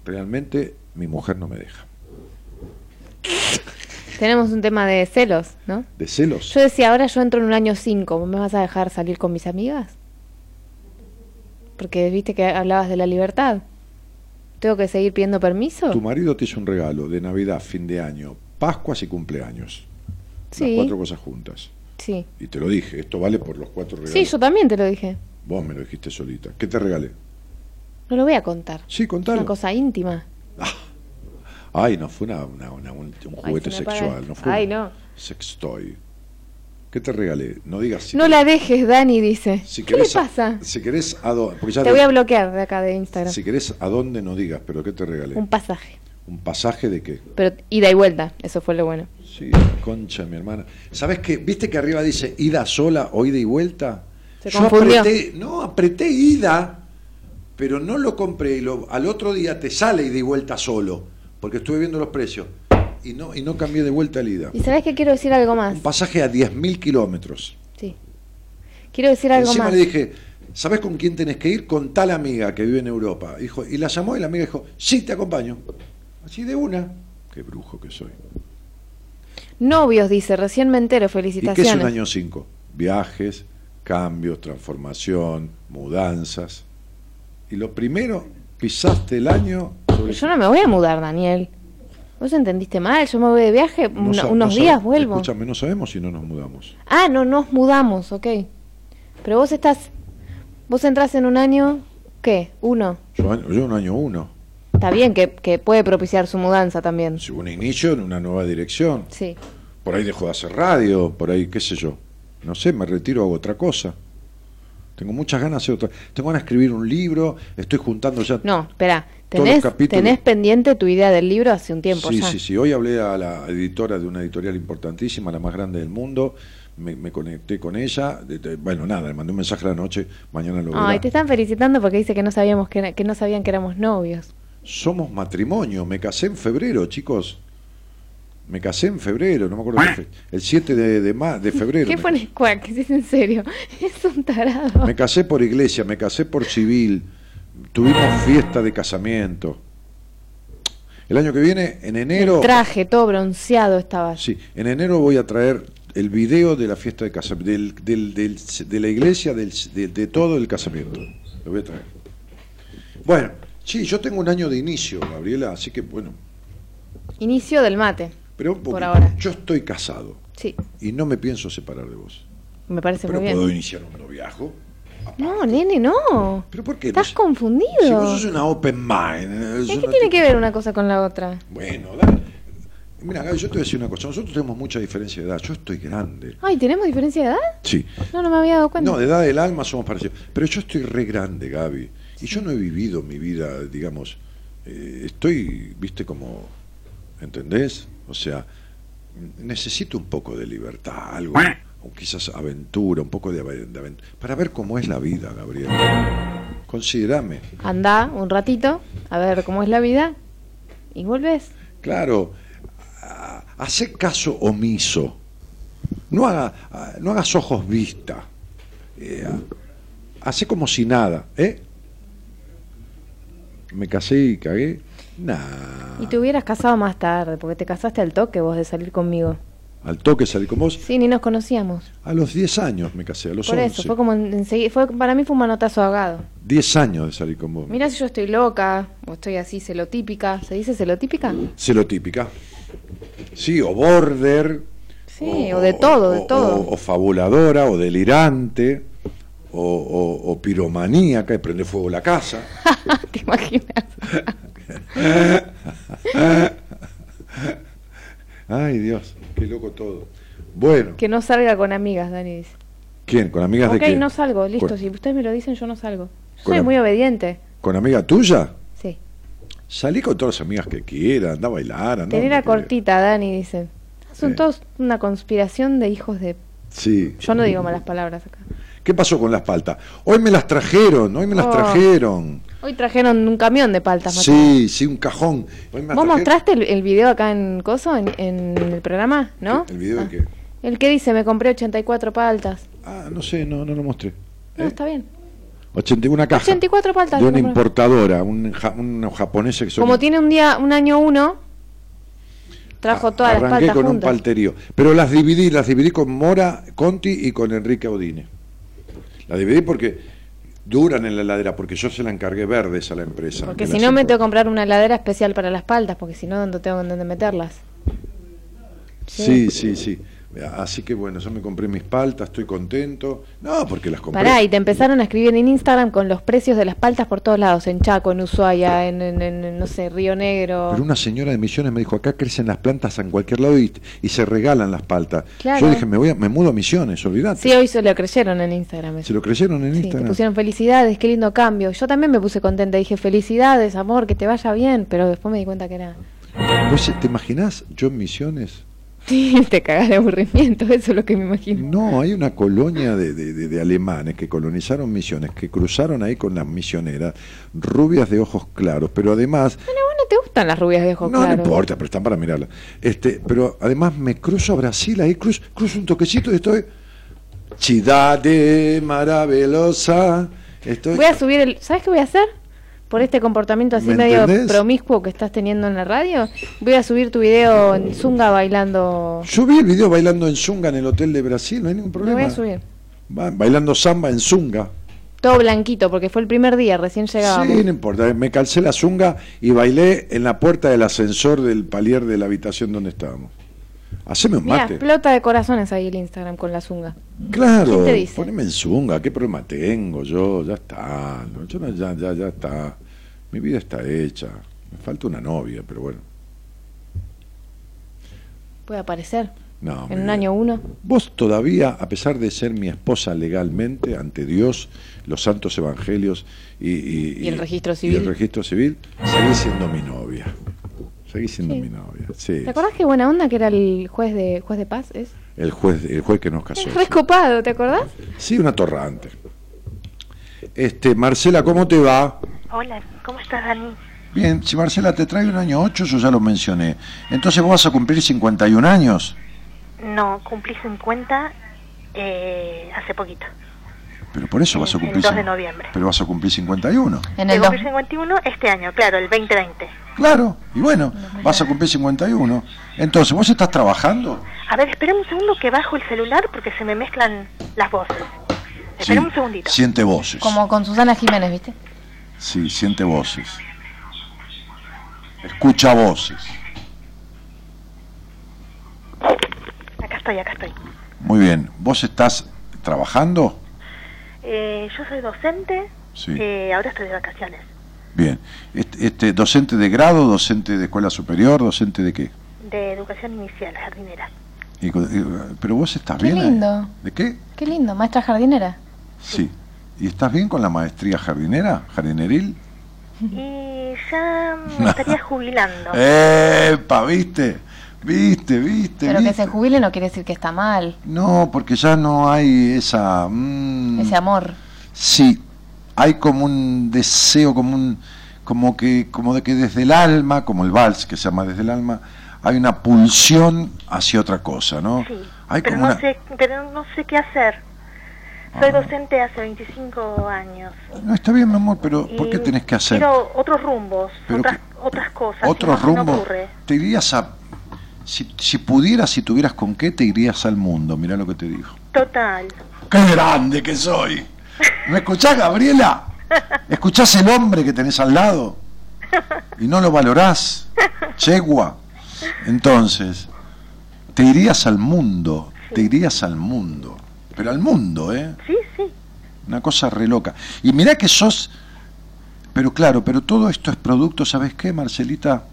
Realmente mi mujer no me deja. Tenemos un tema de celos, ¿no? ¿De celos? Yo decía, ahora yo entro en un año 5, ¿vos me vas a dejar salir con mis amigas? Porque viste que hablabas de la libertad. ¿Tengo que seguir pidiendo permiso? Tu marido te hizo un regalo de Navidad, fin de año, Pascuas y cumpleaños. Las Sí. cuatro cosas juntas. Sí. Y te lo dije, esto vale por los cuatro regalos. Sí, yo también te lo dije. Vos me lo dijiste solita. ¿Qué te regalé? No lo voy a contar. Sí, contalo. Una cosa íntima. Ay, no fue una, una- una- un, un juguete se sexual, no fue Ay, no. sextoy. ¿Qué te regalé? No digas si, No la dejes, Dani, dice. si ¿Qué le querés a- pasa? Si querés a ya Te voy a bloquear de acá de Instagram. si querés a dónde no digas, pero ¿qué te regalé? Un pasaje. ¿Un pasaje de qué? Pero ida y vuelta, eso fue lo bueno. Sí, concha mi hermana. ¿Sabes qué? ¿Viste que arriba dice ida sola o ida y vuelta? Se Yo confundió. apreté, no, apreté ida, pero no lo compré y lo- al otro día te sale ida y vuelta solo, porque estuve viendo los precios y no, y no cambié de vuelta al ida. ¿Y sabes que quiero decir algo más? Un pasaje a 10.000 kilómetros. Sí. Quiero decir algo Encima más. le dije, ¿sabes con quién tenés que ir? Con tal amiga que vive en Europa. Dijo, y la llamó y la amiga dijo, sí, te acompaño. Así de una. Qué brujo que soy. Novios, dice, recién me entero, ¿Y qué es felicitaciones. un año 5? Viajes, cambios, transformación, mudanzas. Y lo primero, pisaste el año sobre- Yo no me voy a mudar, Daniel. Vos entendiste mal, yo me voy de viaje, No una- unos no días vuelvo. Escúchame, no sabemos si no nos mudamos. Ah, no, nos mudamos, ok. Pero vos estás, vos entras en un año, ¿qué? Uno. Yo, yo un año uno. Está bien que, que puede propiciar su mudanza también. Si un inicio en una nueva dirección. Sí. Por ahí dejo de hacer radio, por ahí, qué sé yo. No sé, me retiro, hago otra cosa. Tengo muchas ganas de hacer otra. Tengo ganas de escribir un libro, estoy juntando ya. No, espera, tenés, tenés pendiente tu idea del libro hace un tiempo Sí, ya. sí, sí. Hoy hablé a la editora de una editorial importantísima, la más grande del mundo. Me, me conecté con ella. de- de- bueno, nada, le mandé un mensaje a la noche. Mañana lo verá. Ay, te están felicitando porque dice que no sabíamos que no sabían que éramos novios. Somos matrimonio. Me casé en febrero, chicos. Me casé en febrero, no me acuerdo qué El 7 de, de, ma- de febrero. ¿Qué pones cuac? Es en serio. Es un tarado. Me casé por iglesia, me casé por civil, tuvimos fiesta de casamiento. El año que viene, en enero, El traje, todo bronceado estabas. sí, en enero voy a traer el video de la fiesta de casamiento, del, del- del- de la iglesia, del, de, de todo el casamiento. Lo voy a traer. Bueno, sí, yo tengo un año de inicio, Gabriela, así que bueno, Inicio del mate. Pero un Por poquito. ahora. Yo estoy casado Sí, y no me pienso separar de vos. me parece Pero muy bien. puedo iniciar un noviazgo. No, nene, no. ¿Pero por qué? Estás Si confundido. vos sos una open mind. eh, ¿Y sos qué tiene que ver una cosa con la otra? Bueno, dale. Mira, Gaby, yo te voy a decir una cosa. Nosotros tenemos mucha diferencia de edad. Yo estoy grande. Ay, ¿tenemos diferencia de edad? Sí. No, no me había dado cuenta. No, de edad del alma somos parecidos. Pero yo estoy re grande, Gaby. Y yo no he vivido mi vida, digamos. eh, estoy, viste, como ¿Entendés? O sea, necesito un poco de libertad, algo, o quizás aventura, un poco de, ave- de aventura, para ver cómo es la vida, Gabriel. Considerame. Anda un ratito a ver cómo es la vida y volvés. Claro, hace caso omiso. No, haga, no hagas ojos vista. Eh, hace como si nada. ¿eh? Me casé y cagué. Nah. Y te hubieras casado más tarde, porque te casaste al toque vos de salir conmigo. Al toque salí con vos. Sí, ni nos conocíamos. A los 10 años me casé, a los Por 11. eso, fue como en- enseguida, fue, para mí fue un manotazo ahogado. 10 años de salir con vos. Mira si yo estoy loca, o estoy así celotípica. ¿Se dice celotípica? Celotípica. Sí, o border. Sí, o, de todo, de o- todo. O, o fabuladora, o delirante, o piromaníaca y prende fuego la casa. ¿Te imaginas? Ay, Dios, qué loco todo. Bueno, Que no salga con amigas, Dani dice. ¿quién? ¿Con amigas ok, de qué? no salgo, listo. Con, Si ustedes me lo dicen, yo no salgo. Yo soy am- muy obediente. ¿Con amiga tuya? Sí. Salí con todas las amigas que quiera, anda a bailar, anda donde quiera. cortita, Dani dice. Son Sí. todos una conspiración de hijos de... Sí. Yo no digo malas palabras acá. ¿Qué pasó con las paltas? Hoy me las trajeron, hoy me las Oh. trajeron. Hoy trajeron un camión de paltas. Mateo. Sí, sí, un cajón. Hoy ¿Vos trajeron- mostraste el, el video acá en Coso, en, en el programa? ¿No? ¿El video Ah. de qué? El que dice, me compré 84 paltas. Ah, no sé, no, no lo mostré. No, está bien. 81 cajas. 84 paltas. De una importadora, un, ja- unos japoneses que son... Como tiene un día, un año uno, trajo todas las Arranqué paltas con un palterío. Pero las dividí, las dividí con Mora, Conti y con Enrique Audine. Las dividí porque duran en la heladera, porque yo se la encargué verdes a la empresa. Porque si no me tengo que comprar una heladera especial para las paltas, porque si no, ¿dónde tengo dónde meterlas? Sí, sí, sí. Así que bueno, yo me compré mis paltas, estoy contento. No, porque las compré. Pará, y te empezaron a escribir en Instagram con los precios de las paltas por todos lados, en Chaco, en Ushuaia, en, en- en, no sé, Río Negro. Pero una señora de Misiones me dijo, acá crecen las plantas en cualquier lado y, y se regalan las paltas. Claro. Yo dije, me voy a, me mudo a Misiones, olvidate. Sí, hoy se lo creyeron en Instagram. eso. ¿Se lo creyeron en Sí, te Instagram? pusieron felicidades, qué lindo cambio. Yo también me puse contenta, dije felicidades, amor, que te vaya bien, pero después me di cuenta que era... ¿Vos te imaginás yo en Misiones? Sí, te cagás de aburrimiento, eso es lo que me imagino. No, hay una colonia de, de- de- de alemanes que colonizaron Misiones, que cruzaron ahí con las misioneras, rubias de ojos claros, pero además, Bueno, vos no te gustan las rubias de ojos no, claros. no importa, pero están para mirarla. Este, pero además me cruzo a Brasil, ahí cruzo, cruzo un toquecito y estoy... Cidade maravillosa. Estoy... Voy a subir el... ¿Sabes qué voy a hacer? Por este comportamiento así ¿Me medio entendés? promiscuo que estás teniendo en la radio, voy a subir tu video en Zunga bailando... Yo vi el video bailando en Zunga en el hotel de Brasil, no hay ningún Lo problema. voy a subir. Va- bailando samba en Zunga. Todo blanquito, porque fue el primer día, recién llegábamos. Sí, no importa. Me calcé la zunga y bailé en la puerta del ascensor del palier de la habitación donde estábamos. Haceme un Mira, mate. explota de corazones ahí el Instagram con la Zunga. Claro, ¿Quién te dice? poneme en zunga. ¿Qué problema tengo yo? Ya está. no, Yo no- ya, ya, ya está. Mi vida está hecha. Me falta una novia, pero bueno. Puede aparecer No, en un año uno. Vos todavía, a pesar de ser mi esposa legalmente ante Dios, los santos evangelios y, y- Y el registro y civil. el registro civil, seguís siendo mi novia. Seguís siendo Sí. mi novia. Sí. ¿Te acordás qué buena onda que era el juez de juez de paz? Es El juez, el juez que nos casó. Es re copado, ¿te acordás? Sí, una torrante. Este, Marcela, ¿cómo te va? Hola, ¿cómo estás, Dani? Bien, si Marcela te trae un año 8, yo ya lo mencioné. Entonces vos vas a cumplir 51 años. No, cumplí 50 eh, hace poquito. Pero por eso vas a El cumplir. 2 de noviembre. Pero vas a cumplir 51. En a cumplir 51 este año, claro, el 2020. Claro, y bueno, vas a cumplir 51. Entonces, ¿vos estás trabajando? A ver, espera un segundo que bajo el celular porque se me mezclan las voces. Espera un segundito. Siente voces. Como con Susana Jiménez, ¿viste? Sí, siente voces. Escucha voces. Acá estoy, acá estoy. Muy bien. ¿Vos estás trabajando? Eh, yo soy docente, Sí. eh, ahora estoy de vacaciones. Bien. Este, este, ¿Docente de grado, docente de escuela superior, docente de qué? De educación inicial, jardinera. Y co- y, pero vos estás Qué bien. ahí? lindo. ¿De qué? Qué lindo, maestra jardinera. Sí. ¿Y estás bien con la maestría jardinera, jardineril? Y ya me estaría jubilando. ¡Epa! ¿Viste? ¿Viste? ¿Viste? Pero que se jubile no quiere decir que está mal. No, porque ya no hay esa... mm, Ese amor. Sí, hay como un deseo, como un, como que, como de que desde el alma, como el vals que se llama desde el alma, hay una pulsión hacia otra cosa, ¿no? Sí, Hay pero como no una, sé, pero no sé qué hacer. Soy Ah. docente hace 25 años. no está bien, mi amor, pero ¿por qué y tenés que hacer Quiero otros rumbos, Pero otras, otras cosas. y otros no rumbos? ocurre. Te irías a, si, si pudieras, si tuvieras con qué, te irías al mundo. Mirá lo que te digo. Total. ¡Qué grande que soy! ¿Me escuchás, Gabriela? ¿Escuchás el hombre que tenés al lado? Y no lo valorás. Chegua. Entonces, te irías al mundo, te irías al mundo. Pero al mundo, ¿eh? Sí, sí. Una cosa re loca. Y mirá que sos... Pero claro, pero todo esto es producto, ¿sabes qué, Marcelita?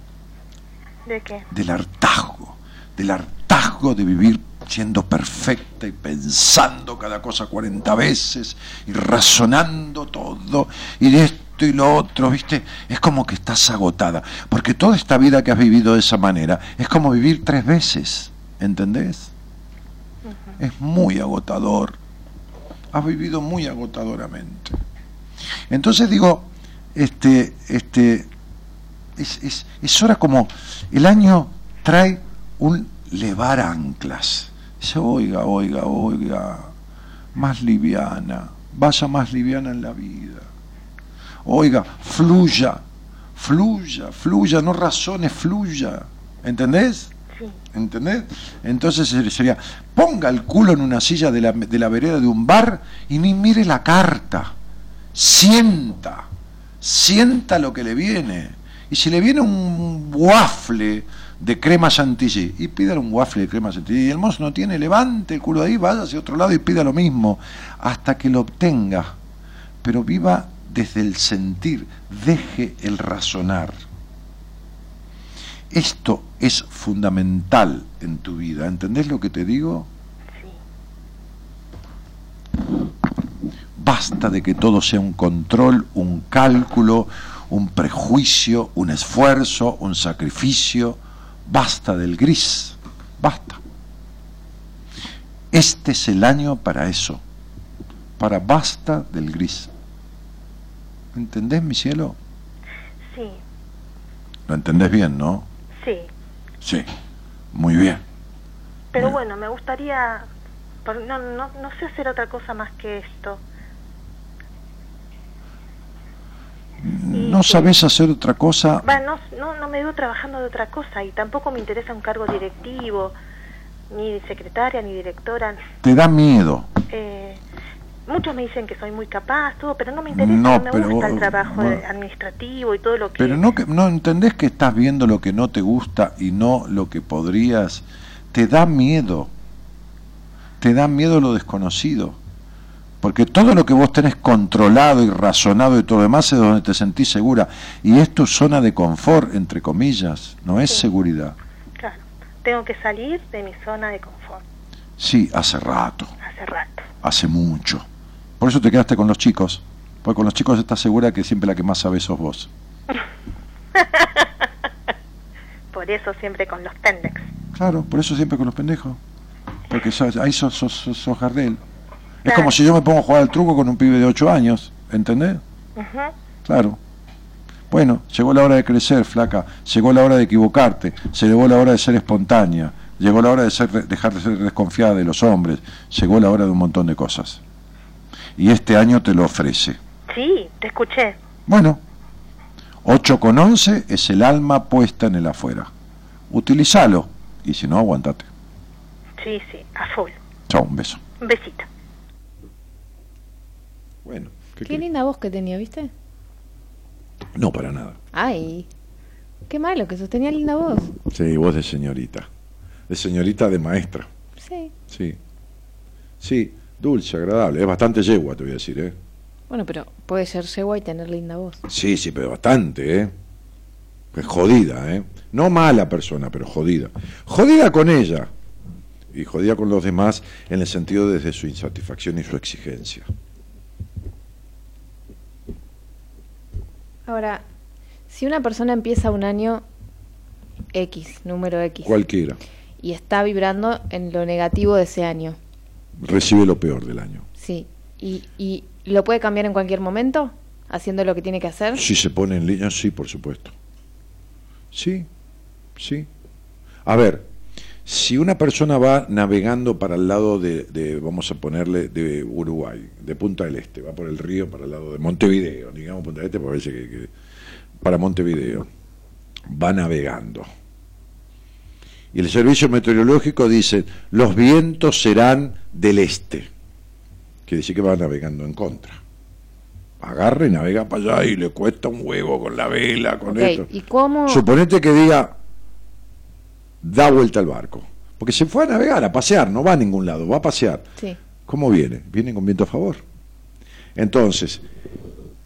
¿De qué? del hartazgo, del hartazgo de vivir siendo perfecta y pensando cada cosa 40 veces y razonando todo y de esto y lo otro, ¿viste? Es como que estás agotada, porque toda esta vida que has vivido de esa manera es como vivir tres veces, ¿entendés? Es muy agotador, has vivido muy agotadoramente. Entonces digo, este, este, es, es, es hora como el año trae un levar anclas. Dice, oiga, oiga, oiga, más liviana, vaya más liviana en la vida. Oiga, fluya, fluya, fluya, no razones, fluya. ¿Entendés? ¿Entendés? Entonces sería, ponga el culo en una silla de la, de la vereda de un bar y ni mire la carta. Sienta, sienta lo que le viene. Y si le viene un waffle de crema chantilly, y pídale un waffle de crema chantilly, y el mozo no tiene, levante el culo de ahí, vaya hacia otro lado y pida lo mismo, hasta que lo obtenga. Pero viva desde el sentir, deje el razonar. Esto es fundamental en tu vida, ¿entendés lo que te digo? Basta de que todo sea un control, un cálculo, un prejuicio, un esfuerzo, un sacrificio. Basta del gris, basta. Este es el año para eso, para basta del gris. ¿Entendés, mi cielo? Sí, Lo entendés bien, ¿no? sí. Sí, muy bien. Pero bueno, me gustaría... No, no, no sé hacer otra cosa más que esto. ¿No sabés hacer otra cosa? Va, no, no, no me veo trabajando de otra cosa y tampoco me interesa un cargo directivo, ni secretaria, ni directora. Te da miedo. Eh, muchos me dicen que soy muy capaz, todo, pero no me interesa, No, no, me pero, gusta el trabajo bueno. administrativo y todo lo que... Pero no, que, no entendés que estás viendo lo que no te gusta y no lo que podrías. Te da miedo. Te da miedo lo desconocido. Porque todo lo que vos tenés controlado y razonado y todo lo demás es donde te sentís segura. Y es tu zona de confort, entre comillas, no es seguridad. Claro, tengo que salir de mi zona de confort Sí, hace rato, hace rato. hace mucho. Por eso te quedaste con los chicos. Porque con los chicos estás segura que siempre la que más sabes sos vos. Por eso siempre con los pendex. Claro, por eso siempre con los pendejos. Porque sos- ahí sos, sos, sos, sos Es como si yo me pongo a jugar al truco con un pibe de 8 años, ¿entendés? Claro. Bueno, llegó la hora de crecer, flaca. Llegó la hora de equivocarte. Se llegó la hora de ser espontánea. Llegó la hora de ser, dejar de ser desconfiada de los hombres. Llegó la hora de un montón de cosas. Y este año te lo ofrece. Sí, te escuché. Bueno, 8 con 11 es el alma puesta en el afuera. Utilízalo. Y si no, aguantate. Sí, sí, a full. Chao, un beso. Un besito. Qué linda voz que tenía, ¿viste? No, para nada. Ay, qué malo que sostenía linda voz. Sí, voz de señorita. De señorita de maestra. Sí. Sí. Sí, dulce, agradable. Es bastante yegua, te voy a decir, ¿eh? Bueno, pero puede ser yegua y tener linda voz. Sí, sí, pero bastante, ¿eh? Es jodida, ¿eh? No mala persona, pero jodida. Jodida con ella. Y jodida con los demás en el sentido desde su insatisfacción y su exigencia. Ahora, Si una persona empieza un año X, número X, Cualquiera. y está vibrando en lo negativo de ese año, Recibe lo peor del año. sí, y, y lo puede cambiar en cualquier momento, haciendo lo que tiene que hacer. Si se pone en línea, sí, por supuesto. Sí, sí. A ver, si una persona va navegando para el lado de, de, vamos a ponerle, de Uruguay, de Punta del Este, va por el río para el lado de Montevideo, digamos Punta del Este, porque parece que, que para Montevideo, va navegando. Y el servicio meteorológico dice, los vientos serán del este. Quiere decir que va navegando en contra. Agarra y navega para allá y le cuesta un huevo con la vela, con Ok, esto. ¿Y cómo? Suponete que diga, da vuelta al barco. Porque se fue a navegar, a pasear, no va a ningún lado, va a pasear. Sí. ¿Cómo viene? Viene con viento a favor. Entonces,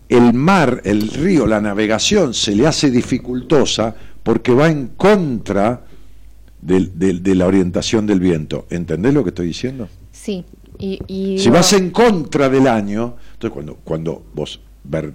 el mar, el río, la navegación se le hace dificultosa porque va en contra del- del- de la orientación del viento. ¿Entendés lo que estoy diciendo? Sí. Y, y Si vas en contra del año, entonces cuando, cuando vos ver-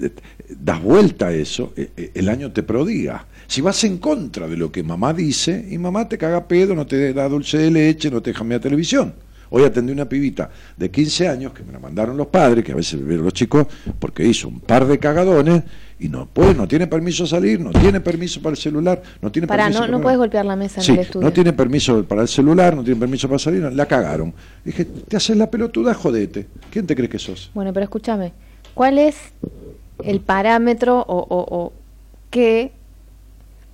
eh, das vuelta a eso, eh, eh, el año te prodiga. Si vas en contra de lo que mamá dice, y mamá te caga pedo, no te da dulce de leche, no te deja mirar televisión. Hoy atendí una pibita de 15 años que me la mandaron los padres, que a veces vieron los chicos, porque hizo un par de cagadones y no puede, no tiene permiso salir, no tiene permiso para el celular, no tiene Pará, permiso no, no para- puedes golpear la mesa Sí, en el estudio. no tiene permiso para el celular, no tiene permiso para salir, la cagaron. Dije, te haces la pelotuda, jodete. ¿Quién te crees que sos? Bueno, pero escúchame, ¿cuál es el parámetro o, o, o qué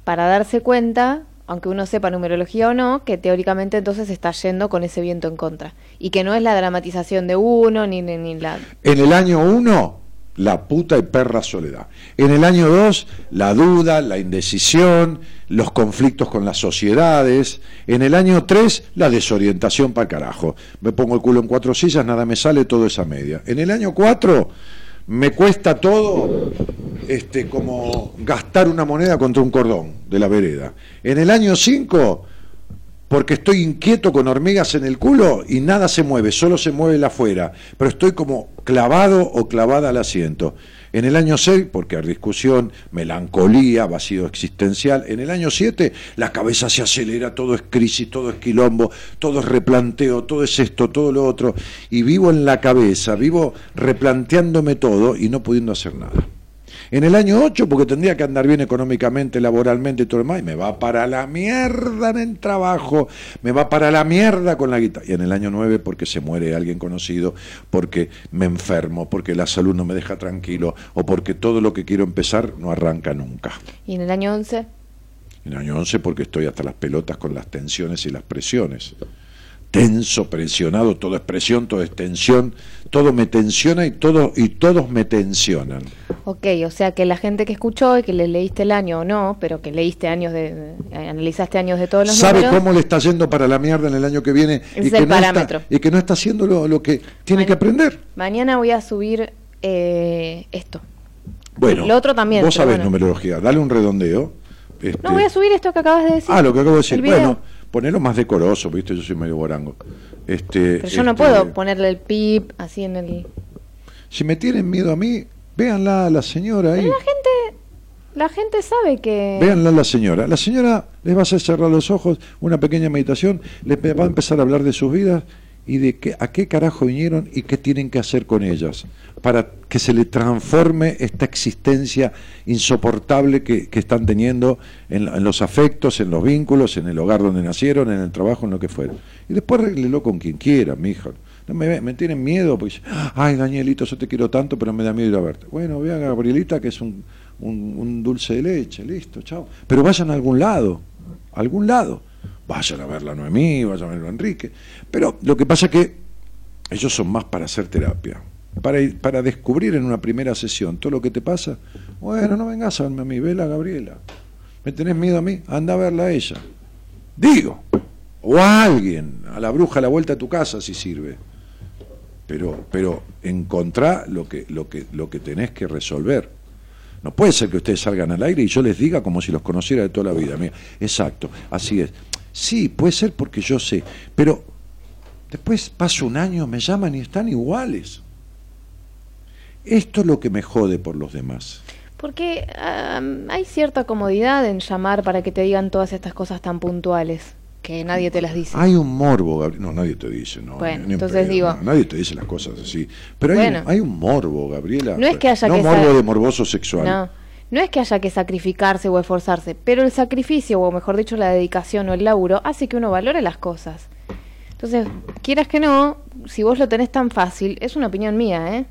para darse cuenta, aunque uno sepa numerología o no, que teóricamente entonces está yendo con ese viento en contra? Y que no es la dramatización de uno ni, ni, ni la... En el año 1, la puta y perra soledad. En el año 2, la duda, la indecisión, los conflictos con las sociedades. En el año 3, la desorientación para carajo. Me pongo el culo en cuatro sillas, nada me sale, todo esa media. En el año 4, me cuesta todo este, como gastar una moneda contra un cordón de la vereda. En el año 5, porque estoy inquieto con hormigas en el culo y nada se mueve, solo se mueve la afuera, pero estoy como clavado o clavada al asiento. En el año 6, porque hay discusión, melancolía, vacío existencial. En el año 7, la cabeza se acelera, todo es crisis, todo es quilombo, todo es replanteo, todo es esto, todo lo otro. Y vivo en la cabeza, vivo replanteándome todo y no pudiendo hacer nada. En el año 8, porque tendría que andar bien económicamente, laboralmente y todo lo demás, y me va para la mierda en el trabajo, me va para la mierda con la guitarra. Y en el año 9, porque se muere alguien conocido, porque me enfermo, porque la salud no me deja tranquilo, o porque todo lo que quiero empezar no arranca nunca. Y en el año 11, En el año 11, porque estoy hasta las pelotas con las tensiones y las presiones. Tenso, presionado, todo es presión, todo es tensión, todo me tensiona y, todo, y todos me tensionan. ok, o sea que la gente que escuchó y que le leíste el año o no, pero que leíste años de, analizaste años de todos los sabe números, cómo le está yendo para la mierda en el año que viene Es y que, el no parámetro. está, y que no está haciendo lo, lo que tiene que aprender. mañana voy a subir eh, esto. Bueno, Lo otro también, vos sabés bueno. numerología, dale un redondeo. este, No, voy a subir esto que acabas de decir. ah, lo que acabo de decir. Bueno, ponelo más decoroso, viste, yo soy medio borango. Este, pero yo no este, puedo ponerle el pip así en el... Si me tienen miedo a mí, véanla a la señora ahí. Pero la gente, la gente sabe que... Véanla a la señora. La señora les va a hacer cerrar los ojos, una pequeña meditación, les va a empezar a hablar de sus vidas y de qué, a qué carajo vinieron y qué tienen que hacer con ellas, para que se le transforme esta existencia insoportable que, que están teniendo en, en los afectos, en los vínculos, en el hogar donde nacieron, en el trabajo, en lo que fuera. Y después arréglelo con quien quiera, mi hija. No me, me tienen miedo, dicen, ay, Danielito, yo te quiero tanto, pero me da miedo ir a verte. Bueno, ve a Gabrielita, que es un, un, un dulce de leche, listo, chao. Pero vayan a algún lado, a algún lado. Vayan a verla a Noemí, vayan a verlo a Enrique. Pero lo que pasa es que ellos son más para hacer terapia. Para, ir- para descubrir en una primera sesión todo lo que te pasa. Bueno, no vengas a verme a mí, vela a Gabriela. ¿Me tenés miedo a mí? Anda a verla a ella. Digo. O a alguien, a la bruja a la vuelta a tu casa si sirve. Pero, pero encontrá lo que, lo, que, lo que tenés que resolver. No puede ser que ustedes salgan al aire y yo les diga como si los conociera de toda la vida. Mira, exacto, así es. Sí, puede ser porque yo sé, pero después pasa un año, me llaman y están iguales. Esto es lo que me jode por los demás. Porque hay cierta comodidad en llamar para que te digan todas estas cosas tan puntuales, que nadie te las dice. Hay un morbo. No, nadie te dice, no. Bueno, ni entonces digo- no, nadie te dice las cosas así. Pero hay, Bueno. un, hay un morbo, Gabriela. No es que haya no que morbo de morboso sexual. No, no es que haya que sacrificarse o esforzarse, pero el sacrificio, o mejor dicho, la dedicación o el laburo, hace que uno valore las cosas. Entonces, quieras que no, si vos lo tenés tan fácil, es una opinión mía, ¿eh?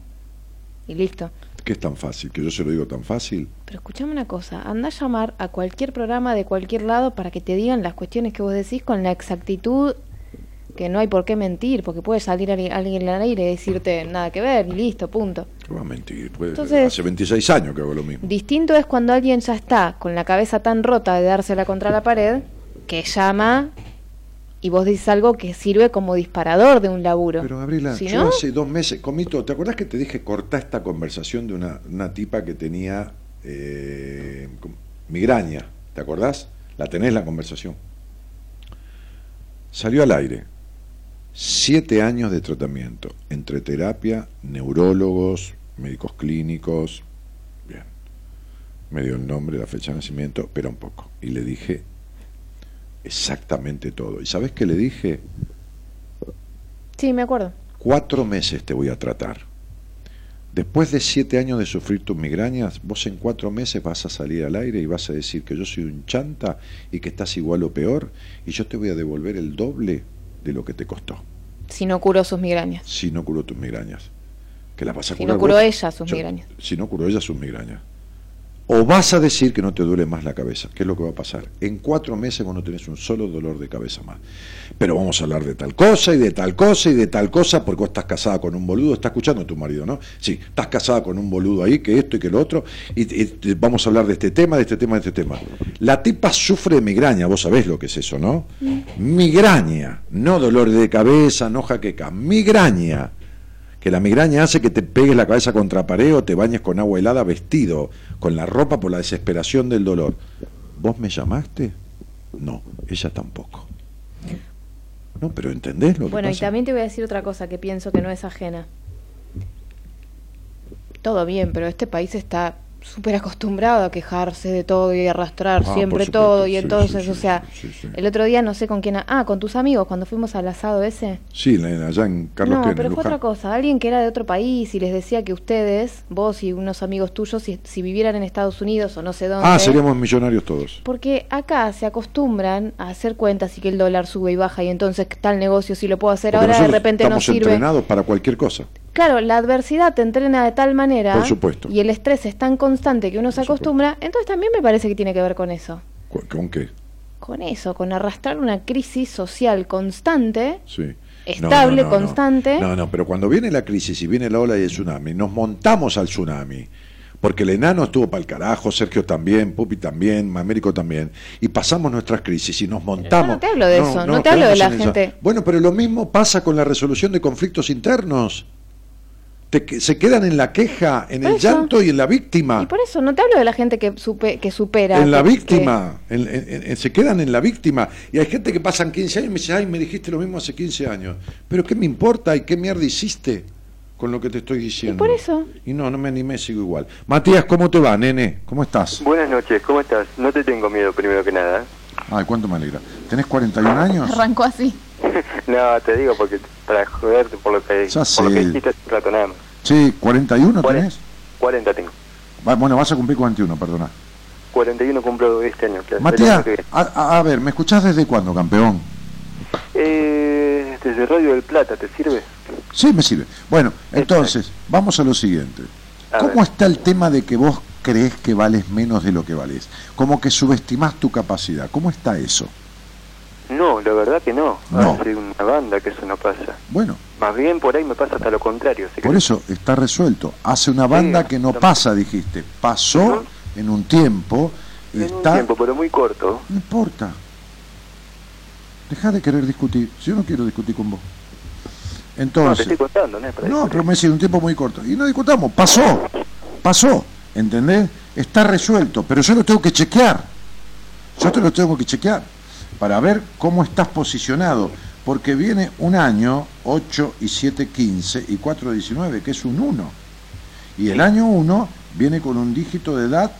Y listo. Que es tan fácil, que yo se lo digo tan fácil. Pero escuchame una cosa, anda a llamar a cualquier programa de cualquier lado para que te digan las cuestiones que vos decís con la exactitud que no hay por qué mentir, porque puede salir alguien al aire y decirte nada que ver y listo, punto. ¿Qué va a mentir? Puede- Entonces- hace 26 años que hago lo mismo. Distinto es cuando alguien ya está con la cabeza tan rota de dársela contra la pared que llama y vos dices algo que sirve como disparador de un laburo. Pero Gabriela, Si yo no, hace dos meses, comito, ¿te acordás que te dije cortá esta conversación de una, una tipa que tenía eh, migraña? ¿Te acordás? La tenés la conversación. Salió al aire. Siete años de tratamiento entre terapia, neurólogos, médicos clínicos. Bien. Me dio el nombre, la fecha de nacimiento, pero un poco. Y le dije exactamente todo. ¿Y sabes qué le dije? sí, me acuerdo. Cuatro meses te voy a tratar. Después de siete años de sufrir tus migrañas, vos en cuatro meses vas a salir al aire y vas a decir que yo soy un chanta y que estás igual o peor, y yo te voy a devolver el doble de lo que te costó, Si no curó sus migrañas. si no curó tus migrañas. Que las vas a Si curar no curó vos. ella sus Yo- migrañas. Si no curó ella sus migrañas. O vas a decir que no te duele más la cabeza. ¿Qué es lo que va a pasar? En cuatro meses vos no tenés un solo dolor de cabeza más. Pero vamos a hablar de tal cosa y de tal cosa y de tal cosa porque vos estás casada con un boludo. Está escuchando a tu marido, ¿no? Sí, estás casada con un boludo ahí, que esto y que lo otro. Y, y- y vamos a hablar de este tema, de este tema, de este tema. La tipa sufre de migraña. Vos sabés lo que es eso, ¿no? Migraña. No dolor de cabeza, no jaqueca. Migraña que la migraña hace que te pegues la cabeza contra pared o te bañes con agua helada vestido, con la ropa por la desesperación del dolor. ¿Vos me llamaste? No, ella tampoco. No, pero ¿entendés lo que Bueno, y también te voy a decir otra cosa que pienso que no es ajena. Todo bien, pero este país está súper acostumbrado a quejarse de todo y arrastrar Ah, siempre supuesto, todo y entonces, sí, o sea, sí, el otro día no sé con quién, ah, con tus amigos cuando fuimos al asado ese. Sí, allá en Carlos no, pero fue Luján. otra cosa, alguien que era de otro país y les decía que ustedes, vos y unos amigos tuyos, si, si vivieran en Estados Unidos o no sé dónde, Ah, seríamos millonarios todos. porque acá se acostumbran a hacer cuentas y que el dólar sube y baja y entonces tal negocio si lo puedo hacer ahora de repente no estamos sirve. entrenados para cualquier cosa. Claro, la adversidad te entrena de tal manera Por supuesto. y el estrés es tan constante que uno se acostumbra, entonces también me parece que tiene que ver con eso. ¿Cu- ¿Con qué? Con eso, con arrastrar una crisis social constante, Sí. Estable, no, no, no. constante. No, no, pero cuando viene la crisis y viene la ola y el tsunami, nos montamos al tsunami. Porque el enano estuvo para el carajo, Sergio también, Pupi también, Américo también, y pasamos nuestras crisis y nos montamos. no te hablo de eso, no te hablo de la gente- Bueno, pero lo mismo pasa con la resolución de conflictos internos. Te se quedan en la queja, en Por el eso. llanto y en la víctima. Y por eso no te hablo de la gente que, supe, que supera. En la que- víctima, en- en- en- se quedan en la víctima. Y hay gente que pasan 15 años y me dice, ay, me dijiste lo mismo hace 15 años. Pero ¿qué me importa y qué mierda hiciste con lo que te estoy diciendo? por eso. Y no, no me animé, sigo igual. Matías, ¿cómo te va, nene? ¿Cómo estás? Buenas noches, ¿cómo estás? No te tengo miedo, primero que nada. Ay, cuánto me alegra. ¿Tenés 41 años? Arrancó así. no, te digo porque para joderte por lo que, por lo que dijiste hace un rato nada más. Sí, ¿41 tenés? 40 tengo. Va- Bueno, vas a cumplir 41, perdona. 41 cumplo este año. claro, Matías, a, a- a ver, ¿me escuchás desde cuándo, campeón? Eh, desde Radio del Plata, ¿te sirve? Sí, me sirve. Bueno, entonces, vamos a lo siguiente. A ¿Cómo ver. está el tema de que vos crees que vales menos de lo que vales? Como que subestimás tu capacidad. ¿Cómo está eso? No, la verdad que no. No. Hace una banda que eso no pasa. Bueno, Más bien por ahí me pasa hasta lo contrario. por eso está resuelto. Hace una banda que no pasa, dijiste. Pasó en un tiempo En un está... tiempo, pero muy corto. No importa. Deja de querer discutir. Si yo no quiero discutir con vos. No, te Entonces... estoy contando, ¿no? para pero me decís un tiempo muy corto. Y no discutamos, pasó, pasó, ¿entendés? Está resuelto, pero yo lo tengo que chequear. Yo te lo tengo que chequear para ver cómo estás posicionado. Porque viene un año, 8 y 7, 15 y 4, 19, que es un 1. Y el año 1 viene con un dígito de edad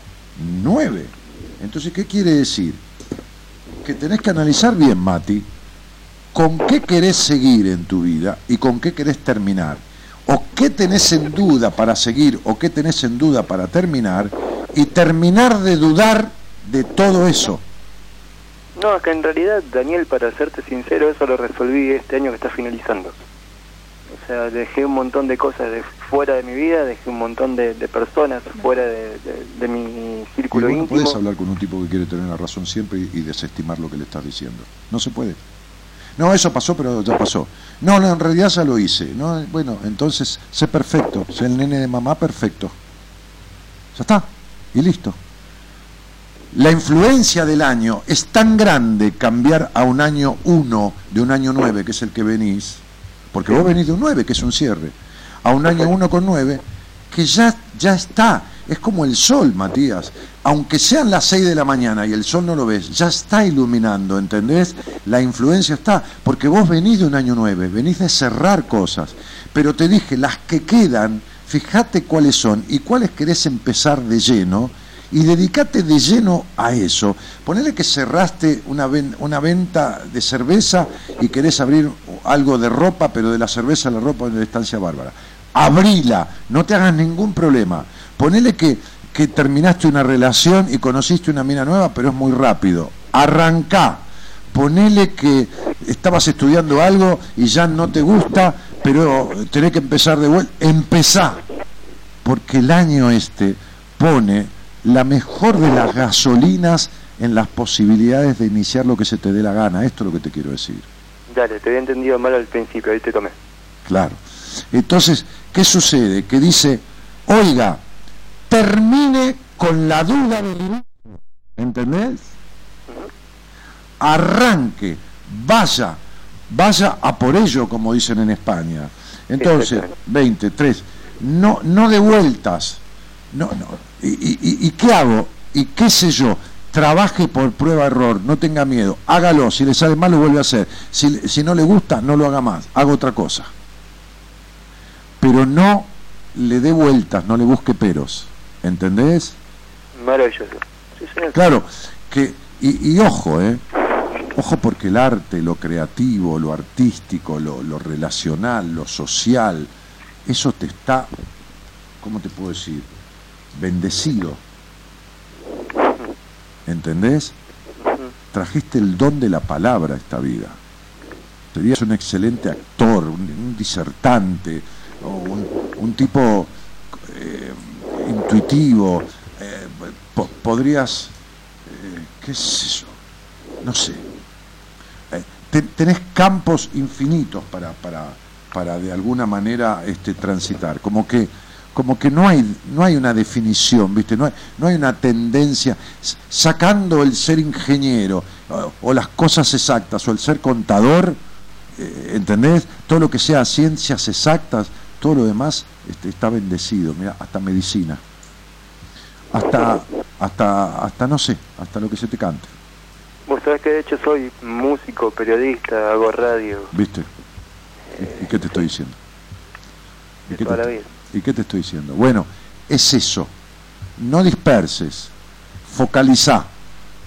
9. Entonces, ¿qué quiere decir? Que tenés que analizar bien, Mati, con qué querés seguir en tu vida y con qué querés terminar. O qué tenés en duda para seguir o qué tenés en duda para terminar y terminar de dudar de todo eso. No, es que en realidad, Daniel, para serte sincero, eso lo resolví este año que está finalizando. O sea, dejé un montón de cosas de fuera de mi vida, dejé un montón de, de personas fuera de, de- de mi círculo vos no íntimo. podés hablar con un tipo que quiere tener la razón siempre y, y desestimar lo que le estás diciendo. No se puede. No, eso pasó, pero ya pasó. No, no, en realidad ya lo hice. No, bueno, entonces, sé perfecto. Sé el nene de mamá perfecto. Ya está. Y listo. La influencia del año es tan grande cambiar a un año 1 de un año 9, que es el que venís, porque vos venís de un 9, que es un cierre, a un año 1 con 9, que ya, ya está. Es como el sol, Matías. Aunque sean las 6 de la mañana y el sol no lo ves, ya está iluminando, ¿entendés? La influencia está, porque vos venís de un año 9, venís de cerrar cosas, pero te dije, las que quedan, fíjate cuáles son y cuáles querés empezar de lleno y dedicate de lleno a eso. Ponele que cerraste una, una venta de cerveza y querés abrir algo de ropa, pero de la cerveza a la ropa en la estancia bárbara. Abrila, no te hagas ningún problema. Ponele que, que terminaste una relación y conociste una mina nueva, pero es muy rápido. Arrancá. Ponele que estabas estudiando algo y ya no te gusta, pero tenés que empezar de vuelta. Empezá porque el año este pone la mejor de las gasolinas en las posibilidades de iniciar lo que se te dé la gana. Esto es lo que te quiero decir. Dale, te había entendido mal al principio, ahí te tomé. Claro. Entonces, ¿qué sucede? Que dice, oiga, termine con la duda del inicio. ¿Entendés? Arranque, vaya, vaya a por ello, como dicen en España. Entonces, 20, 3, no, no de vueltas. No, no. ¿Y, y- y- y qué hago? ¿Y qué sé yo? Trabaje por prueba error, no tenga miedo, hágalo, si le sale mal lo vuelve a hacer, si, si no le gusta no lo haga más, haga otra cosa. Pero no le dé vueltas, no le busque peros, ¿entendés? Maravilloso. Sí, señor. Claro, que, y, y ojo, ¿eh? Ojo porque el arte, lo creativo, lo artístico, lo, lo relacional, lo social, eso te está, ¿cómo te puedo decir? Bendecido. ¿Entendés? Trajiste el don de la palabra a esta vida. Serías un excelente actor, un, disertante, un, tipo eh, intuitivo. eh, po- podrías, eh, ¿qué es eso? No sé. Te- tenés campos infinitos para, para, para de alguna manera este, transitar. Como que, como que no hay, no hay una definición, ¿viste? No hay, no hay una tendencia. Sacando el ser ingeniero o, o las cosas exactas o el ser contador, eh, ¿entendés? Todo lo que sea ciencias exactas, todo lo demás este, está bendecido. Mira, hasta medicina. Hasta, hasta, hasta no sé, hasta lo que se te cante. Vos sabés que de hecho soy músico, periodista, hago radio. ¿Viste? ¿Y, qué te estoy diciendo? ¿Y De toda te, la vida. ¿Y qué te estoy diciendo? Bueno, es eso. No disperses. Focalizá.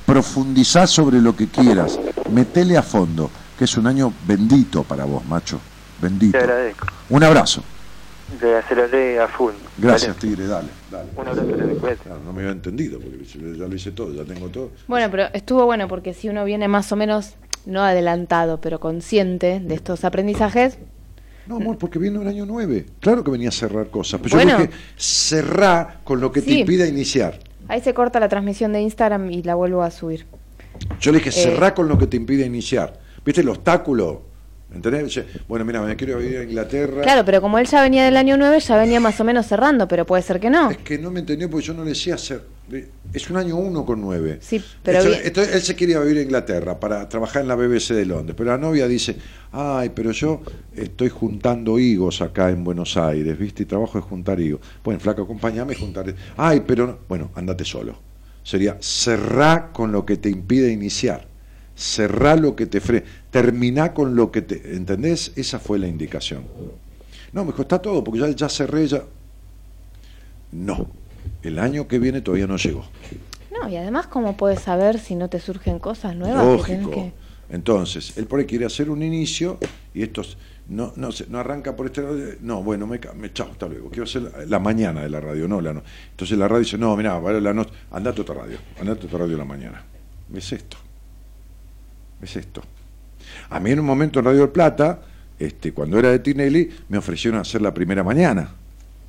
Profundizá sobre lo que quieras. Metele a fondo, que es un año bendito para vos, macho. Bendito. Te agradezco. Un abrazo. Le aceleré a full. Gracias, Dale. Tigre, dale. dale. Un abrazo. Claro, no me había entendido, porque ya lo hice todo, ya tengo todo. Bueno, pero estuvo bueno porque si uno viene más o menos, no adelantado, pero consciente de estos aprendizajes, No, amor, porque viene un año 9. Claro que venía a cerrar cosas, pero Bueno. yo dije, cerrá con lo que te impida iniciar. ahí se corta la transmisión de Instagram y la vuelvo a subir. Yo le dije, Eh. cerrá con lo que te impide iniciar. ¿Viste el obstáculo? ¿Entendés? Bueno, mira, me quiero ir a Inglaterra. Claro, pero como él ya venía del año 9, ya venía más o menos cerrando, pero puede ser que no. Es que no me entendió porque yo no le decía hacer. Es un año uno con nueve. Sí, pero Esto- bien- esto- él se quería vivir a Inglaterra para trabajar en la BBC de Londres, pero la novia dice, ay, pero yo estoy juntando higos acá en Buenos Aires, ¿viste? Y trabajo de juntar higos. Bueno, flaca, acompáñame a juntar. Ay, pero no. Bueno, andate solo. Sería cerrá con lo que te impide iniciar. Cerrá lo que te frena. Terminá con lo que te. ¿Entendés? Esa fue la indicación. No, me dijo, está todo, porque ya, ya cerré, ya. No. El año que viene todavía no llegó. No, y además, ¿cómo puedes saber si no te surgen cosas nuevas? Lógico. que- Entonces, él por ahí quiere hacer un inicio y estos no no se- no arranca por este lado. No, bueno, me, me chao, hasta luego. Quiero hacer la, la mañana de la radio, no la no. Entonces la radio dice, no, mira, vale la noche, andate a otra radio, andate a otra radio la mañana. Es esto. Es esto. A mí en un momento en Radio del Plata, este, cuando era de Tinelli, me ofrecieron hacer la primera mañana.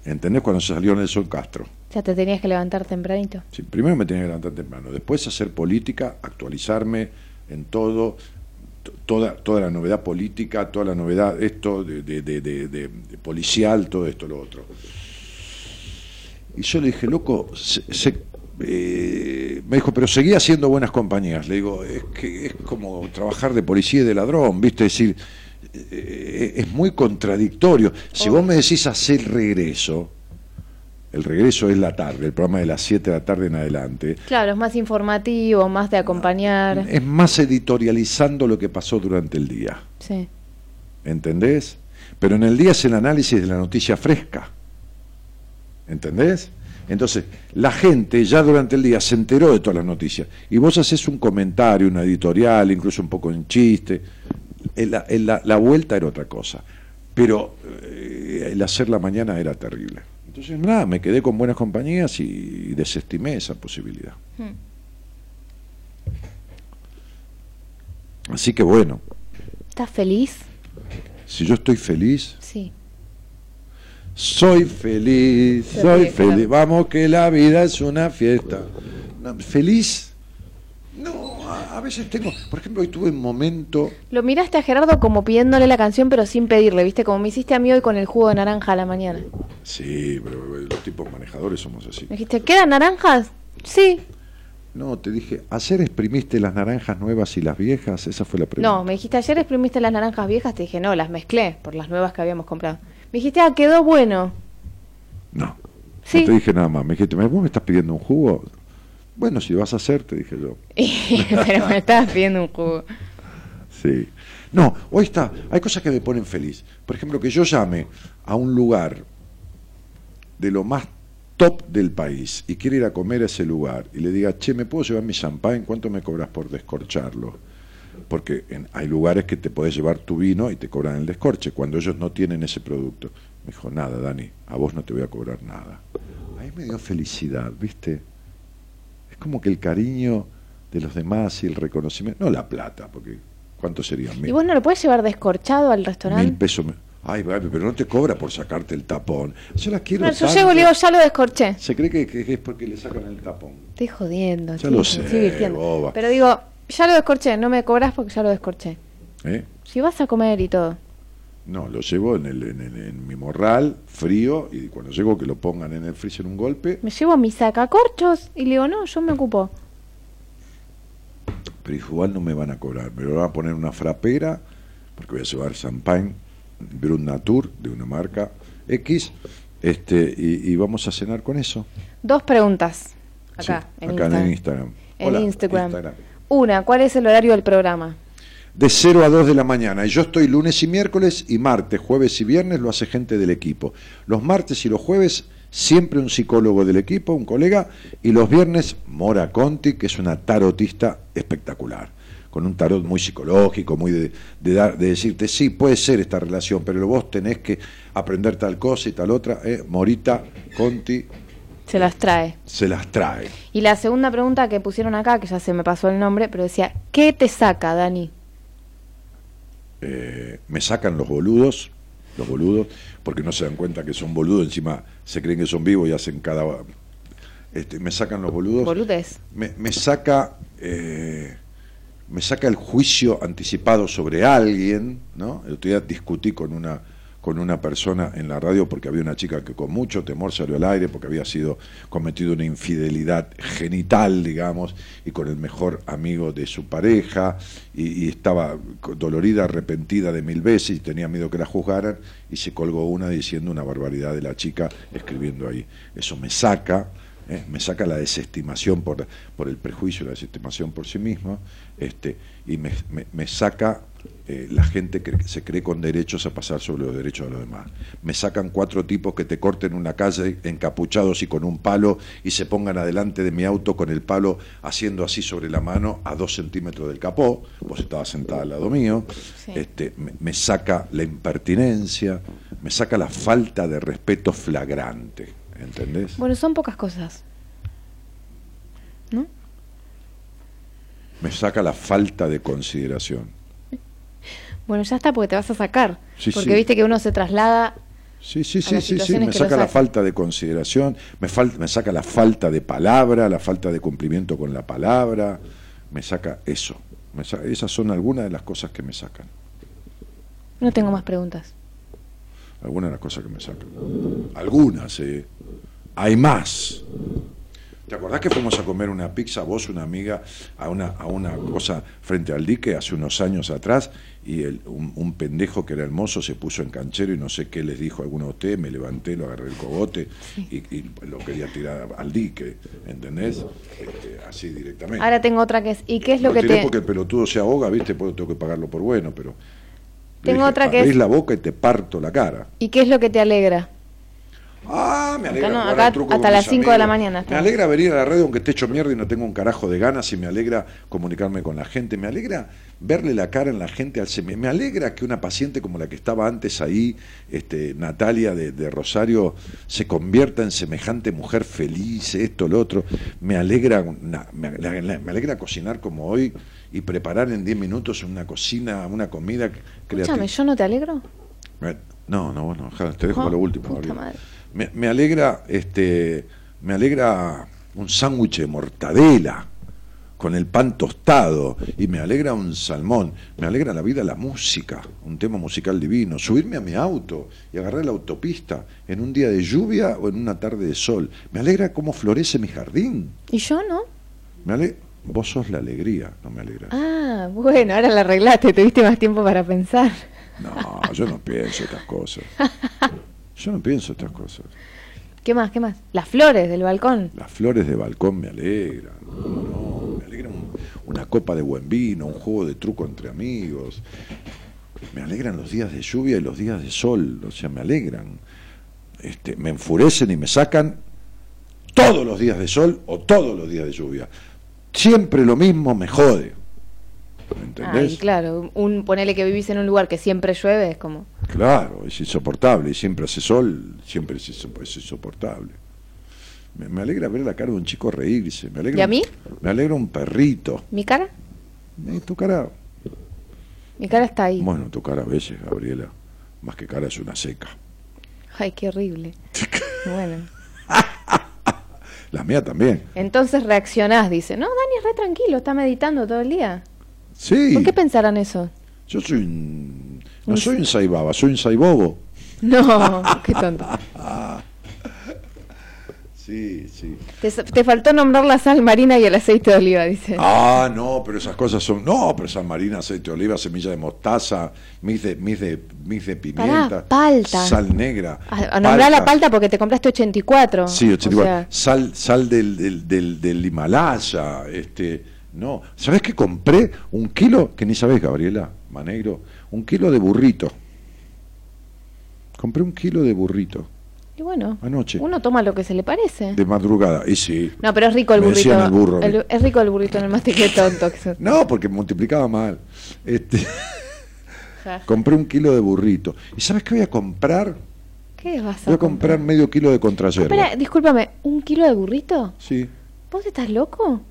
¿Entendés? Cuando se salió Nelson Castro. Ya te tenías que levantar tempranito. Sí, primero me tenía que levantar temprano, después hacer política, actualizarme en todo, toda, toda la novedad política, toda la novedad, esto de, de- de- de- de- de policial, todo esto, lo otro. Y yo le dije, loco, se- se- eh, me dijo, pero seguía haciendo buenas compañías. Le digo, es que es como trabajar de policía y de ladrón, ¿viste? Es decir, es muy contradictorio. Si vos me decís hacer regreso, el regreso es la tarde, el programa de las 7 de la tarde en adelante, Claro, es más informativo, más de acompañar. es más editorializando lo que pasó durante el día. Sí. ¿Entendés? Pero en el día es el análisis de la noticia fresca. ¿Entendés? Entonces, la gente ya durante el día se enteró de todas las noticias. Y vos haces un comentario, una editorial, incluso un poco en chiste. La, el- la- la vuelta era otra cosa. Pero eh, el hacer la mañana era terrible. Entonces, nada, me quedé con buenas compañías y desestimé esa posibilidad. Hmm. Así que bueno, ¿Estás feliz? si yo estoy feliz, Sí. Soy feliz, soy feliz. Vamos que la vida es una fiesta. ¿Feliz? No, a, a veces tengo, por ejemplo, hoy tuve un momento, Lo miraste a Gerardo como pidiéndole la canción, pero sin pedirle, ¿viste? Como me hiciste a mí hoy con el jugo de naranja a la mañana. sí, pero los tipos manejadores somos así. Me dijiste, ¿quedan naranjas? Sí. No, te dije, ¿ayer exprimiste las naranjas nuevas y las viejas? Esa fue la pregunta. No, me dijiste, ayer exprimiste las naranjas viejas, te dije, no, las mezclé por las nuevas que habíamos comprado. Me dijiste, ah, quedó bueno. No. Sí. No te dije nada más. Me dijiste, ¿vos me estás pidiendo un jugo? Bueno, si vas a hacer, te dije yo. pero me estabas pidiendo un jugo. Sí. No, hoy está. Hay cosas que me ponen feliz. Por ejemplo, que yo llame a un lugar de lo más top del país y quiere ir a comer a ese lugar y le diga, che, ¿me puedo llevar mi champán? ¿Cuánto me cobras por descorcharlo? Porque en- hay lugares que te podés llevar tu vino y te cobran el descorche, cuando ellos no tienen ese producto. Me dijo, nada, Dani, a vos no te voy a cobrar nada. Ahí me dio felicidad, ¿viste? Como que el cariño de los demás y el reconocimiento, no la plata, porque ¿cuánto serían? ¿Y Mil, vos no lo puedes llevar descorchado al mil restaurante? pesos. me- Ay, pero no te cobra por sacarte el tapón. Yo la quiero No, yo llego digo, ya lo descorché. Se cree que, que es porque le sacan el tapón. Estoy jodiendo. Ya lo sé, boba. Pero digo, ya lo descorché, no me cobras porque ya lo descorché. ¿eh? Si vas a comer y todo. No, lo llevo en, el, en, el- en mi morral, frío, y cuando llego que lo pongan en el freezer un golpe, Me llevo mi sacacorchos y le digo, no, yo me ocupo. pero igual no me van a cobrar. Me lo van a poner una frapera, porque voy a llevar champagne Brut Natur, de una marca X, este, y, y vamos a cenar con eso. Dos preguntas. Acá, Sí, en acá Instagram. en Instagram. En Hola, Instagram. Una, ¿cuál es el horario del programa? De 0 a 2 de la mañana. Y yo estoy lunes y miércoles y martes, jueves y viernes lo hace gente del equipo. Los martes y los jueves siempre un psicólogo del equipo, un colega. Y los viernes Mora Conti, que es una tarotista espectacular. Con un tarot muy psicológico, muy de, de dar, de decirte, sí, puede ser esta relación, pero vos tenés que aprender tal cosa y tal otra. ¿eh? Morita Conti Se las trae. se las trae. Y la segunda pregunta que pusieron acá, que ya se me pasó el nombre, pero decía, ¿qué te saca, Dani? Eh, me sacan los boludos, los boludos, porque no se dan cuenta que son boludos, encima se creen que son vivos y hacen cada... Este, me sacan los boludos. Boludez. Me, me saca... eh, me saca el juicio anticipado sobre alguien, ¿no? El otro día discutí con una con una persona en la radio porque había una chica que con mucho temor salió al aire porque había sido cometido una infidelidad genital, digamos, y con el mejor amigo de su pareja, y, estaba dolorida, arrepentida de mil veces y tenía miedo que la juzgaran, y se colgó una diciendo una barbaridad de la chica escribiendo ahí. Eso me saca, ¿eh? me saca la desestimación por, por el prejuicio, la desestimación por sí mismo, este, y me- me saca eh, la gente cre- se cree con derechos a pasar sobre los derechos de los demás. Me sacan cuatro tipos que te corten una calle encapuchados y con un palo y se pongan adelante de mi auto con el palo haciendo así sobre la mano a dos centímetros del capó. Vos estabas sentada al lado mío. Sí. Este, me, me saca la impertinencia, me saca la falta de respeto flagrante. ¿Entendés? Bueno, son pocas cosas. Me saca la falta de consideración. Bueno, ya está porque te vas a sacar. Sí, porque sí. viste que uno se traslada. Sí, sí, a sí, las sí, sí, situaciones me saca la falta de consideración, me, fal- me saca la falta de palabra, la falta de cumplimiento con la palabra, me saca eso. Me sa- esas son algunas de las cosas que me sacan, No tengo más preguntas. algunas de las cosas que me sacan. Algunas, eh. Hay más. ¿Te acordás que fuimos a comer una pizza, vos, una amiga, a una, a una cosa frente al dique hace unos años atrás y el, un, un pendejo que era el mozo se puso en canchero y no sé qué les dijo a alguno de ustedes, me levanté, lo agarré el cogote y, y lo quería tirar al dique, ¿entendés? Este, así directamente. Ahora tengo otra que es. ¿Y qué es lo Lo que tiré te.? porque el pelotudo se ahoga, ¿viste? Pues tengo que pagarlo por bueno, pero... Tengo otra que abrís es- la boca y te parto la cara. ¿Y qué es lo que te alegra? Ah, me alegra Acá no, jugar acá al truco hasta las mis 5 de la mañana Me alegra venir a la radio aunque esté hecho mierda y no tengo un carajo de ganas y me alegra comunicarme con la gente. Me alegra verle la cara en la gente al semi- Me alegra que una paciente como la que estaba antes ahí, este, Natalia de, de Rosario, se convierta en semejante mujer feliz, esto, lo otro. Me alegra, una- me, ale- me alegra cocinar como hoy y preparar en 10 minutos una cocina, una comida creativa. Escúchame, ¿yo no te alegro? Me- No, no, bueno, te dejo para lo último. puta madre. Me, me alegra, este, me alegra un sándwich de mortadela con el pan tostado y me alegra un salmón. Me alegra la vida la música, un tema musical divino. Subirme a mi auto y agarrar la autopista en un día de lluvia o en una tarde de sol. Me alegra cómo florece mi jardín. ¿Y yo no? Me ale- Vos sos la alegría, no me alegra. Ah, bueno, ahora la arreglaste, tuviste más tiempo para pensar. No, yo no pienso estas cosas. Yo no pienso estas cosas. ¿Qué más? ¿Qué más? Las flores del balcón. Las flores de balcón me alegran. No, me alegra un- una copa de buen vino, un juego de truco entre amigos. Me alegran los días de lluvia y los días de sol. O sea, me alegran. Este, me enfurecen y me sacan todos los días de sol o todos los días de lluvia. Siempre lo mismo me jode. ¿Me entendés? Ay, claro, un, ponele que vivís en un lugar que siempre llueve, es como... Claro, es insoportable. Y siempre hace sol, siempre es, inso- es insoportable. Me, me alegra ver la cara de un chico reírse. Me alegra ¿Y a mí? Me alegra un perrito. ¿Mi cara? Eh, tu cara, Mi cara está ahí. bueno, tu cara a veces, Gabriela, más que cara es una seca. Ay, qué horrible. Bueno. La mía también. Entonces reaccionás, dice. No, Dani es re tranquilo, está meditando todo el día. Sí, ¿Por qué pensarán eso? yo soy un... No soy un saibaba, soy un saibobo. No, qué tonto. Sí, sí. Te, te faltó nombrar la sal marina y el aceite de oliva, dice. Ah, no, pero esas cosas son... No, pero sal marina, aceite de oliva, semilla de mostaza, mis de, mis de, mis de pimienta, palta. sal negra. A, a nombrar la palta porque te compraste 84. Sí, O 84. sea, Sal, sal del, del, del, del Himalaya, este, no. ¿Sabés que compré un kilo, que ni sabés, Gabriela, Manegro, un kilo de burrito? Compré un kilo de burrito y bueno, anoche, uno toma lo que se le parece. de madrugada, y sí. No, pero es rico el Me burrito. el burro. El- es rico el burrito en el mastic, qué tonto. que. No, porque multiplicaba mal. Este, compré un kilo de burrito. ¿Y sabes qué voy a comprar? ¿Qué vas a Voy a comprar medio kilo de contrayerba. Espera, discúlpame, ¿un kilo de burrito? Sí. ¿Vos estás loco?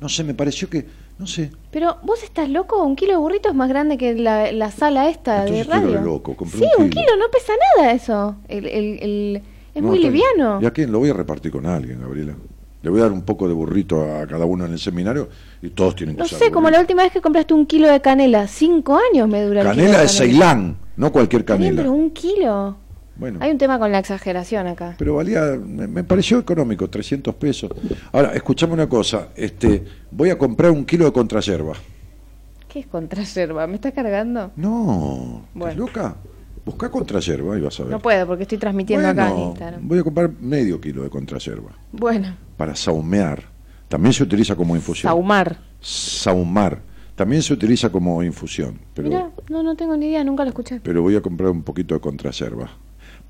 No sé, me pareció que, no sé, Pero, ¿vos estás loco? Un kilo de burrito es más grande que la, la sala esta Entonces de radio. loco, compré sí, un un kilo. kilo, no pesa nada eso. El, el, el- es No, muy está bien. liviano. ¿Y a quién? Lo voy a repartir con alguien, Gabriela. Le voy a dar un poco de burrito a cada uno en el seminario y todos tienen que No sé, como la última vez que compraste un kilo de canela. Cinco años me dura el kilo Canela de de Ceilán, no cualquier bien, canela. pero un kilo. Bueno, Hay un tema con la exageración acá. pero valía, me, me pareció económico, 300 pesos. Ahora, escuchame una cosa, este, voy a comprar un kilo de contrayerba. ¿Qué es contrayerba? ¿Me está cargando? No, ¿estás Bueno. loca? Busca contrayerba y vas a ver. No puedo porque estoy transmitiendo acá en Instagram. voy a comprar medio kilo de contrayerba Bueno, para saumear. También se utiliza como infusión. saumar. Saumar. También se utiliza como infusión, pero, Mira, no, no tengo ni idea, nunca lo escuché. pero voy a comprar un poquito de contraserva.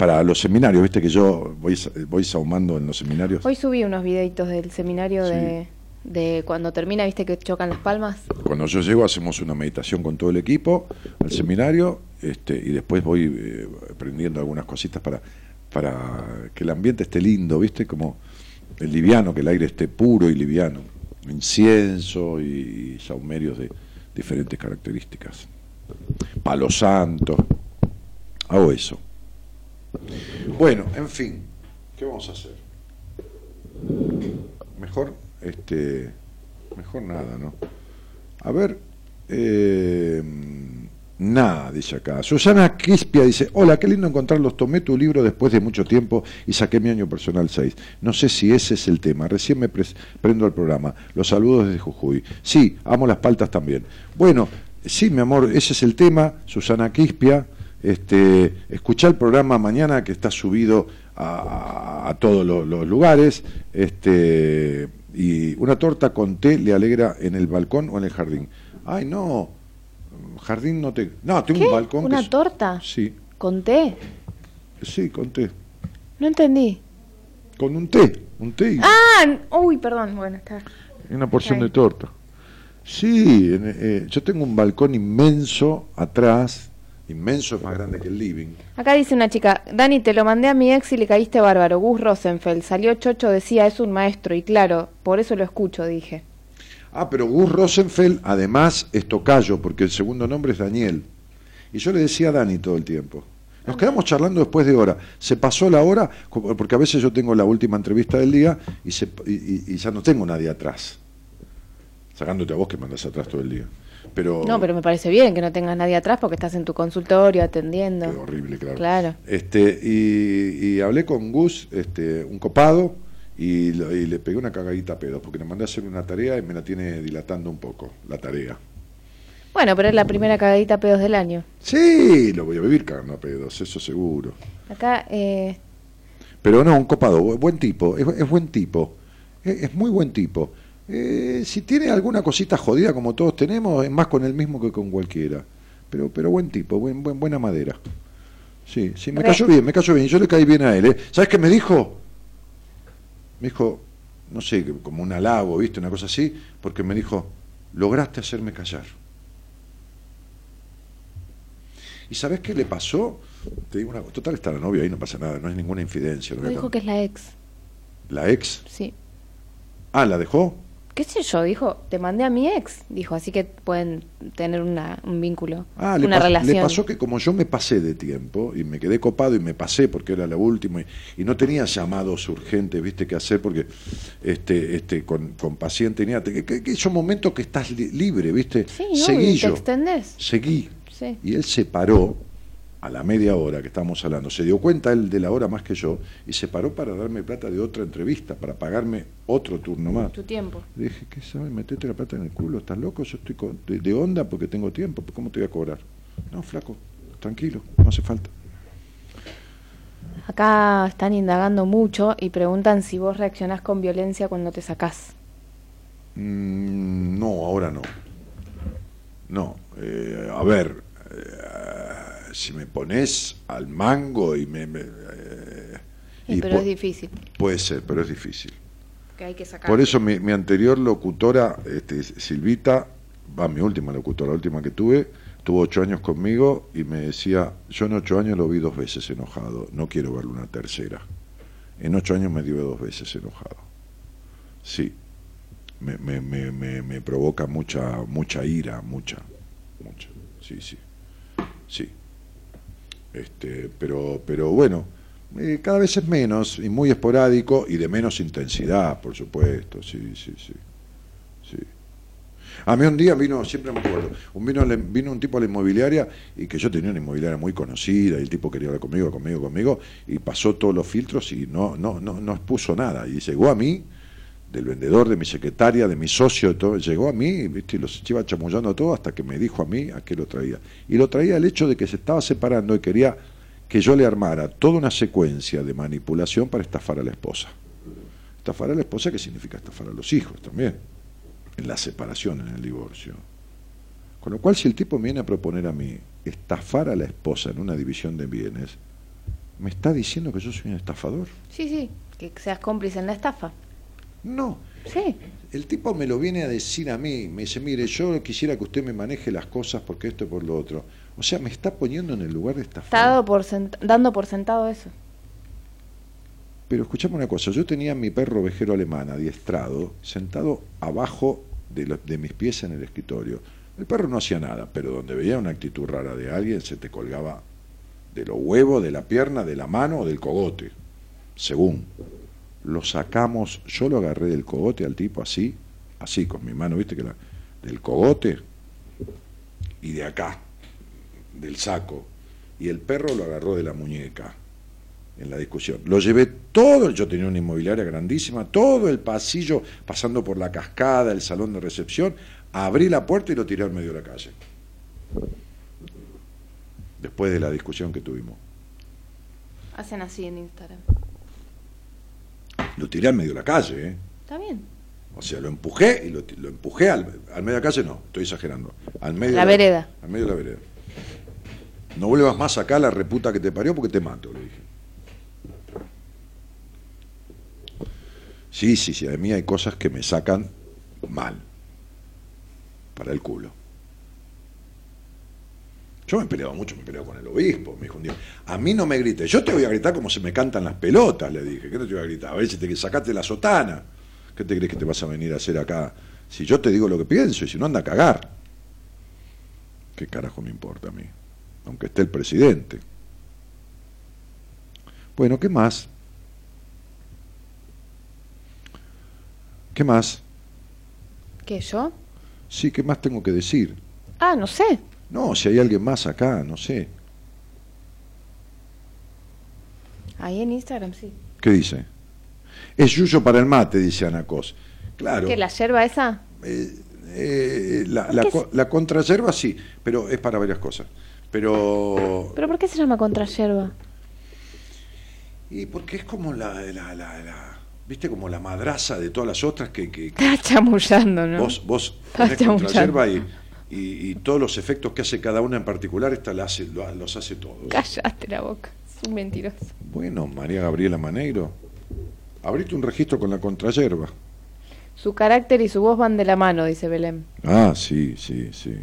Para los seminarios, viste que yo voy, voy sahumando en los seminarios. Hoy subí unos videitos del seminario de, de cuando termina, viste que chocan las palmas. Cuando yo llego hacemos una meditación con todo el equipo al seminario este, y después voy eh, aprendiendo algunas cositas para, para que el ambiente esté lindo, ¿viste? Como el liviano, que el aire esté puro y liviano. Incienso y, saumerios de diferentes características. Palo santo. Hago eso. Bueno, en fin, ¿qué vamos a hacer? Mejor, este, mejor nada, ¿no? A ver, eh, nada, dice acá. Susana Quispia dice, hola, qué lindo encontrarlos. Tomé tu libro después de mucho tiempo y saqué mi año personal 6. No sé si ese es el tema. Recién me prendo al programa. Los saludos desde Jujuy. Sí, amo las paltas también. Bueno, sí, mi amor, ese es el tema. Susana Quispia. Este, escuchá el programa mañana que está subido a, a todos lo- los lugares. Este, y una torta con té le alegra en el balcón o en el jardín. Ay, no, jardín no te. No, tengo ¿Qué? un balcón. que ¿Una es- torta? Sí, ¿Con té? sí, con té. No entendí. Con un té, un té y Ah, uy, perdón, bueno, está. una porción de torta. Sí, eh, yo tengo un balcón inmenso atrás, inmenso, es más grande que el living. Acá dice una chica, Dani, te lo mandé a mi ex y le caíste bárbaro. Gus Rosenfeld, salió chocho, decía, es un maestro. Y claro, por eso lo escucho, dije. Ah, pero Gus Rosenfeld además es tocayo, porque el segundo nombre es Daniel. Y yo le decía a Dani todo el tiempo. Nos quedamos charlando después de hora. Se pasó la hora, porque a veces yo tengo la última entrevista del día y, se- y- y ya no tengo nadie atrás. Sacándote a vos que mandas atrás todo el día. Pero, No, pero me parece bien que no tengas nadie atrás porque estás en tu consultorio atendiendo. Qué horrible, claro. Claro. Este, y, y hablé con Gus, este, un copado, y, y le pegué una cagadita a pedos, porque le mandé a hacer una tarea y me la tiene dilatando un poco, la tarea. Bueno, pero es la primera cagadita a pedos del año. Sí, lo voy a vivir cagando a pedos, eso seguro. Acá, eh, Pero no, un copado, bu- buen tipo, es, es buen tipo, es, es muy buen tipo. Eh, si tiene alguna cosita jodida como todos tenemos, es más con el mismo que con cualquiera. Pero, pero buen tipo, buen, buen, buena madera. Sí, sí, me cayó bien, me cayó bien. Yo le caí bien a él. ¿eh? ¿Sabes qué me dijo? Me dijo, no sé, como un halago, ¿viste? Una cosa así, porque me dijo, lograste hacerme callar. ¿Y sabes qué le pasó? Te digo una cosa, total está la novia ahí, no pasa nada, no es ninguna infidencia. lo dijo que es la ex. ¿La ex? Sí. Ah, ¿la dejó? ¿Qué sé yo? Dijo, te mandé a mi ex. Dijo, así que pueden tener una, un vínculo, Ah, le, una pas- relación. le pasó que como yo me pasé de tiempo y me quedé copado y me pasé porque era la última y, y no tenía llamados urgentes, viste, que hacer porque este, este, con, con paciente ni nada. Que, que, que son momentos que estás li- libre, viste. Sí, Seguí obvio, te yo, extendés. seguí. Sí. Y él se paró a la media hora que estábamos hablando. Se dio cuenta él de la hora más que yo y se paró para darme plata de otra entrevista, para pagarme otro turno más. Tu tiempo. Le dije, ¿qué sabes? Metete la plata en el culo, ¿estás loco? Yo estoy con- de, de onda porque tengo tiempo, ¿cómo te voy a cobrar? No, flaco, tranquilo, no hace falta. Acá están indagando mucho y preguntan si vos reaccionás con violencia cuando te sacás. Mm, no, ahora no. No, eh, a ver, eh, si me pones al mango y me... me, eh, y pero es difícil. Puede ser, pero es difícil. Que hay que sacar. Por eso mi, mi anterior locutora, este, Silvita, va, mi última locutora, la última que tuve, tuvo ocho años conmigo y me decía, yo en ocho años lo vi dos veces enojado, no quiero verlo una tercera. En ocho años me dio dos veces enojado. Sí, me, me, me, me, me provoca mucha, mucha ira, mucha, mucha, sí, sí, sí. Este, pero, pero bueno, eh, cada vez es menos y muy esporádico y de menos intensidad, por supuesto, sí, sí, sí. sí. A mí un día vino, siempre me acuerdo, vino, vino un tipo a la inmobiliaria y que yo tenía una inmobiliaria muy conocida y el tipo quería hablar conmigo, conmigo, conmigo y pasó todos los filtros y no, no, no, no expuso nada. Y llegó a mí, del vendedor, de mi secretaria, de mi socio, todo, llegó a mí ¿viste? y los iba chamullando todo hasta que me dijo a mí a qué lo traía. Y lo traía el hecho de que se estaba separando y quería que yo le armara toda una secuencia de manipulación para estafar a la esposa. Estafar a la esposa, ¿qué significa estafar a los hijos también? En la separación, en el divorcio. Con lo cual, si el tipo viene a proponer a mí estafar a la esposa en una división de bienes, me está diciendo que yo soy un estafador. Sí, sí, que seas cómplice en la estafa. No. Sí. El tipo me lo viene a decir a mí, me dice, mire, yo quisiera que usted me maneje las cosas porque esto y por lo otro. O sea, me está poniendo en el lugar de estafador. Está por dando por sentado eso. Pero escuchame una cosa, yo tenía a mi perro ovejero alemán adiestrado, sentado abajo de, los- de mis pies en el escritorio. El perro no hacía nada, pero donde veía una actitud rara de alguien, se te colgaba de los huevos, de la pierna, de la mano o del cogote, según. Lo sacamos, yo lo agarré del cogote al tipo así, así con mi mano, viste que la, del cogote y de acá, del saco, y el perro lo agarró de la muñeca en la discusión. Lo llevé todo, yo tenía una inmobiliaria grandísima, todo el pasillo, pasando por la cascada, el salón de recepción, abrí la puerta y lo tiré al medio de la calle. Después de la discusión que tuvimos. Hacen así en Instagram. Lo tiré al medio de la calle, ¿eh? Está bien. O sea, lo empujé y lo, empujé al, al medio de la calle, no, estoy exagerando. Al medio La de vereda. Al medio de la vereda. No vuelvas más acá la reputa que te parió porque te mato, le dije. Sí, sí, sí, a mí hay cosas que me sacan mal. Para el culo. Yo me he peleado mucho, me he peleado con el obispo, me dijo un día, a mí no me grites, yo te voy a gritar como se me cantan las pelotas, le dije, ¿qué te voy a gritar? A ver si te sacaste la sotana, ¿qué te crees que te vas a venir a hacer acá? Si yo te digo lo que pienso y si no anda a cagar. ¿Qué carajo me importa a mí? Aunque esté el presidente. Bueno, ¿qué más? ¿Qué más? ¿Qué, yo? Sí, ¿qué más tengo que decir? Ah, no sé. No, si hay alguien más acá, no sé. Ahí en Instagram, sí. ¿Qué dice? Es yuyo para el mate, dice Ana Cos. Claro. ¿Que la yerba esa? eh, la, ¿Por la, co- la contrayerba sí, pero es para varias cosas. Pero. ¿Pero por qué se llama contrayerba? Y porque es como la, la, la, la- ¿Viste? Como la madraza de todas las otras que. que- que Está chamullando, ¿no? Vos, vos Está chamullando. contrayerba y, y, y todos los efectos que hace cada una en particular, esta la hace, lo- los hace todos. Callaste la boca. Es un mentiroso. Bueno, María Gabriela Maneiro, abriste un registro con la contrayerba. Su carácter y su voz van de la mano, dice Belén. Ah, sí, sí, sí.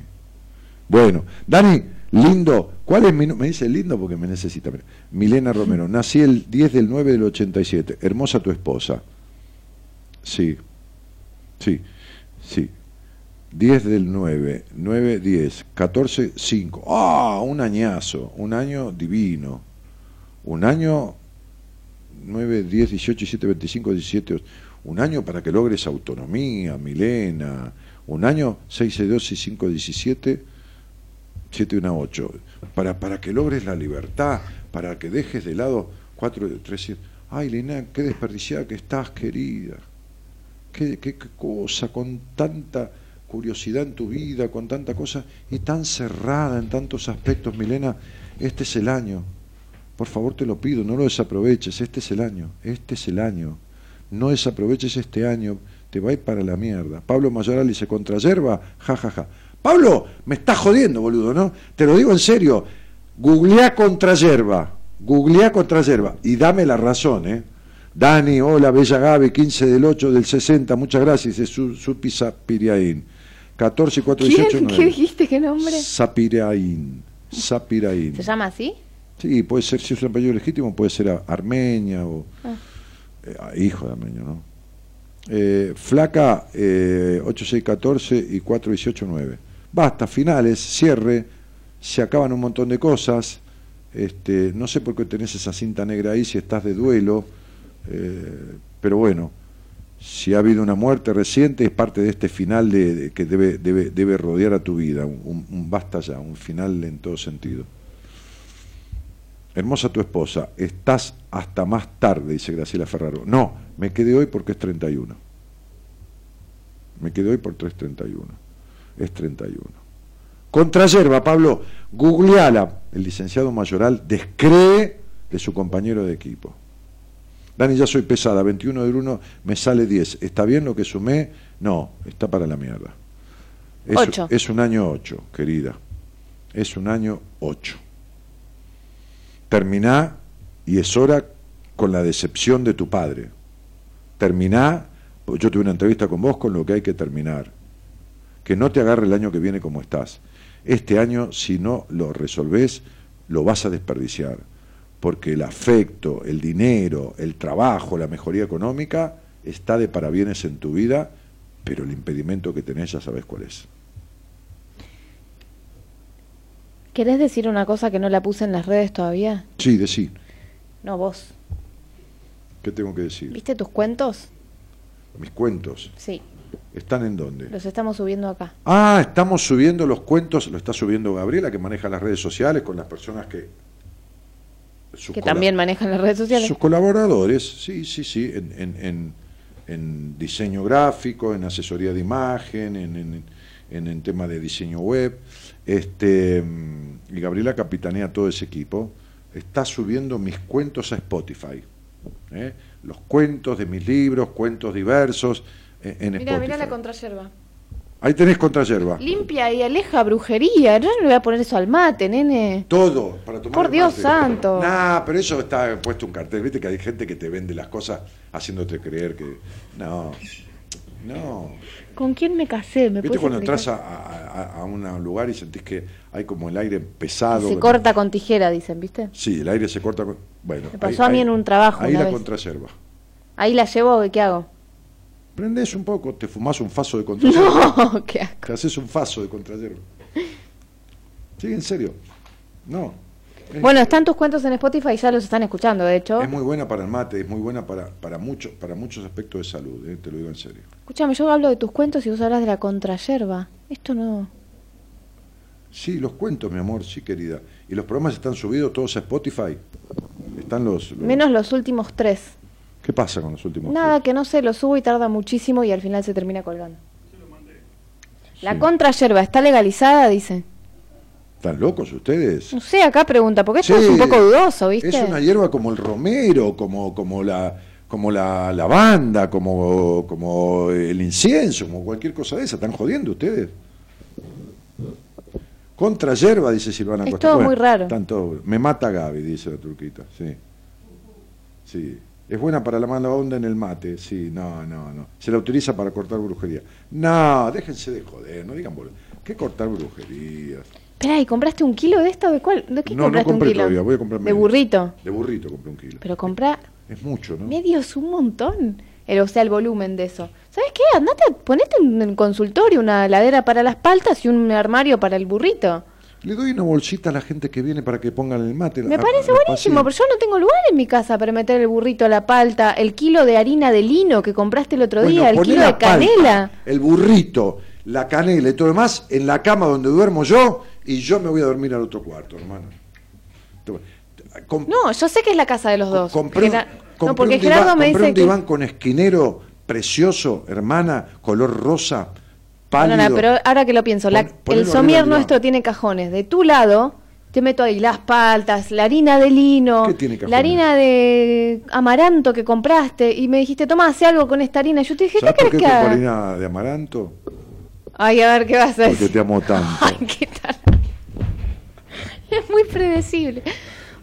Bueno, Dani, lindo, ¿cuál es mi Me dice lindo porque me necesita. Milena Romero, nací el 10 del 9 del 87. Hermosa tu esposa. Sí, sí, sí. 10 del 9, 9, 10, 14, 5. ¡Ah! Un añazo, un año divino. Un año 9, 10, 18, 17, 25, 17. Un año para que logres autonomía, Milena. Un año 6, 6, 2, 6, 5, 17, 7, 1, 8. Para, para que logres la libertad, para que dejes de lado 4, 3, 7. Ay, Lina, qué desperdiciada que estás, querida. Qué, qué, qué cosa, con tanta curiosidad en tu vida, con tanta cosa, y tan cerrada en tantos aspectos, Milena. Este es el año. Por favor, te lo pido, no lo desaproveches. Este es el año. Este es el año. No desaproveches este año. Te va a ir para la mierda. Pablo Mayoral dice, contra yerba, ja, ja, ja. Pablo, me estás jodiendo, boludo, ¿no? Te lo digo en serio. Googlea contra yerba. Googlea contra yerba. Y dame la razón, ¿eh? Dani, hola, Bella Gabe, 15 del 8 del 60, muchas gracias, es su, Sapiriaín. 14, 4, 18, ¿Quién? 9. ¿Qué dijiste? ¿Qué nombre? Sapiraín. Sapiraín. ¿Se llama así? Sí, puede ser, si es un apellido legítimo, puede ser a- Armenia o Ah. eh, hijo de Armenio, ¿no? Eh, flaca, eh, 8614 y 4189. Basta, finales, cierre, se acaban un montón de cosas. Este, no sé por qué tenés esa cinta negra ahí si estás de duelo, eh, pero bueno, si ha habido una muerte reciente es parte de este final que debe, rodear a tu vida, un basta ya, un final en todo sentido. Hermosa tu esposa, estás hasta más tarde, dice Graciela Ferraro. No, me quedé hoy porque es 31. Me quedé hoy por 331. Es 31. Contra yerba, Pablo, googleala. El licenciado Mayoral descree de su compañero de equipo. Dani, ya soy pesada, 21 del 1 me sale 10. ¿Está bien lo que sumé? No, está para la mierda. Es, Ocho. es un año 8, querida. Es un año 8. Terminá y es hora con la decepción de tu padre. Terminá, yo tuve una entrevista con vos con lo que hay que terminar. Que no te agarre el año que viene como estás. Este año, si no lo resolvés, lo vas a desperdiciar. Porque el afecto, el dinero, el trabajo, la mejoría económica está de parabienes en tu vida, pero el impedimento que tenés ya sabes cuál es. ¿Querés decir una cosa que no la puse en las redes todavía? Sí, decí. No, vos. ¿Qué tengo que decir? ¿Viste tus cuentos? Mis cuentos. Sí, ¿Están en dónde? los estamos subiendo acá. Ah, estamos subiendo los cuentos, lo está subiendo Gabriela, que maneja las redes sociales con las personas que... sus Que también manejan las redes sociales. Sus colaboradores, sí, sí, sí, en, en- en- en diseño gráfico, en asesoría de imagen, en, en, en, en tema de diseño web. Este, mm, y Gabriela capitanea todo ese equipo. Está subiendo mis cuentos a Spotify. ¿eh? Los cuentos de mis libros, cuentos diversos eh, en Mira, Spotify. mira la contrayerba. Ahí tenés contrayerba. Limpia y aleja brujería. Yo no le voy a poner eso al mate, nene. Todo para tomar Por Dios mate. santo. Nah, pero eso está puesto un cartel. Viste que hay gente que te vende las cosas haciéndote creer que. No. No. ¿Con quién me casé? ¿Me ¿Viste cuando entras a, a- a un lugar y sentís que hay como el aire pesado? Se corta con tijera, dicen, ¿viste? Sí, el aire se corta con. Bueno. Me pasó a mí en un trabajo Ahí una la vez. Ahí la llevo, ¿qué hago? Prendés un poco, te fumás un faso de contrayerba. No, qué asco. Te haces un faso de contrayerba. Sí, en serio. No. Es- Bueno, están tus cuentos en Spotify, ya los están escuchando, de hecho. Es muy buena para el mate, es muy buena para, para, mucho, para muchos aspectos de salud, eh, te lo digo en serio. Escúchame, yo hablo de tus cuentos y vos hablas de la contrayerba. Esto no... Sí, los cuentos, mi amor, sí, querida. Y los programas están subidos todos a Spotify. Están los... los- Menos los últimos tres. ¿Qué pasa con los últimos? Nada, que no sé, lo subo y tarda muchísimo y al final se termina colgando. La contrayerba está legalizada, dice. ¿Están locos ustedes? No sé, acá pregunta, porque esto Sí, es un poco dudoso, ¿viste? Es una hierba como el romero, como, como la como la lavanda, como, como el incienso, como cualquier cosa de esa. ¿Están jodiendo ustedes? Contra hierba, dice Silvana Es Costa. todo muy raro. todos- Me mata Gaby, dice la turquita. Sí. Sí. Es buena para la mala onda en el mate. Sí, no, no, no. Se la utiliza para cortar brujería. No, déjense de joder, no digan bol- ¿Qué cortar brujerías? Espera, ¿y compraste un kilo de esto? ¿De cuál? ¿De qué No, no compraste compré un kilo? todavía, voy a comprar De burrito. De burrito compré un kilo. Pero compra Es mucho, ¿no? medio es un montón. El, o sea, el volumen de eso. ¿Sabes qué? Andate, ponete en el consultorio una heladera para las paltas y un armario para el burrito. Le doy una bolsita a la gente que viene para que pongan el mate. Me a- parece a buenísimo, pero yo no tengo lugar en mi casa para meter el burrito, la palta, el kilo de harina de lino que compraste el otro Bueno, día, el kilo de canela. palta, el burrito, la canela y todo lo demás en la cama donde duermo yo y yo me voy a dormir al otro cuarto, hermano. Com- No, yo sé que es la casa de los dos. compré Gera- no, porque un Gerardo diván, me dice un que... diván con esquinero precioso, hermana, color rosa, pálido. No, no, pero ahora que lo pienso, la- Pon- el somier nuestro tiene cajones. De tu lado, te meto ahí las paltas, la harina de lino, ¿Qué tiene cajones? la harina de amaranto que compraste y me dijiste, toma, hace algo con esta harina. Yo te dije, ¿qué ¿Sabes por crees qué que haga? harina de amaranto? Ay, a ver, ¿qué vas a Porque decir? te amo tanto. Ay, qué tal. Es muy predecible.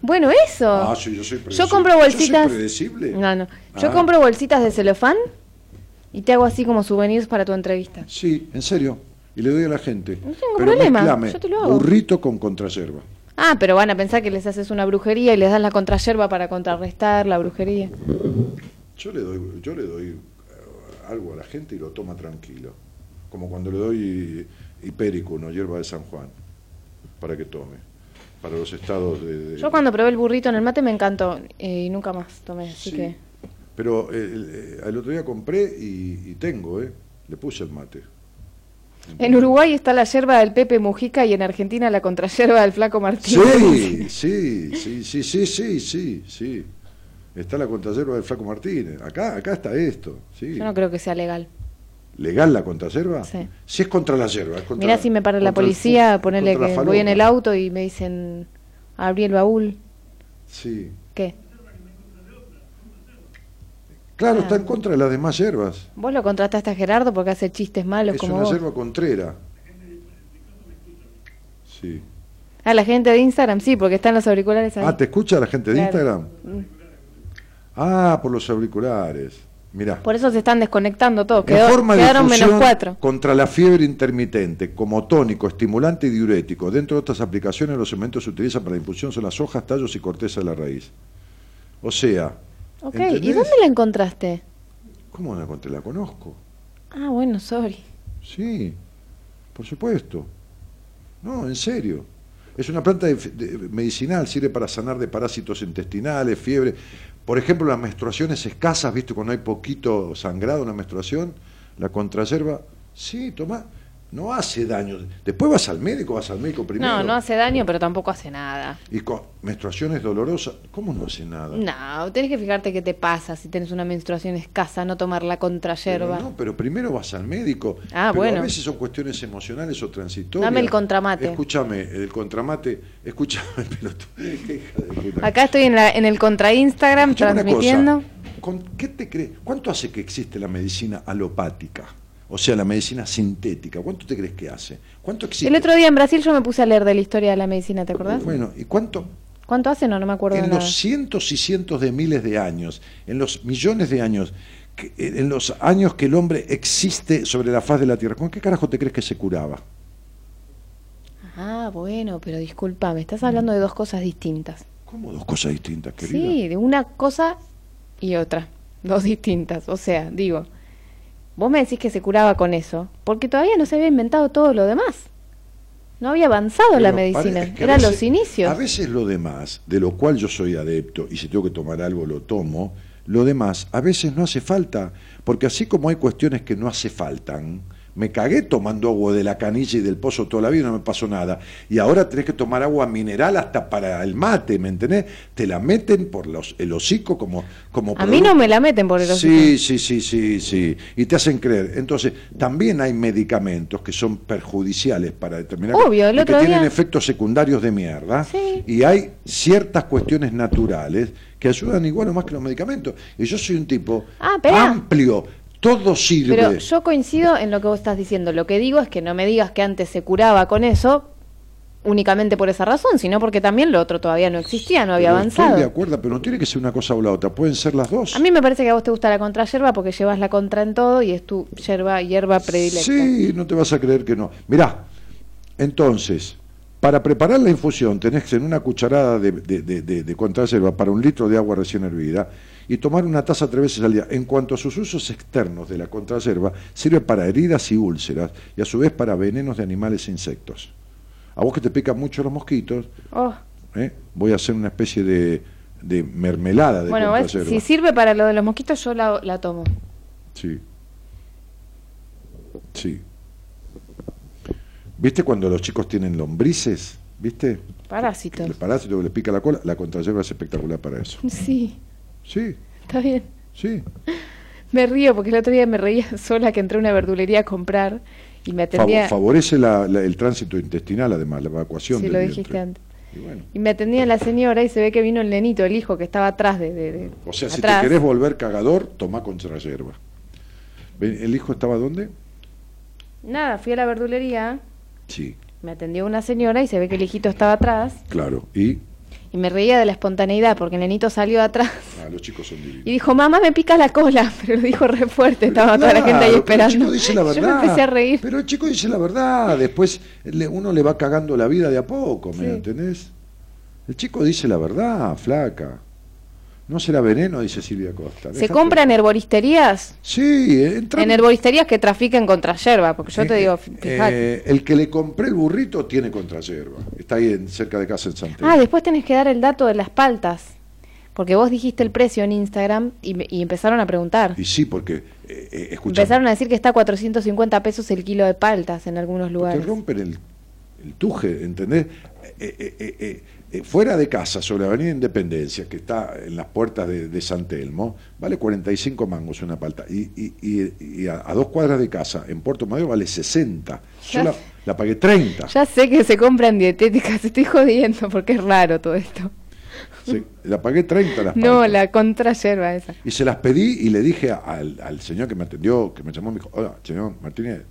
Bueno, eso. Ah, sí, yo soy Yo predecible. compro ¿Yo soy bolsitas. predecible? No, no. Yo Ah. compro bolsitas de celofán y te hago así como souvenirs para tu entrevista. Sí, en serio. Y le doy a la gente. No tengo Pero problema, mezclame yo te lo hago. burrito con contrayerba. Ah, pero van a pensar que les haces una brujería y les das la contrayerba para contrarrestar la brujería. Yo le doy, yo le doy eh, algo a la gente y lo toma tranquilo. Como cuando le doy hipérico, una hierba de San Juan, para que tome. Para los estados de... de- Yo cuando probé el burrito en el mate me encantó eh, y nunca más tomé, así Sí. que... Pero eh, el, eh, el otro día compré y, y tengo, ¿eh? Le puse el mate. En Uruguay está la yerba del Pepe Mujica y en Argentina la contrayerba del Flaco Martínez. Sí, sí, sí, sí, sí, sí, sí, sí. Está la contrayerba del Flaco Martínez. Acá, acá está esto. Sí. Yo no creo que sea legal. ¿Legal la contrayerba? Sí. Si es contra la yerba. Es contra Mirá si me para la el policía, ponerle que voy en el auto y me dicen, abrí el baúl. Sí. ¿Qué? Claro, Ah. está en contra de las demás hierbas. ¿Vos lo contrataste a Gerardo porque hace chistes malos Es como una vos? yerba contrera. Sí. A la gente de Instagram, sí, porque están los auriculares ahí. Ah, ¿te escucha la gente de Claro. Instagram? Mm. Ah, por los auriculares. Mirá. Por eso se están desconectando todos. Quedó- forma de quedaron menos infusión cuatro. contra la fiebre intermitente, como tónico, estimulante y diurético. Dentro de otras aplicaciones, los elementos que se utilizan para la infusión son las hojas, tallos y corteza de la raíz. O sea, Ok, ¿y dónde la encontraste? ¿cómo la encontré? La conozco. Ah, bueno, sorry. Sí, por supuesto. No, en serio. Es una planta de- de- medicinal, sirve para sanar de parásitos intestinales, fiebre. Por ejemplo, las menstruaciones escasas, ¿viste? Cuando hay poquito sangrado en la menstruación, la contrayerba, sí, toma, no hace daño. Después vas al médico, vas al médico primero. No, no hace daño, pero tampoco hace nada. Y con menstruaciones dolorosas, ¿cómo no hace nada? No, tenés que fijarte qué te pasa si tienes una menstruación escasa, no tomar la Pero contrayerba. no, pero primero vas al médico. Ah, pero bueno. A veces son cuestiones emocionales o transitorias. Dame el contramate. Escúchame, el contramate, escúchame, pelotudo. Qué hija de puta. Acá estoy en, la, en el contra Instagram Escuchame una transmitiendo. cosa, ¿Con qué te crees? ¿Cuánto hace que existe la medicina alopática? O sea, la medicina sintética. ¿Cuánto te crees que hace? ¿Cuánto existe? El otro día en Brasil yo me puse a leer de la historia de la medicina, ¿te acordás? Bueno, ¿y cuánto? ¿Cuánto hace? No, no me acuerdo En nada. los cientos y cientos de miles de años, en los millones de años, que- en los años que el hombre existe sobre la faz de la Tierra, ¿con qué carajo te crees que se curaba? Ah, bueno, pero disculpa, me estás hablando de dos cosas distintas. ¿Cómo dos cosas distintas, querida? Sí, de una cosa y otra. Dos distintas. O sea, digo, vos me decís que se curaba con eso, porque todavía no se había inventado todo lo demás. No había avanzado la medicina. es que Eran veces- los inicios. A veces lo demás, de lo cual yo soy adepto, y si tengo que tomar algo lo tomo, lo demás a veces no hace falta, porque así como hay cuestiones que no hace faltan, me cagué tomando agua de la canilla y del pozo toda la vida y no me pasó nada. Y ahora tenés que tomar agua mineral hasta para el mate, ¿me entendés? Te la meten por los, el hocico como, como A mí no me la meten por el hocico. Sí, sí, sí, sí, sí. Y te hacen creer. Entonces, también hay medicamentos que son perjudiciales para determinar Obvio, el y que otro tienen efectos secundarios de mierda. Sí. Y hay ciertas cuestiones naturales que ayudan igual o más que los medicamentos. Y yo soy un tipo Ah, amplio. Todo sirve. Pero yo coincido en lo que vos estás diciendo. Lo que digo es que no me digas que antes se curaba con eso únicamente por esa razón, sino porque también lo otro todavía no existía, no había Pero Estoy de avanzado. acuerdo, pero no tiene que ser una cosa o la otra. Pueden ser las dos. A mí me parece que a vos te gusta la contrayerba porque llevas la contra en todo y es tu yerba, hierba predilecta. Sí, no te vas a creer que no. Mirá, entonces, para preparar la infusión tenés que en una cucharada de, de, de, de- de contrayerba para un litro de agua recién hervida y tomar una taza tres veces al día. En cuanto a sus usos externos de la contrayerba, sirve para heridas y úlceras y a su vez para venenos de animales e insectos. A vos que te pican mucho los mosquitos, Oh, ¿eh? voy a hacer una especie de, de mermelada de bueno, si sirve para lo de los mosquitos, yo la, la tomo. Sí. Sí. ¿Viste cuando los chicos tienen lombrices? ¿Viste? Parásitos. El parásito que les pica la cola, la contrayerba es espectacular para eso. Sí, Sí, está bien. sí. Me río porque el otro día me reía sola que entré a una verdulería a comprar y me atendía. favorece la- la- el tránsito intestinal, además, la evacuación Sí, del lo vientre. dijiste antes. Y bueno. Y me atendía la señora y se ve que vino el nenito, el hijo que estaba atrás de. de- de- O sea, si te querés volver cagador, toma contrayerba. Ven, ¿El hijo estaba dónde? Nada, fui a la verdulería, Sí, me atendió una señora y se ve que el hijito estaba atrás claro. Y y me reía de la espontaneidad porque el nenito salió de atrás ah, los chicos son divinos. y dijo, mamá, me pica la cola, pero lo dijo re fuerte, estaba toda la gente ahí el esperando. chico dice la Yo verdad. me empecé a reír. Pero el chico dice la verdad. Después uno le va cagando la vida de a poco, ¿me Sí. entendés? El chico dice la verdad, flaca. No será veneno, dice Silvia Costa. ¿Se Déjate- compra en herboristerías? Sí, entra. En herboristerías que trafiquen contra yerba, porque yo te Eh, digo, eh, fíjate. el que le compré el burrito tiene contrayerba. Está ahí en- cerca de casa en Santelmo. Ah, después tenés que dar el dato de las paltas. Porque vos dijiste el precio en Instagram y, y empezaron a preguntar. Y sí, porque, eh, eh, Empezaron a decir que está a 450 pesos el kilo de paltas en algunos te lugares. rompen el, el tuje, ¿entendés? Eh, fuera de casa, sobre la Avenida Independencia, que está en las puertas de, de San Telmo, vale 45 mangos una palta. Y, y- y- y a, a dos cuadras de casa, en Puerto Madero, vale 60. Yo la, pagué 30. Ya sé que se compran dietéticas, estoy jodiendo porque es raro todo esto. Se- la pagué 30 las No, paltas. la contra yerba esa. Y se las pedí y le dije a- al, al señor que me atendió, que me llamó, me dijo, hola, señor Martínez,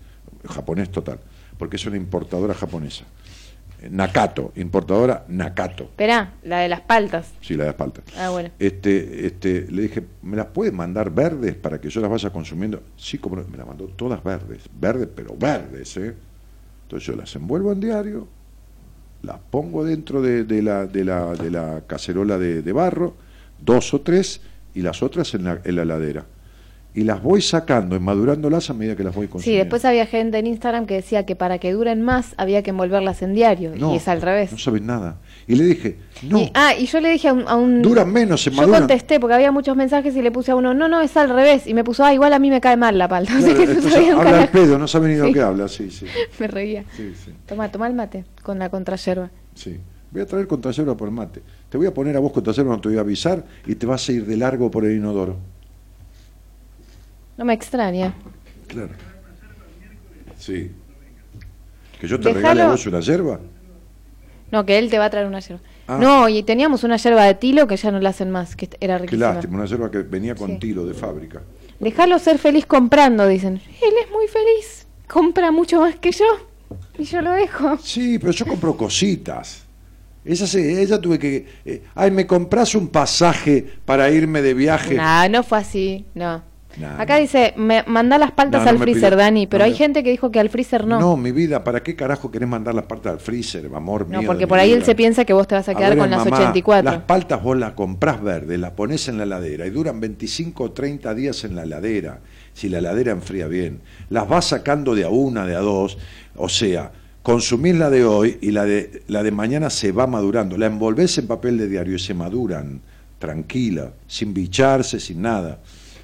japonés total, porque es una importadora japonesa. Nakato, importadora Nakato. Esperá, la de las paltas. Sí, la de espalda. Ah, bueno. Este, este, le dije, ¿me las puedes mandar verdes para que yo las vaya consumiendo? Sí, como me las mandó todas verdes, verdes, pero verdes, ¿eh? Entonces yo las envuelvo en diario, las pongo dentro de, de la, de, la, de la cacerola de, de barro, dos o tres, y las otras en la, en la heladera. Y las voy sacando, madurándolas a medida que las voy Sí, consumiendo. después había gente en Instagram que decía que para que duren más había que envolverlas en diario. No, y es al revés. No saben nada. Y le dije, no, Y- ah, y yo le dije a un... a un- duran menos, se Yo maduran. contesté porque había muchos mensajes y le puse a uno, no, no, es al revés. Y me puso, ah, igual a mí me cae mal la palta. Que entonces habla al pedo, no sabe ni de lo Sí. que habla, sí, sí. Me reía. sí, sí. Toma, toma el mate con la contrayerba. Sí. Voy a traer contrayerba por el mate. Te voy a poner a vos contrayerba, no te voy a avisar, y te vas a ir de largo por el inodoro. No me extraña. Claro. Sí. ¿Que yo te Déjalo- regale a vos una yerba? No, que él te va a traer una yerba. Ah. No, y teníamos una yerba de tilo que ya no la hacen más, que era Qué riquísima. lástima, una yerba que venía con Sí. tilo de fábrica. Déjalo ser feliz comprando, dicen. Él es muy feliz. Compra mucho más que yo. Y yo lo dejo. Sí, pero yo compro cositas. Ella, se, ella tuve que... eh, ay, ¿me compras un pasaje para irme de viaje? No, no fue así. No. Nah, Acá dice, me, manda las paltas No, no al freezer, Dani, pero no hay me- gente que dijo que al freezer no. No, mi vida, ¿para qué carajo querés mandar las partes al freezer, amor No, mío? porque de por ahí él se piensa que vos te vas a A quedar ver, con las mamá, 84. Las paltas vos las comprás verdes, las pones en la heladera y duran 25 o 30 días en la heladera, si la heladera enfría bien. Las vas sacando de a una, de a dos, o sea, consumís la de hoy y la de, la de mañana se va madurando. La envolvés en papel de diario y se maduran, tranquila, sin bicharse, sin nada.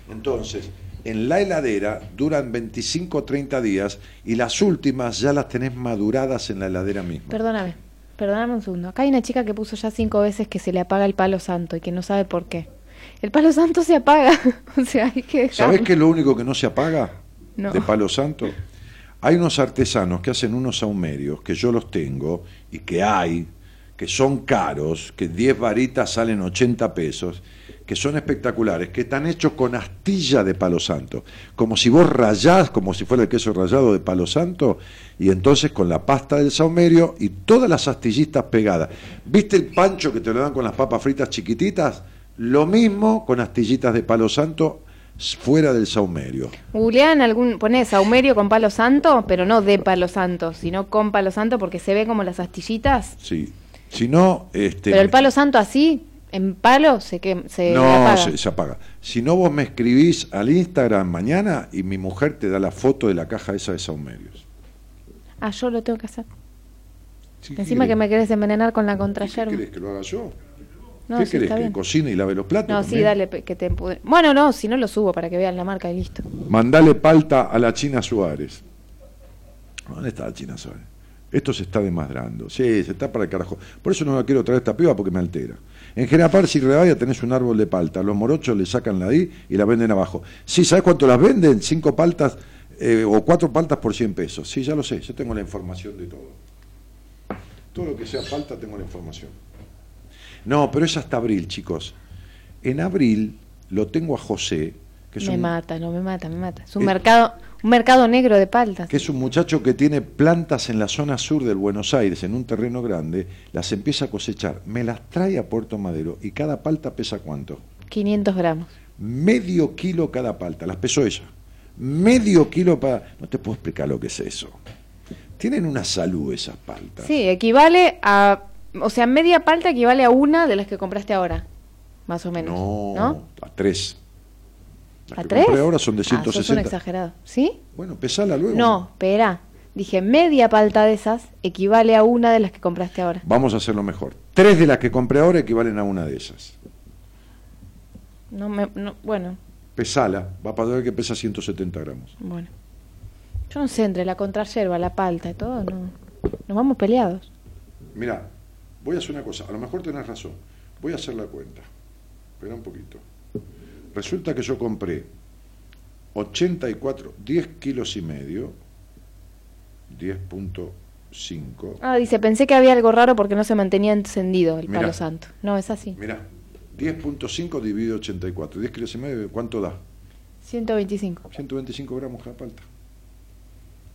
Entonces, en la heladera duran 25 o 30 días y las últimas ya las tenés maduradas en la heladera misma. Perdóname, perdóname un segundo. Acá hay una chica que puso ya cinco veces que se le apaga el palo santo y que no sabe por qué. El palo santo se apaga. o sea, hay que dejarlo. ¿Sabés qué es lo único que no se apaga No. de palo santo? Hay unos artesanos que hacen unos saumerios, que yo los tengo, y que hay, que son caros, que 10 varitas salen 80 pesos, que son espectaculares, que están hechos con astilla de palo santo, como si vos rayás, como si fuera el queso rallado de palo santo, y entonces con la pasta del saumerio y todas las astillitas pegadas. ¿Viste el pancho que te lo dan con las papas fritas chiquititas? Lo mismo con astillitas de palo santo fuera del saumerio. Googlean algún, pone saumerio con palo santo, pero no de palo santo, sino con palo santo porque se ve como las astillitas. Sí. Si no, este, Pero el palo santo así, en palo, se, que, se no apaga. Se, se apaga. Si no, vos me escribís al Instagram mañana y mi mujer te da la foto de la caja esa de saumerios. Ah, yo lo tengo que hacer. Sí, Encima ¿qué que me querés? envenenar con la ¿Qué contrayerba. querés que lo haga yo? No, ¿Qué sí, querés? ¿Que cocine y lave los platos? No, sí, también? dale, pe- que te empudre- Bueno, no, si no lo subo para que vean la marca y listo. Mandale palta a la China Suárez. ¿Dónde está la China Suárez? Esto se está desmadrando. Sí, se está para el carajo. Por eso no la quiero traer esta piba porque me altera. En Gerapar, si Rebaya tenés un árbol de palta. Los morochos le sacan la I y la venden abajo. Sí, ¿sabes cuánto las venden? Cinco paltas eh, o cuatro paltas por 100 pesos. Sí, ya lo sé. Yo tengo la información de todo. Todo lo que sea palta tengo la información. No, pero es hasta abril, chicos. En abril lo tengo a José, que es me un mata, no, me mata, me mata. Es un Eh, mercado, un mercado negro de paltas. que es un muchacho que tiene plantas en la zona sur del Buenos Aires, en un terreno grande, las empieza a cosechar, me las trae a Puerto Madero y cada palta pesa cuánto? 500 gramos. Medio kilo cada palta, las pesó ella. Medio kilo para... No te puedo explicar lo que es eso. Tienen una salud esas paltas. Sí, equivale a. O sea, media palta equivale a una de las que compraste ahora. Más o menos. No, ¿No? a tres. Las ¿A que tres? compré ahora son de Ah, sos un 160. exagerado. ¿Sí? bueno, pesala luego. No, espera. Dije, media palta de esas equivale a una de las que compraste ahora. Vamos a hacerlo mejor. Tres de las que compré ahora equivalen a una de esas. No me, no, bueno, Pesala, va a ver que pesa 170 gramos. bueno. Yo no sé, entre la contrayerba, la palta y todo, no. Nos vamos peleados. Mira, voy a hacer una cosa, a lo mejor tenés razón, voy a hacer la cuenta, espera un poquito. Resulta que yo compré 84, 10 kilos y medio, 10.5, Ah, dice, pensé que había algo raro porque no se mantenía encendido el Mirá. palo santo. No, es así. mira, 10.5 dividido 84, 10 kilos y medio, ¿cuánto da? 125. 125 gramos cada palta.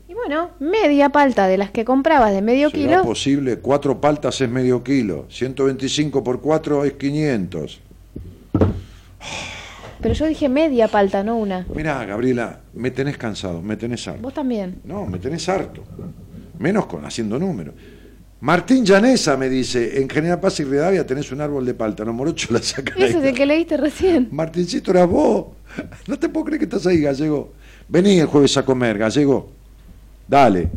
Y bueno, media palta de las que comprabas de medio ¿Será kilo. posible? Cuatro paltas es medio kilo. 125 por 4 es 500. Pero yo dije media palta, no una. Mirá, Gabriela, me tenés cansado, me tenés harto. Vos también. No, me tenés harto. Menos con haciendo números. Martín Llanesa me dice, en General Paz y Rivadavia tenés un árbol de palta, no morocho la sacan Ese es el que leíste recién. Martincito, eras vos. No te puedo creer que estás ahí, gallego. Vení el jueves a comer, gallego. Dale,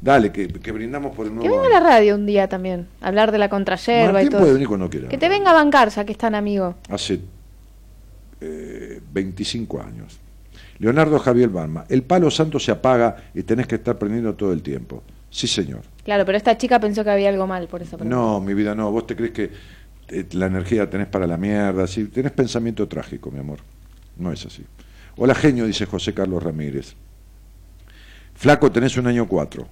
dale, que, que brindamos por el Que nuevo venga a la radio un día también. Hablar de la contrayerba y todo. puede venir cuando quiera. Que te venga a bancar, ya que es tan amigo. Hace eh, 25 años. Leonardo Javier Balma, el palo santo se apaga y tenés que estar prendiendo todo el tiempo. Sí, señor. Claro, pero esta chica pensó que había algo mal por eso. No, mi vida, no. Vos te crees que eh, la energía la tenés para la mierda. Si tenés pensamiento trágico, mi amor. No es así. Hola, genio, dice José Carlos Ramírez. Flaco, tenés un año cuatro.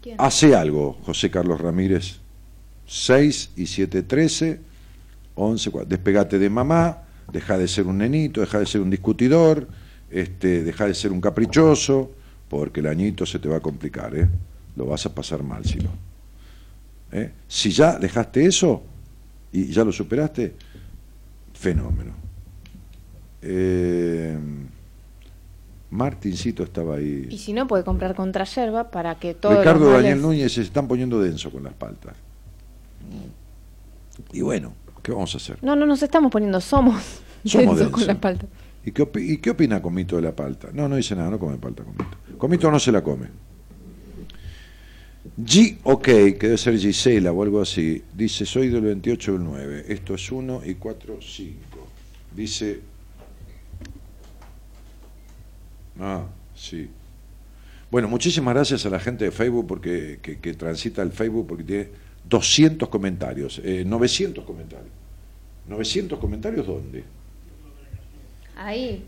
¿Quién? Hace algo, José Carlos Ramírez. 6 y 7, 13, 11, 4. Despegate de mamá, deja de ser un nenito, deja de ser un discutidor, este, deja de ser un caprichoso, porque el añito se te va a complicar, ¿eh? Lo vas a pasar mal si no. ¿Eh? Si ya dejaste eso y ya lo superaste, fenómeno. Eh, Martincito estaba ahí. Y si no, puede comprar contrayerba para que todos Ricardo Daniel Núñez se están poniendo denso con las paltas. Y bueno, ¿qué vamos a hacer? No, no nos estamos poniendo, somos. Somos densos con la palta. ¿Y qué, opi- y qué opina Comito de la palta? No, no dice nada, no come palta Comito. Comito no se la come. G, ok, que debe ser Gisela o algo así. Dice, soy del 28 del 9. Esto es 1 y 4, 5. Dice... Ah, sí. Bueno, muchísimas gracias a la gente de Facebook porque que, que transita el Facebook porque tiene 200 comentarios, eh, 900 comentarios. ¿900 comentarios dónde? Ahí.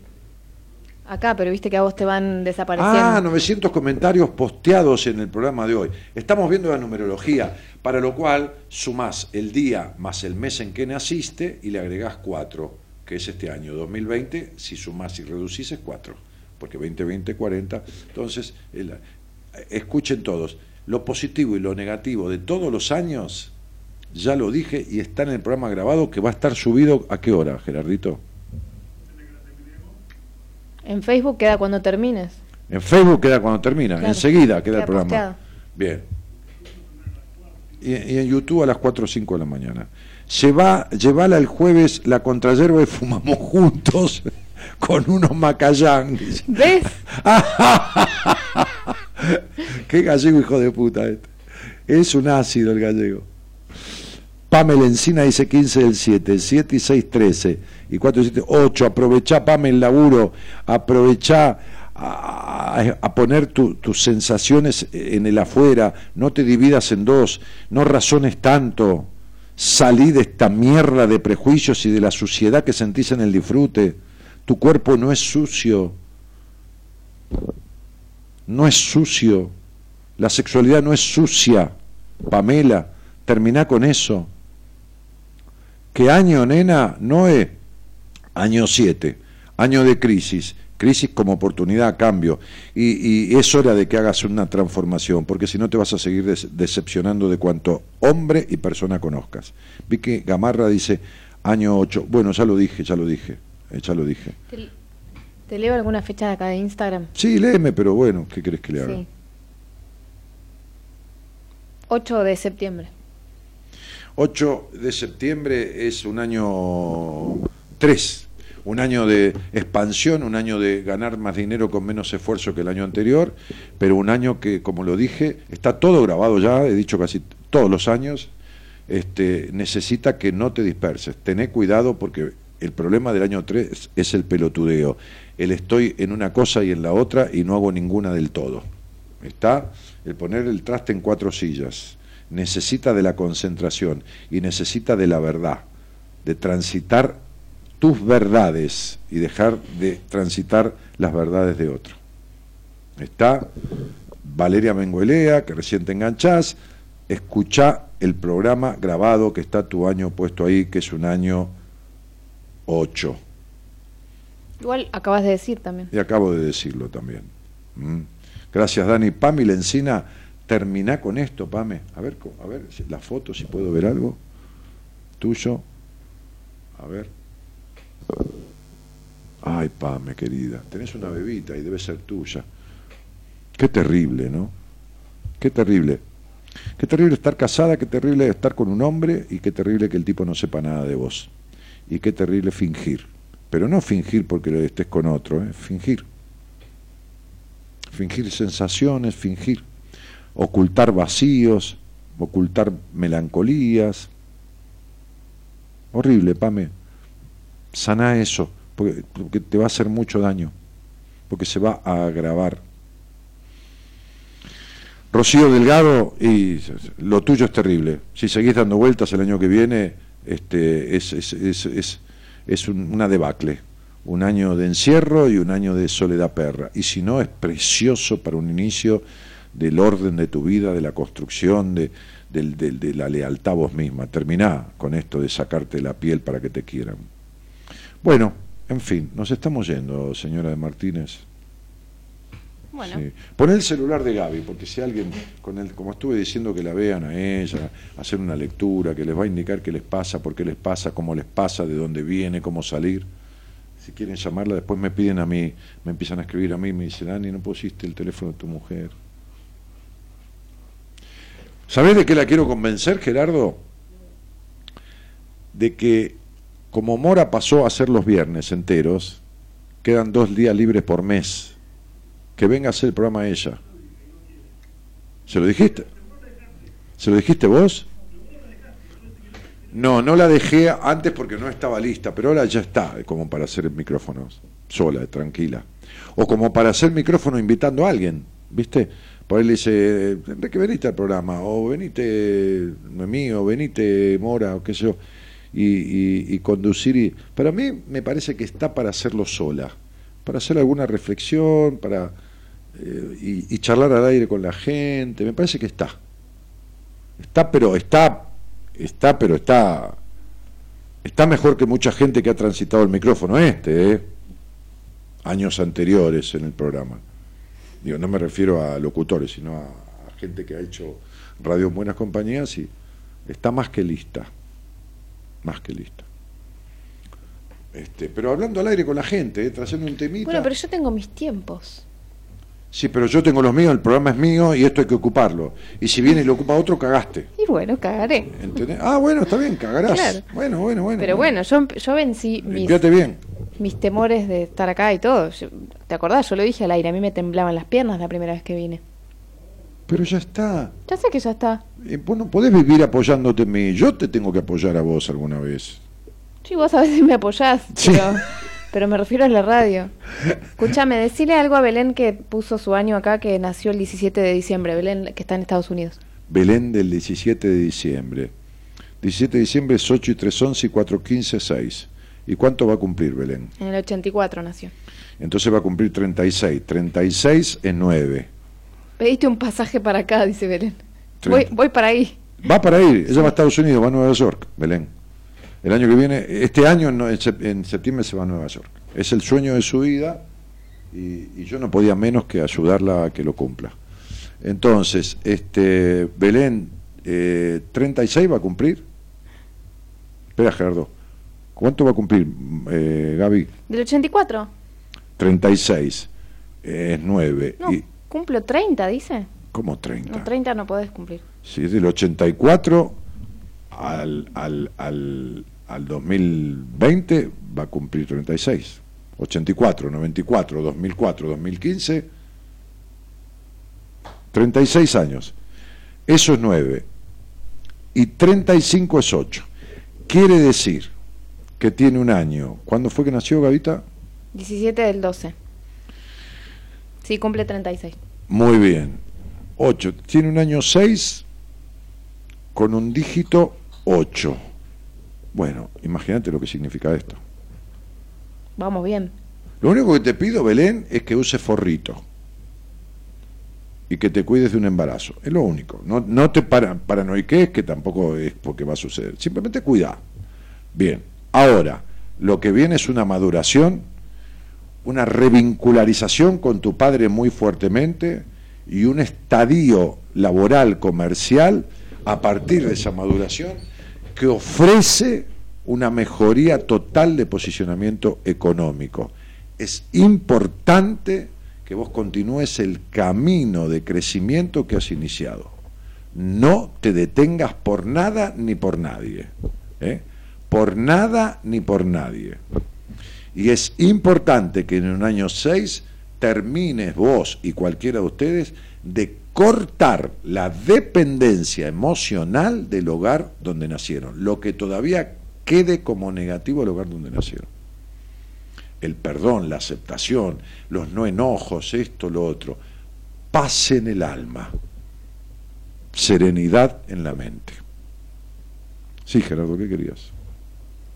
Acá, pero viste que a vos te van desapareciendo. Ah, 900 comentarios posteados en el programa de hoy. Estamos viendo la numerología, para lo cual sumás el día más el mes en que naciste y le agregás 4, que es este año 2020. Si sumás y reducís es 4, porque 2020, 40. Entonces, el- escuchen todos, lo positivo y lo negativo de todos los años, ya lo dije y está en el programa grabado que va a estar subido a qué hora, Gerardito? En Facebook queda cuando termines. En Facebook queda cuando termina, Claro. enseguida queda, Queda el programa. posteado. Bien. Y, y en YouTube a las 4 o 5 de la mañana. Lleva, llevala el jueves la contrayerba y fumamos juntos con unos macayán. ¿Ves? Qué gallego hijo de puta este. Es un ácido el gallego. Pamela Encina dice 15 del 7, 7 y 6, 13, y 4 y 7, 8. Aprovechá, Pamela, el laburo, aprovechá a, a- poner tu- tus sensaciones en el afuera, no te dividas en dos, no razones tanto, salí de esta mierda de prejuicios y de la suciedad que sentís en el disfrute. Tu cuerpo no es sucio, no es sucio, la sexualidad no es sucia, Pamela, terminá con eso. ¿Qué año, nena? Noé, año 7, año de crisis, crisis como oportunidad a cambio. Y, es hora de que hagas una transformación, porque si no te vas a seguir decepcionando de cuanto hombre y persona conozcas. Vi que Gamarra dice año 8, bueno, ya lo dije, ya lo dije, eh, ya lo dije. ¿Te, leo alguna fecha de acá de Instagram? Sí, léeme, pero bueno, ¿qué crees que le haga? Sí. 8 de septiembre. 8 de septiembre es un año 3, un año de expansión, un año de ganar más dinero con menos esfuerzo que el año anterior, pero un año que, como lo dije, está todo grabado ya, he dicho casi todos los años, este, necesita que no te disperses. Tené cuidado porque el problema del año 3 es el pelotudeo. El estoy en una cosa y en la otra y no hago ninguna del todo. Está el poner el traste en cuatro sillas. Necesita de la concentración y necesita de la verdad, de transitar tus verdades y dejar de transitar las verdades de otro. Está Valeria Menguelea, que recién te enganchás, escucha el programa grabado que está tu año puesto ahí, que es un año 8. Igual acabas de decir también. Y acabo de decirlo también. Mm. Gracias, Dani. Pami Lencina, terminá con esto, Pame. A ver, a ver, la foto, si puedo ver algo. Tuyo. A ver. Ay, Pame, querida. Tenés una bebita y debe ser tuya. Qué terrible, ¿no? Qué terrible. Qué terrible estar casada, qué terrible estar con un hombre y qué terrible que el tipo no sepa nada de vos. Y qué terrible fingir. Pero no fingir porque estés con otro, ¿eh? fingir. Fingir sensaciones, fingir. Ocultar vacíos, ocultar melancolías. Horrible, Pame. Sana eso, porque, te va a hacer mucho daño, porque se va a agravar. Rocío Delgado, y lo tuyo es terrible. Si seguís dando vueltas el año que viene, este, es, es, es, es, es un- una debacle. Un año de encierro y un año de soledad perra. Y si no, es precioso para un inicio del orden de tu vida, de la construcción, de, de la lealtad a vos misma. Terminá con esto de sacarte la piel para que te quieran. Bueno, en fin, nos estamos yendo, señora de Martínez. Bueno, Sí. El celular de Gaby, porque si alguien, con el, como estuve diciendo, que la vean a ella, hacer una lectura, que les va a indicar qué les pasa, por qué les pasa, cómo les pasa, de dónde viene, cómo salir. Si quieren llamarla, después me piden a mí, me empiezan a escribir a mí, me dicen, Dani, no pusiste el teléfono de tu mujer. ¿Sabés de qué la quiero convencer, Gerardo? De que como Mora pasó a ser los viernes enteros, quedan dos días libres por mes que venga a hacer el programa ella. ¿Se lo dijiste? ¿Se lo dijiste vos? No, no la dejé antes porque no estaba lista, pero ahora ya está, como para hacer micrófonos, sola, tranquila. O como para hacer micrófono invitando a alguien, ¿viste? Por ahí le dice, Enrique, venite al programa, o venite Noemí, o venite Mora, o qué sé yo, y, y- y conducir. Y... Para mí me parece que está para hacerlo sola, para hacer alguna reflexión, para eh, y, y charlar al aire con la gente, me parece que está. Está, pero está, está, pero está, está mejor que mucha gente que ha transitado el micrófono este, ¿eh? años anteriores en el programa. Digo, no me refiero a locutores, sino a, gente que ha hecho radio en buenas compañías y está más que lista, más que lista. Este, pero hablando al aire con la gente, ¿eh? un temita. bueno, pero yo tengo mis tiempos. Sí, pero yo tengo los míos, el programa es mío y esto hay que ocuparlo. Y si viene y lo ocupa otro, cagaste. Y bueno, cagaré. ¿Entendés? Ah, bueno, está bien, cagarás. Claro. Bueno, bueno, bueno. Pero bueno, yo, yo vencí mis, bien. mis temores de estar acá y todo. ¿Te acordás? Yo lo dije al aire, a mí me temblaban las piernas la primera vez que vine. Pero ya está. Ya sé que ya está. Eh, Vos no podés vivir apoyándote en mí. Yo te tengo que apoyar a vos alguna vez. Sí, vos a veces me apoyás, pero, pero me refiero a la radio. Escúchame, decile algo a Belén que puso su año acá, que nació el 17 de diciembre. Belén, que está en Estados Unidos. Belén del 17 de diciembre. 17 de diciembre es 8 y 3, 11 y 4, 15, 6. ¿Y cuánto va a cumplir Belén? En el 84 nació. Entonces va a cumplir 36. 36 es 9. Pediste un pasaje para acá, dice Belén. Voy, voy para ahí. Va para ir, ella va a Estados Unidos, va a Nueva York, Belén. El año que viene, este año en sep- en septiembre se va a Nueva York. Es el sueño de su vida y, y yo no podía menos que ayudarla a que lo cumpla. Entonces, este Belén, eh, 36 va a cumplir. Espera, Gerardo. ¿Cuánto va a cumplir, eh, Gaby? ¿Del 84? 36. Es 9. No, ¿Y cumplo 30, dice. cómo 30? No, 30 no podés cumplir. Sí, del 84 al, al, al, al 2020 va a cumplir 36. 84, 94, 2004, 2015. 36 años. Eso es 9. Y 35 es 8. Quiere decir que tiene un año. ¿Cuándo fue que nació Gavita? 17 del 12. Sí, cumple 36. Muy bien. 8. Tiene un año 6 con un dígito 8. Bueno, imagínate lo que significa esto. Vamos bien. Lo único que te pido, Belén, es que uses forrito. Y que te cuides de un embarazo. Es lo único. No, no te para, paranoiques, que tampoco es porque va a suceder. Simplemente cuida. Bien. Ahora, lo que viene es una maduración, una revincularización con tu padre muy fuertemente y un estadio laboral, comercial, a partir de esa maduración, que ofrece una mejoría total de posicionamiento económico. Es importante que vos continúes el camino de crecimiento que has iniciado. No te detengas por nada ni por nadie. ¿eh? Por nada ni por nadie. Y es importante que en un año 6 termines vos y cualquiera de ustedes de cortar la dependencia emocional del hogar donde nacieron, lo que todavía quede como negativo al hogar donde nacieron. El perdón, la aceptación, los no enojos, esto, lo otro, paz en el alma, serenidad en la mente. Sí, Gerardo, ¿qué querías?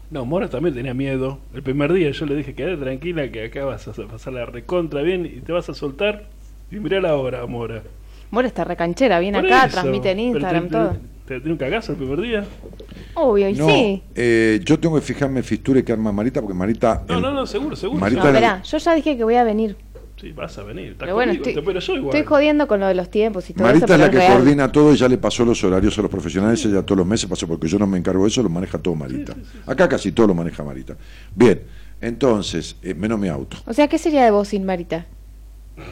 No, Mora también tenía miedo. El primer día yo le dije, quédate tranquila que acá vas a pasar la recontra bien y te vas a soltar. Y mirá la hora, Mora. Mora está recanchera, viene Por acá, eso. transmite en Instagram, te- todo. ¿Te tiene un cagazo el primer día? Obvio, y No, sí. eh, yo tengo que fijarme en Fisture que arma Marita, porque Marita... No, el- no, no, seguro, seguro. Marita No, esperá, yo ya dije que voy a venir. Sí, vas a venir. Estás Pero bueno, conmigo, estoy, te espero yo igual. estoy jodiendo con lo de los tiempos y todo Marita eso, es la que real. coordina todo y ya le pasó los horarios a los profesionales, ella todos los meses pasó porque yo no me encargo de eso, lo maneja todo Marita. Acá casi todo lo maneja Marita. Bien, entonces, eh, menos mi auto. O sea, ¿qué sería de vos sin Marita?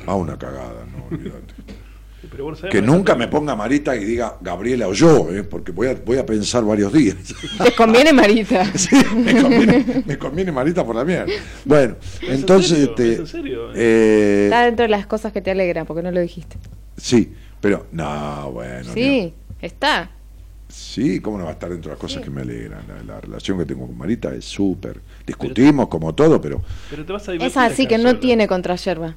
Ah, una cagada, no olvídate. Pero vos sabés, Que nunca me ponga Marita y diga Gabriela o yo, eh, porque voy a, voy a pensar varios días. Te conviene Marita. Sí, me conviene, me conviene Marita por la mierda. Bueno, entonces, serio? este, ¿Es en serio? eh, Está dentro de las cosas que te alegran, porque no lo dijiste. sí, pero no, bueno, sí, está. Sí, ¿cómo no va a estar dentro de las cosas que me alegran? La, la relación que tengo con Marita es súper. Discutimos como todo, pero Pero te vas a Es así que no tiene contrayerba. Eh,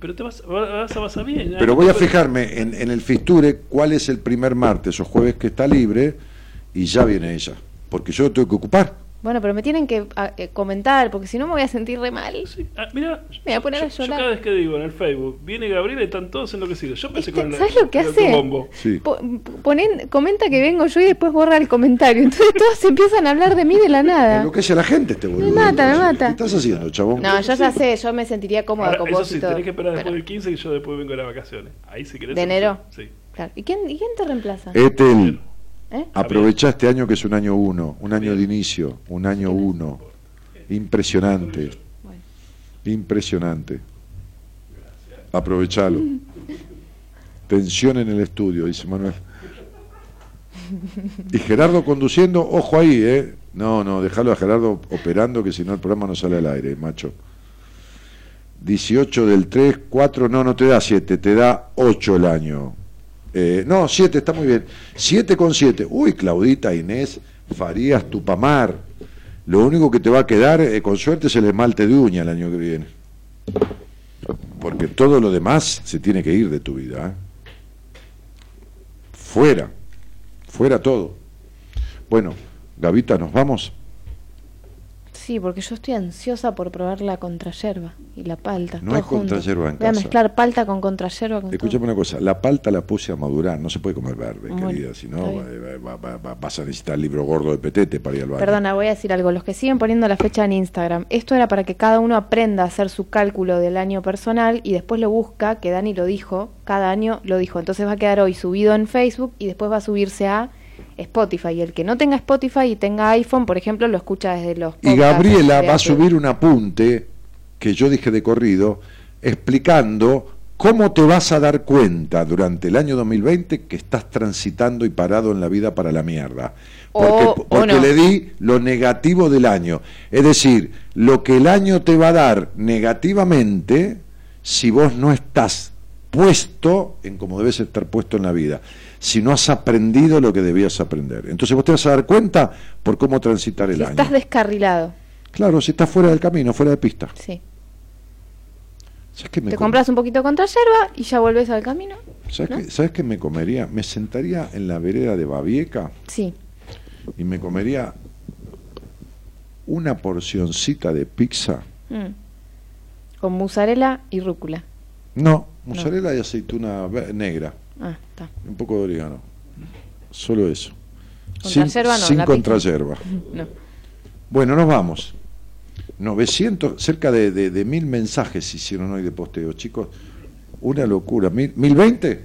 Pero te vas, vas a pasar bien. pero voy a fijarme en, en el Fisture cuál es el primer martes o jueves que está libre y ya viene ella, porque yo tengo que ocupar. Bueno, pero me tienen que a- eh, comentar, porque si no me voy a sentir re mal. Ah, mira, me voy a poner a yo, yo llorar. cada vez que digo en el Facebook, viene Gabriela y están todos enloquecidos. Yo pensé con la- ¿Sabes lo que hace? Sí. Po- ponen, comenta que vengo yo y después borra el comentario. Entonces todos empiezan a hablar de mí de la nada. Lo que hace la gente este boludo. Me mata, me ¿Qué mata. estás haciendo, chabón? No, yo ya sé, yo me sentiría cómoda Ahora, con eso vos sí, y todo. tenés que esperar después del 15 y yo después vengo de las vacaciones. Ahí si querés. ¿De enero? Sí. Claro. ¿Y quién, ¿Y quién te reemplaza? Etel, ¿Eh? aprovecha este año que es un año uno, un año de inicio, un año uno. Impresionante. Impresionante. Aprovechalo. Tensión en el estudio, dice Manuel. Y Gerardo conduciendo, ojo ahí, ¿eh? No, no, déjalo a Gerardo operando, que si no el programa no sale al aire, macho. 18 del 3, 4, no, no te da 7, te da 8 el año. Eh, no, 7, está muy bien. 7 con 7. Uy, Claudita, Inés, Farías, Tupamar. Lo único que te va a quedar, eh, con suerte, es el esmalte de uña el año que viene. Porque todo lo demás se tiene que ir de tu vida. ¿eh? Fuera. Fuera todo. Bueno, Gavita, ¿nos vamos? Sí, porque yo estoy ansiosa por probar la contrayerba y la palta. No hay contrayerba en Voy a casa. mezclar palta con contrayerba. Con Escúchame una cosa, la palta la puse a madurar, no se puede comer verde, Bueno, querida, si no está va- va- va- va- vas a necesitar el libro gordo de petete para ir al baño. Perdona, voy a decir algo. Los que siguen poniendo la fecha en Instagram, esto era para que cada uno aprenda a hacer su cálculo del año personal y después lo busca, que Dani lo dijo, cada año lo dijo. Entonces va a quedar hoy subido en Facebook y después va a subirse a Spotify. Y el que no tenga Spotify y tenga iPhone, por ejemplo, lo escucha desde los Y Gabriela va a subir un apunte que yo dije de corrido, explicando cómo te vas a dar cuenta durante el año 2020 que estás transitando y parado en la vida para la mierda. Porque, O- o porque no. le di lo negativo del año. Es decir, lo que el año te va a dar negativamente si vos no estás puesto en como debes estar puesto en la vida, si no has aprendido lo que debías aprender. Entonces vos te vas a dar cuenta por cómo transitar el Si año. estás descarrilado, Claro, si estás fuera del camino, fuera de pista. sí. ¿Sabes qué me, Te com- compras un poquito de contrayerba y ya volvés al camino. ¿sabes ¿no? qué- ¿sabes qué me comería? Me sentaría en la vereda de Babieca Sí. y me comería una porcioncita de pizza. Mm. Con mozzarella y rúcula. No, mozzarella y aceituna negra. Ah, está. Un poco de orégano. Solo eso. Contrayerba no, sin contrayerba. No. Bueno, nos vamos. 900, cerca de, de, de mil mensajes hicieron hoy de posteo, chicos. Una locura. ¿Mil, ¿mil veinte?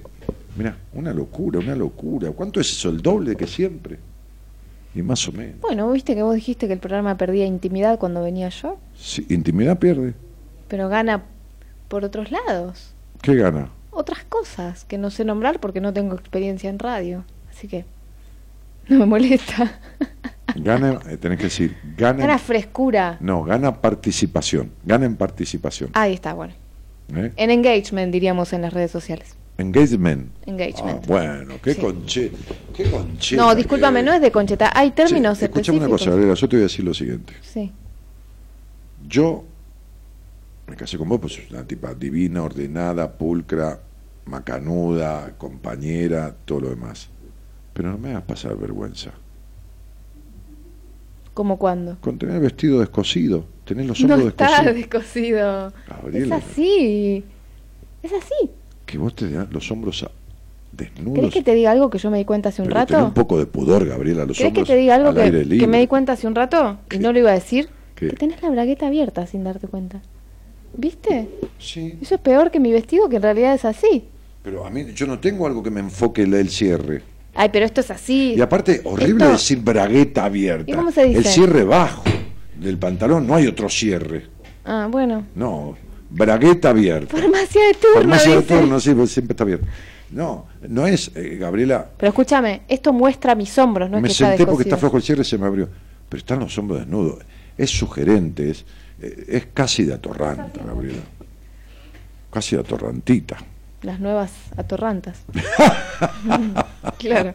Mira, una locura, una locura. ¿Cuánto es eso? El doble que siempre. Y más o menos. Bueno, viste que vos dijiste que el programa perdía intimidad cuando venía yo, Sí, intimidad pierde. pero gana por otros lados. ¿Qué gana? Otras cosas que no sé nombrar porque no tengo experiencia en radio. Así que no me molesta. Gana, eh, tenés que decir, gana. Gana frescura. No, gana participación. Gana en participación. Ahí está, bueno. ¿eh? En engagement, diríamos en las redes sociales. Engagement. Engagement. Ah, bueno, qué Sí. conche. Qué concheta no, discúlpame, no es de concheta. Hay términos Sí, Escuchame una cosa, Gabriela, yo te voy a decir lo siguiente. Sí. Yo me casé con vos, pues una tipa divina, ordenada, pulcra, macanuda, compañera, todo lo demás. Pero no me hagas pasar vergüenza. ¿Cómo cuándo? Con tener el vestido descosido, tener los No hombros está descosidos. descosido. Es Gabriela, así. Es así. que vos te das los hombros a- ¿Querés desnudos. que te diga algo que yo me di cuenta hace un Pero rato? un poco de pudor, Gabriela, los ¿Querés que hombros te diga algo que, que me di cuenta hace un rato? Y no lo iba a decir. ¿Qué? Que tenés la bragueta abierta sin darte cuenta. ¿Viste? Sí. Eso es peor que mi vestido, que en realidad es así. Pero a mí, yo no tengo algo que me enfoque el, el cierre. Ay, pero esto es así. Y aparte, horrible Esto- decir bragueta abierta. ¿Y cómo se dice? El cierre bajo del pantalón, no hay otro cierre. Ah, bueno. No, bragueta abierta. Farmacia de turno, Farmacia de turno, sí, pues siempre está abierta. No, no es, eh, Gabriela, Pero escúchame, esto muestra mis hombros, no es me que está senté porque está flojo el cierre y se me abrió. Pero están los hombros desnudos. Es sugerente, es, es casi de atorranta, Gabriela. Casi de atorrantita. Las nuevas atorrantas. claro.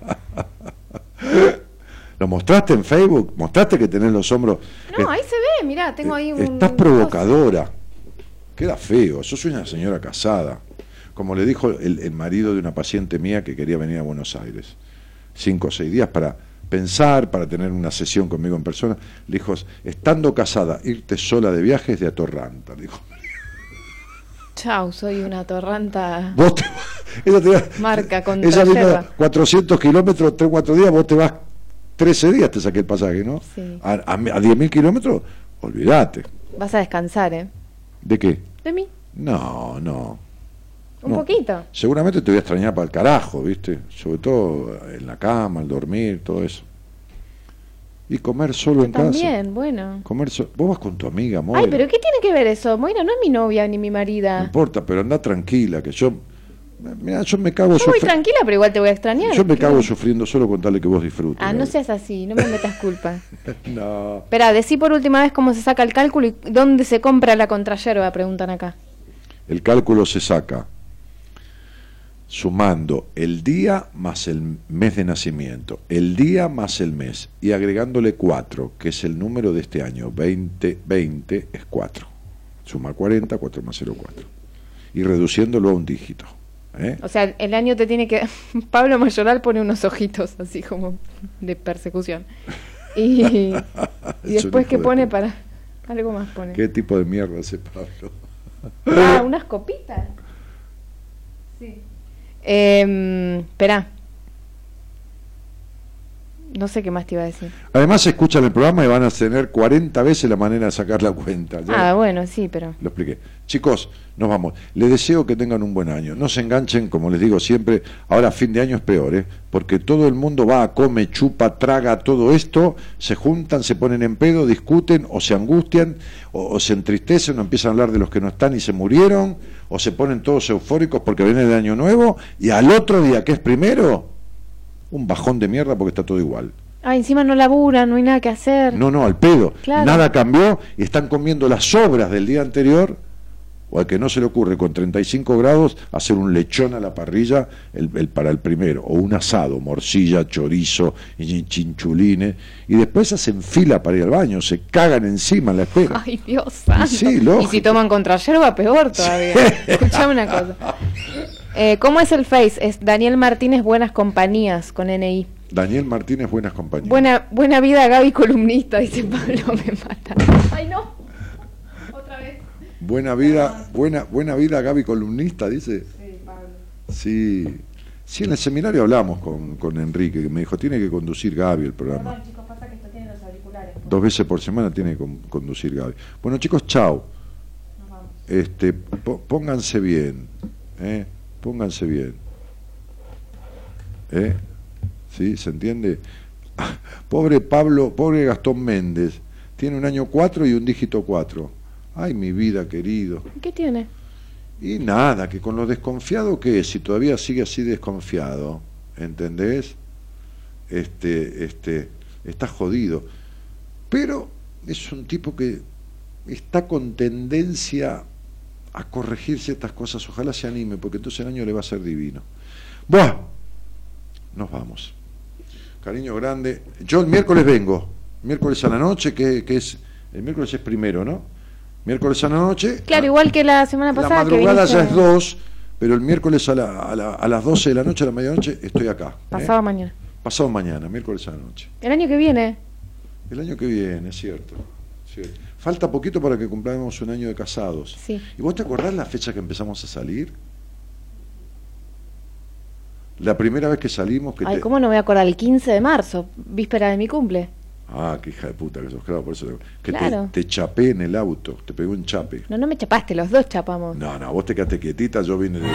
¿Lo mostraste en Facebook? ¿Mostraste que tenés los hombros? No, Eh, ahí se ve, mirá, tengo ahí un... Estás provocadora. Queda feo. Yo soy una señora casada. Como le dijo el, el marido de una paciente mía que quería venir a Buenos Aires. Cinco o seis días para pensar, para tener una sesión conmigo en persona. Le dijo, estando casada, irte sola de viaje es de atorranta. Le dijo, Chau, soy una atorranta vos te ella te va- marca contra ella vino yerba. 400 kilómetros, 3 4 días, vos te vas 13 días, te saqué el pasaje, ¿no? Sí. A, a, a 10.000 kilómetros, olvídate. Vas a descansar, ¿eh? ¿De qué? De mí, No, no. Un No. poquito. Seguramente te voy a extrañar para el carajo, ¿viste? Sobre todo en la cama, al dormir, todo eso. Y comer solo en casa. También, bueno. Comer so- Vos vas con tu amiga, Moira. Ay, pero ¿qué tiene que ver eso? Moira no es mi novia ni mi No marida. importa, pero anda tranquila, que yo... Mira, yo me cago Yo voy tranquila, pero igual te voy a extrañar. Yo me cago sufriendo solo con tal de que vos disfrutes. Ah, no seas así, no me metas culpa. No. Espera, decí por última vez cómo se saca el cálculo y dónde se compra la contrayerba, preguntan acá. El cálculo se saca sumando el día más el mes de nacimiento, el día más el mes y agregándole 4, que es el número de este año, 2020 es 4. Suma 40, 4 más 0, 4. Y reduciéndolo a un dígito. ¿eh? O sea, el año te tiene que... Pablo Mayoral pone unos ojitos así como de persecución. Y, y después que de pone puta. para... Algo más pone. ¿Qué tipo de mierda hace Pablo? Ah, unas copitas. Sí. Eh, espera. No sé qué más te iba a decir. Además escuchan el programa y van a tener 40 veces la manera de sacar la cuenta. Ya Ah, bueno, sí, pero... Lo expliqué. Chicos, nos vamos. Les deseo que tengan un buen año. No se enganchen, como les digo siempre, ahora fin de año es peor, ¿eh? porque todo el mundo va, come, chupa, traga todo esto, se juntan, se ponen en pedo, discuten o se angustian o, o se entristecen o empiezan a hablar de los que no están y se murieron o se ponen todos eufóricos porque viene el año nuevo y al otro día, que es primero, un bajón de mierda porque está todo igual. Ah, encima no laburan, no hay nada que hacer. No, no, al pedo. Claro. Nada cambió y están comiendo las sobras del día anterior. O al que no se le ocurre con 35 grados hacer un lechón a la parrilla el, el- para el primero, o un asado, morcilla, chorizo, y chinchulines, y después hacen fila para ir al baño, se cagan encima en la espera. Ay, Dios santo. sí, y si toman contrayerba, peor todavía. Escuchame una cosa. Eh, ¿Cómo es el Face? Es Daniel Martínez Buenas Compañías con NI. Daniel Martínez, buenas compañías. Buena, buena vida, Gaby columnista, dice Pablo, me mata. Ay, no. Otra vez. Buena vida, buena, buena vida, Gaby columnista, dice. Sí, Pablo. Sí. Sí, en el seminario hablamos con, con Enrique, que me dijo, tiene que conducir Gaby el programa. chicos, pasa que esto tiene los auriculares. Dos veces por semana tiene que con- conducir Gaby. Bueno, chicos, chao. Este, pónganse bien. ¿eh? Pónganse bien. ¿Eh? ¿Sí? ¿Se entiende? Pobre Pablo, pobre Gastón Méndez. Tiene un año 4 y un dígito 4. Ay, mi vida, querido. ¿Qué tiene? Y nada, que con lo desconfiado que es, si todavía sigue así desconfiado, ¿entendés? Este, este, está jodido. Pero es un tipo que está con tendencia a corregir ciertas cosas. Ojalá se anime, porque entonces el año le va a ser divino. Buah, nos vamos. Cariño grande. Yo el miércoles vengo. Miércoles a la noche, que, que es. El miércoles es primero, ¿no? Miércoles a la noche. Claro, igual que la semana La pasada. que madrugada ya viniste es dos, pero el miércoles a, la- a la- a las 12 de la noche, a la medianoche, estoy acá. ¿eh? Pasado mañana. Pasado mañana, miércoles a la noche. El año que viene. El año que viene, cierto. Falta poquito para que cumplamos un año de casados. Sí. ¿Y vos te acordás la fecha que empezamos a salir? La primera vez que salimos que Ay, te... ¿cómo no me voy a acordar? El 15 de marzo, víspera de mi cumple. Ah, qué hija de puta que sos, claro, por eso. Que Claro. te, te chapé en el auto, te pegó un chape. No, no me chapaste, los dos chapamos. No, no, vos te quedaste quietita, yo vine de,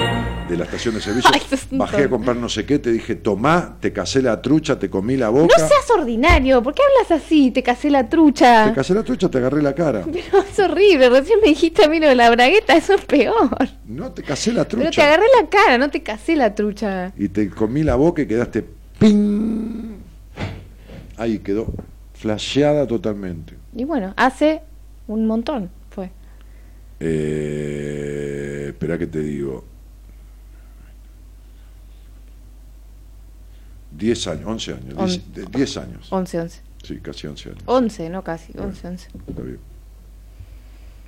de la estación de servicio, Ay, bajé a comprar no sé qué, te dije, tomá, te casé la trucha, te comí la boca, No seas ordinario, ¿por qué hablas así? Te casé la trucha. te casé la trucha, te agarré la cara. Pero es horrible, recién me dijiste a mí lo de la bragueta, eso es peor. No, te casé la Pero te trucha. agarré la cara, no te casé la trucha. Y te comí la boca y quedaste ping. Ahí quedó, flasheada totalmente. Y bueno, hace un montón fue. Eh, espera que te digo. 10 años, 11 años, On- 10 de- 10 años. 11, 11. Sí, casi 11 años. 11, no casi, 11, 11. Está bien.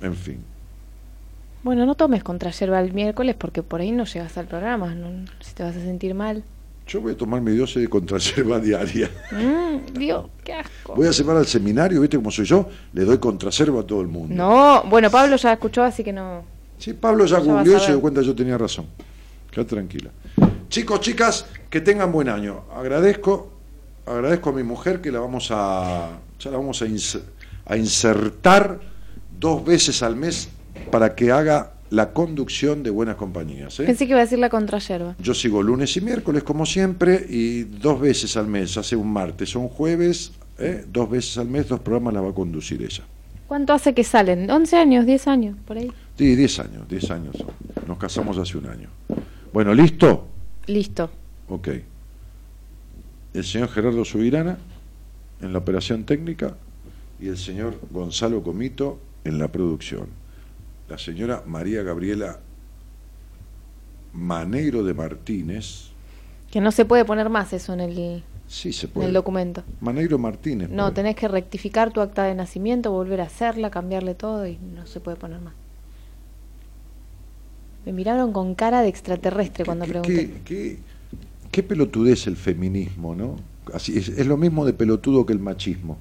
En fin. Bueno, no tomes contra yerba el miércoles porque por ahí no llegas al programa, no, si te vas a sentir mal. Yo voy a tomar mi dosis de contraserva diaria. Mm, Dios, qué asco. Voy a llevar al seminario, ¿viste cómo soy yo? Le doy contraserva a todo el mundo. No, bueno, Pablo ya escuchó, así que no. Sí, Pablo ya googleó y se dio cuenta que yo tenía razón. Quédate tranquila. Chicos, chicas, que tengan buen año. Agradezco, agradezco a mi mujer que la vamos a, ya la vamos a, ins- a insertar dos veces al mes para que haga la conducción de buenas compañías. ¿eh? Pensé que iba a decir la contra yerba. Yo sigo lunes y miércoles como siempre y dos veces al mes, hace un martes o un jueves, ¿eh? dos veces al mes, dos programas la va a conducir ella. ¿Cuánto hace que salen? ¿11 años? ¿10 años? Por ahí. Sí, 10 años, 10 años. Nos casamos hace un año. Bueno, ¿listo? Listo. Ok. El señor Gerardo Subirana en la operación técnica y el señor Gonzalo Comito en la producción. La señora María Gabriela Maneiro de Martínez. Que no se puede poner más eso en el, Sí, se en puede. el documento. Maneiro Martínez. No, tenés que rectificar tu acta de nacimiento, volver a hacerla, cambiarle todo y no se puede poner más. Me miraron con cara de extraterrestre cuando pregunté. ¿Qué, qué, qué pelotudez el feminismo, ¿no? Así, es, es lo mismo de pelotudo que el machismo.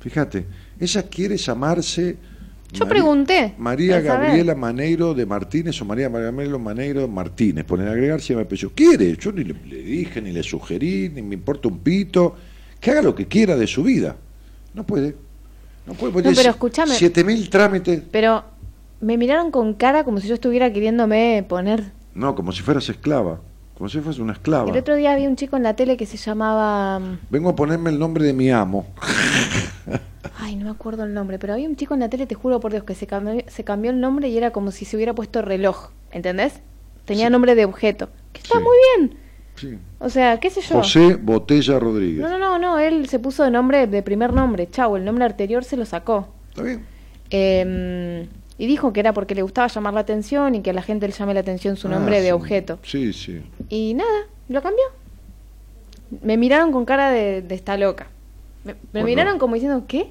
Fíjate, ella quiere llamarse Yo María- pregunté. María para saber. Gabriela Maneiro de Martínez o María Gabriela Maneiro Martínez, ponen agregar si me apellido. Quiere, yo ni le, le dije, ni le sugerí, ni me importa un pito, que haga lo que quiera de su vida. No puede. No puede, No, pero escúchame. 7000 trámites. Pero me miraron con cara como si yo estuviera queriéndome poner. No, como si fueras esclava. Como si fueras una esclava. El otro día había un chico en la tele que se llamaba. mm, Vengo a ponerme el nombre de mi amo. Ay, no me acuerdo el nombre, pero había un chico en la tele, te juro por Dios, que se cambió, se cambió el nombre y era como si se hubiera puesto reloj. ¿Entendés? Tenía nombre de objeto. Que está Sí. muy bien. Sí. O sea, qué sé yo. José Botella Rodríguez. No, no, no, no, él se puso de nombre, de primer nombre, chau, el nombre anterior se lo sacó. Está bien. Eh, y dijo que era porque le gustaba llamar la atención y que a la gente le llame la atención su Ah, nombre de sí. objeto. Sí, sí. Y nada, lo cambió. Me miraron con cara de, de esta loca. Me, me Bueno. miraron como diciendo, ¿qué?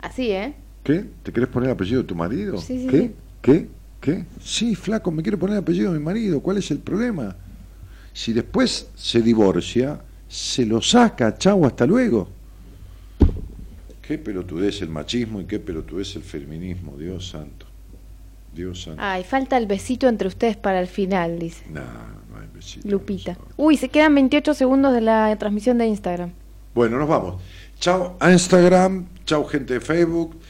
Así, ¿eh? ¿Qué? ¿Te querés poner el apellido de tu marido? Sí, sí, ¿Qué? ¿Qué? ¿Qué? Sí, flaco, me quiero poner el apellido de mi marido. ¿Cuál es el problema? Si después se divorcia, se lo saca, chau, hasta luego. Qué pelotudez el machismo y qué pelotudez el feminismo, Dios santo. Dios santo. Ay, falta el besito entre ustedes para el final, dice. No, no hay besito. Lupita. Uy, se quedan 28 segundos de la transmisión de Instagram. Bueno, nos vamos. Chao, a Instagram. Chau gente de Facebook,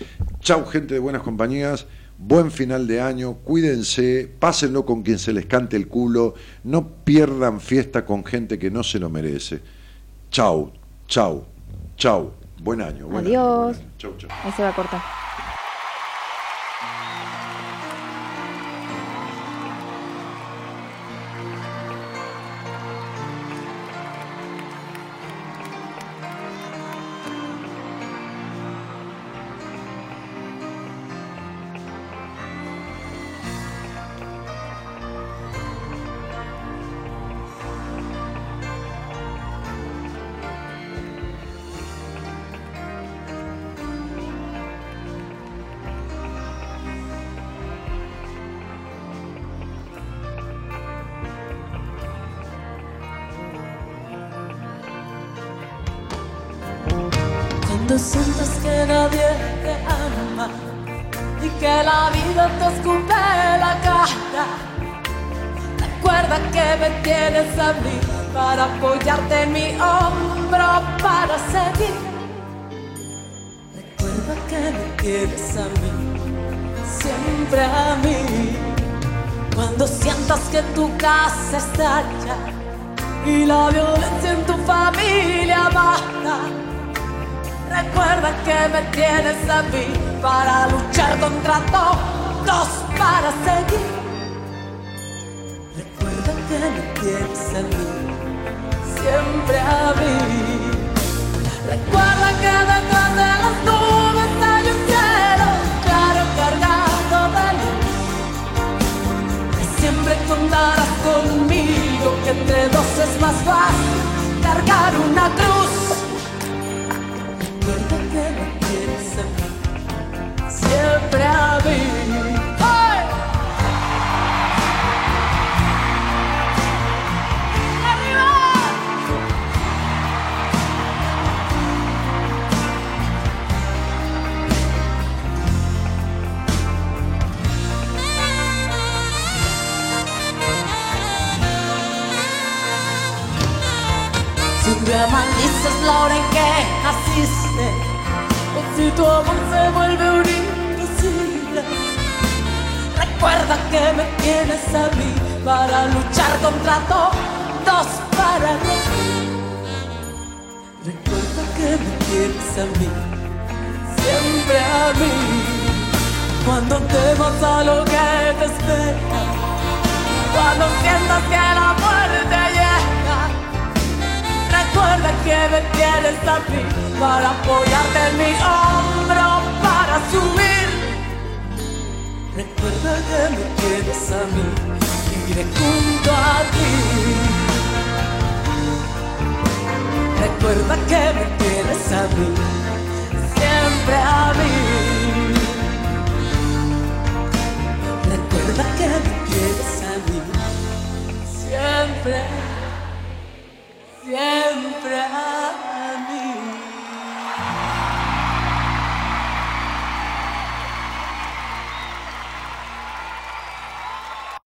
chau gente de buenas compañías, buen final de año, cuídense, pásenlo con quien se les cante el culo, no pierdan fiesta con gente que no se lo merece. Chau, chau, chau. Buen año. Adiós. Chau, chau. Ahí se va a cortar.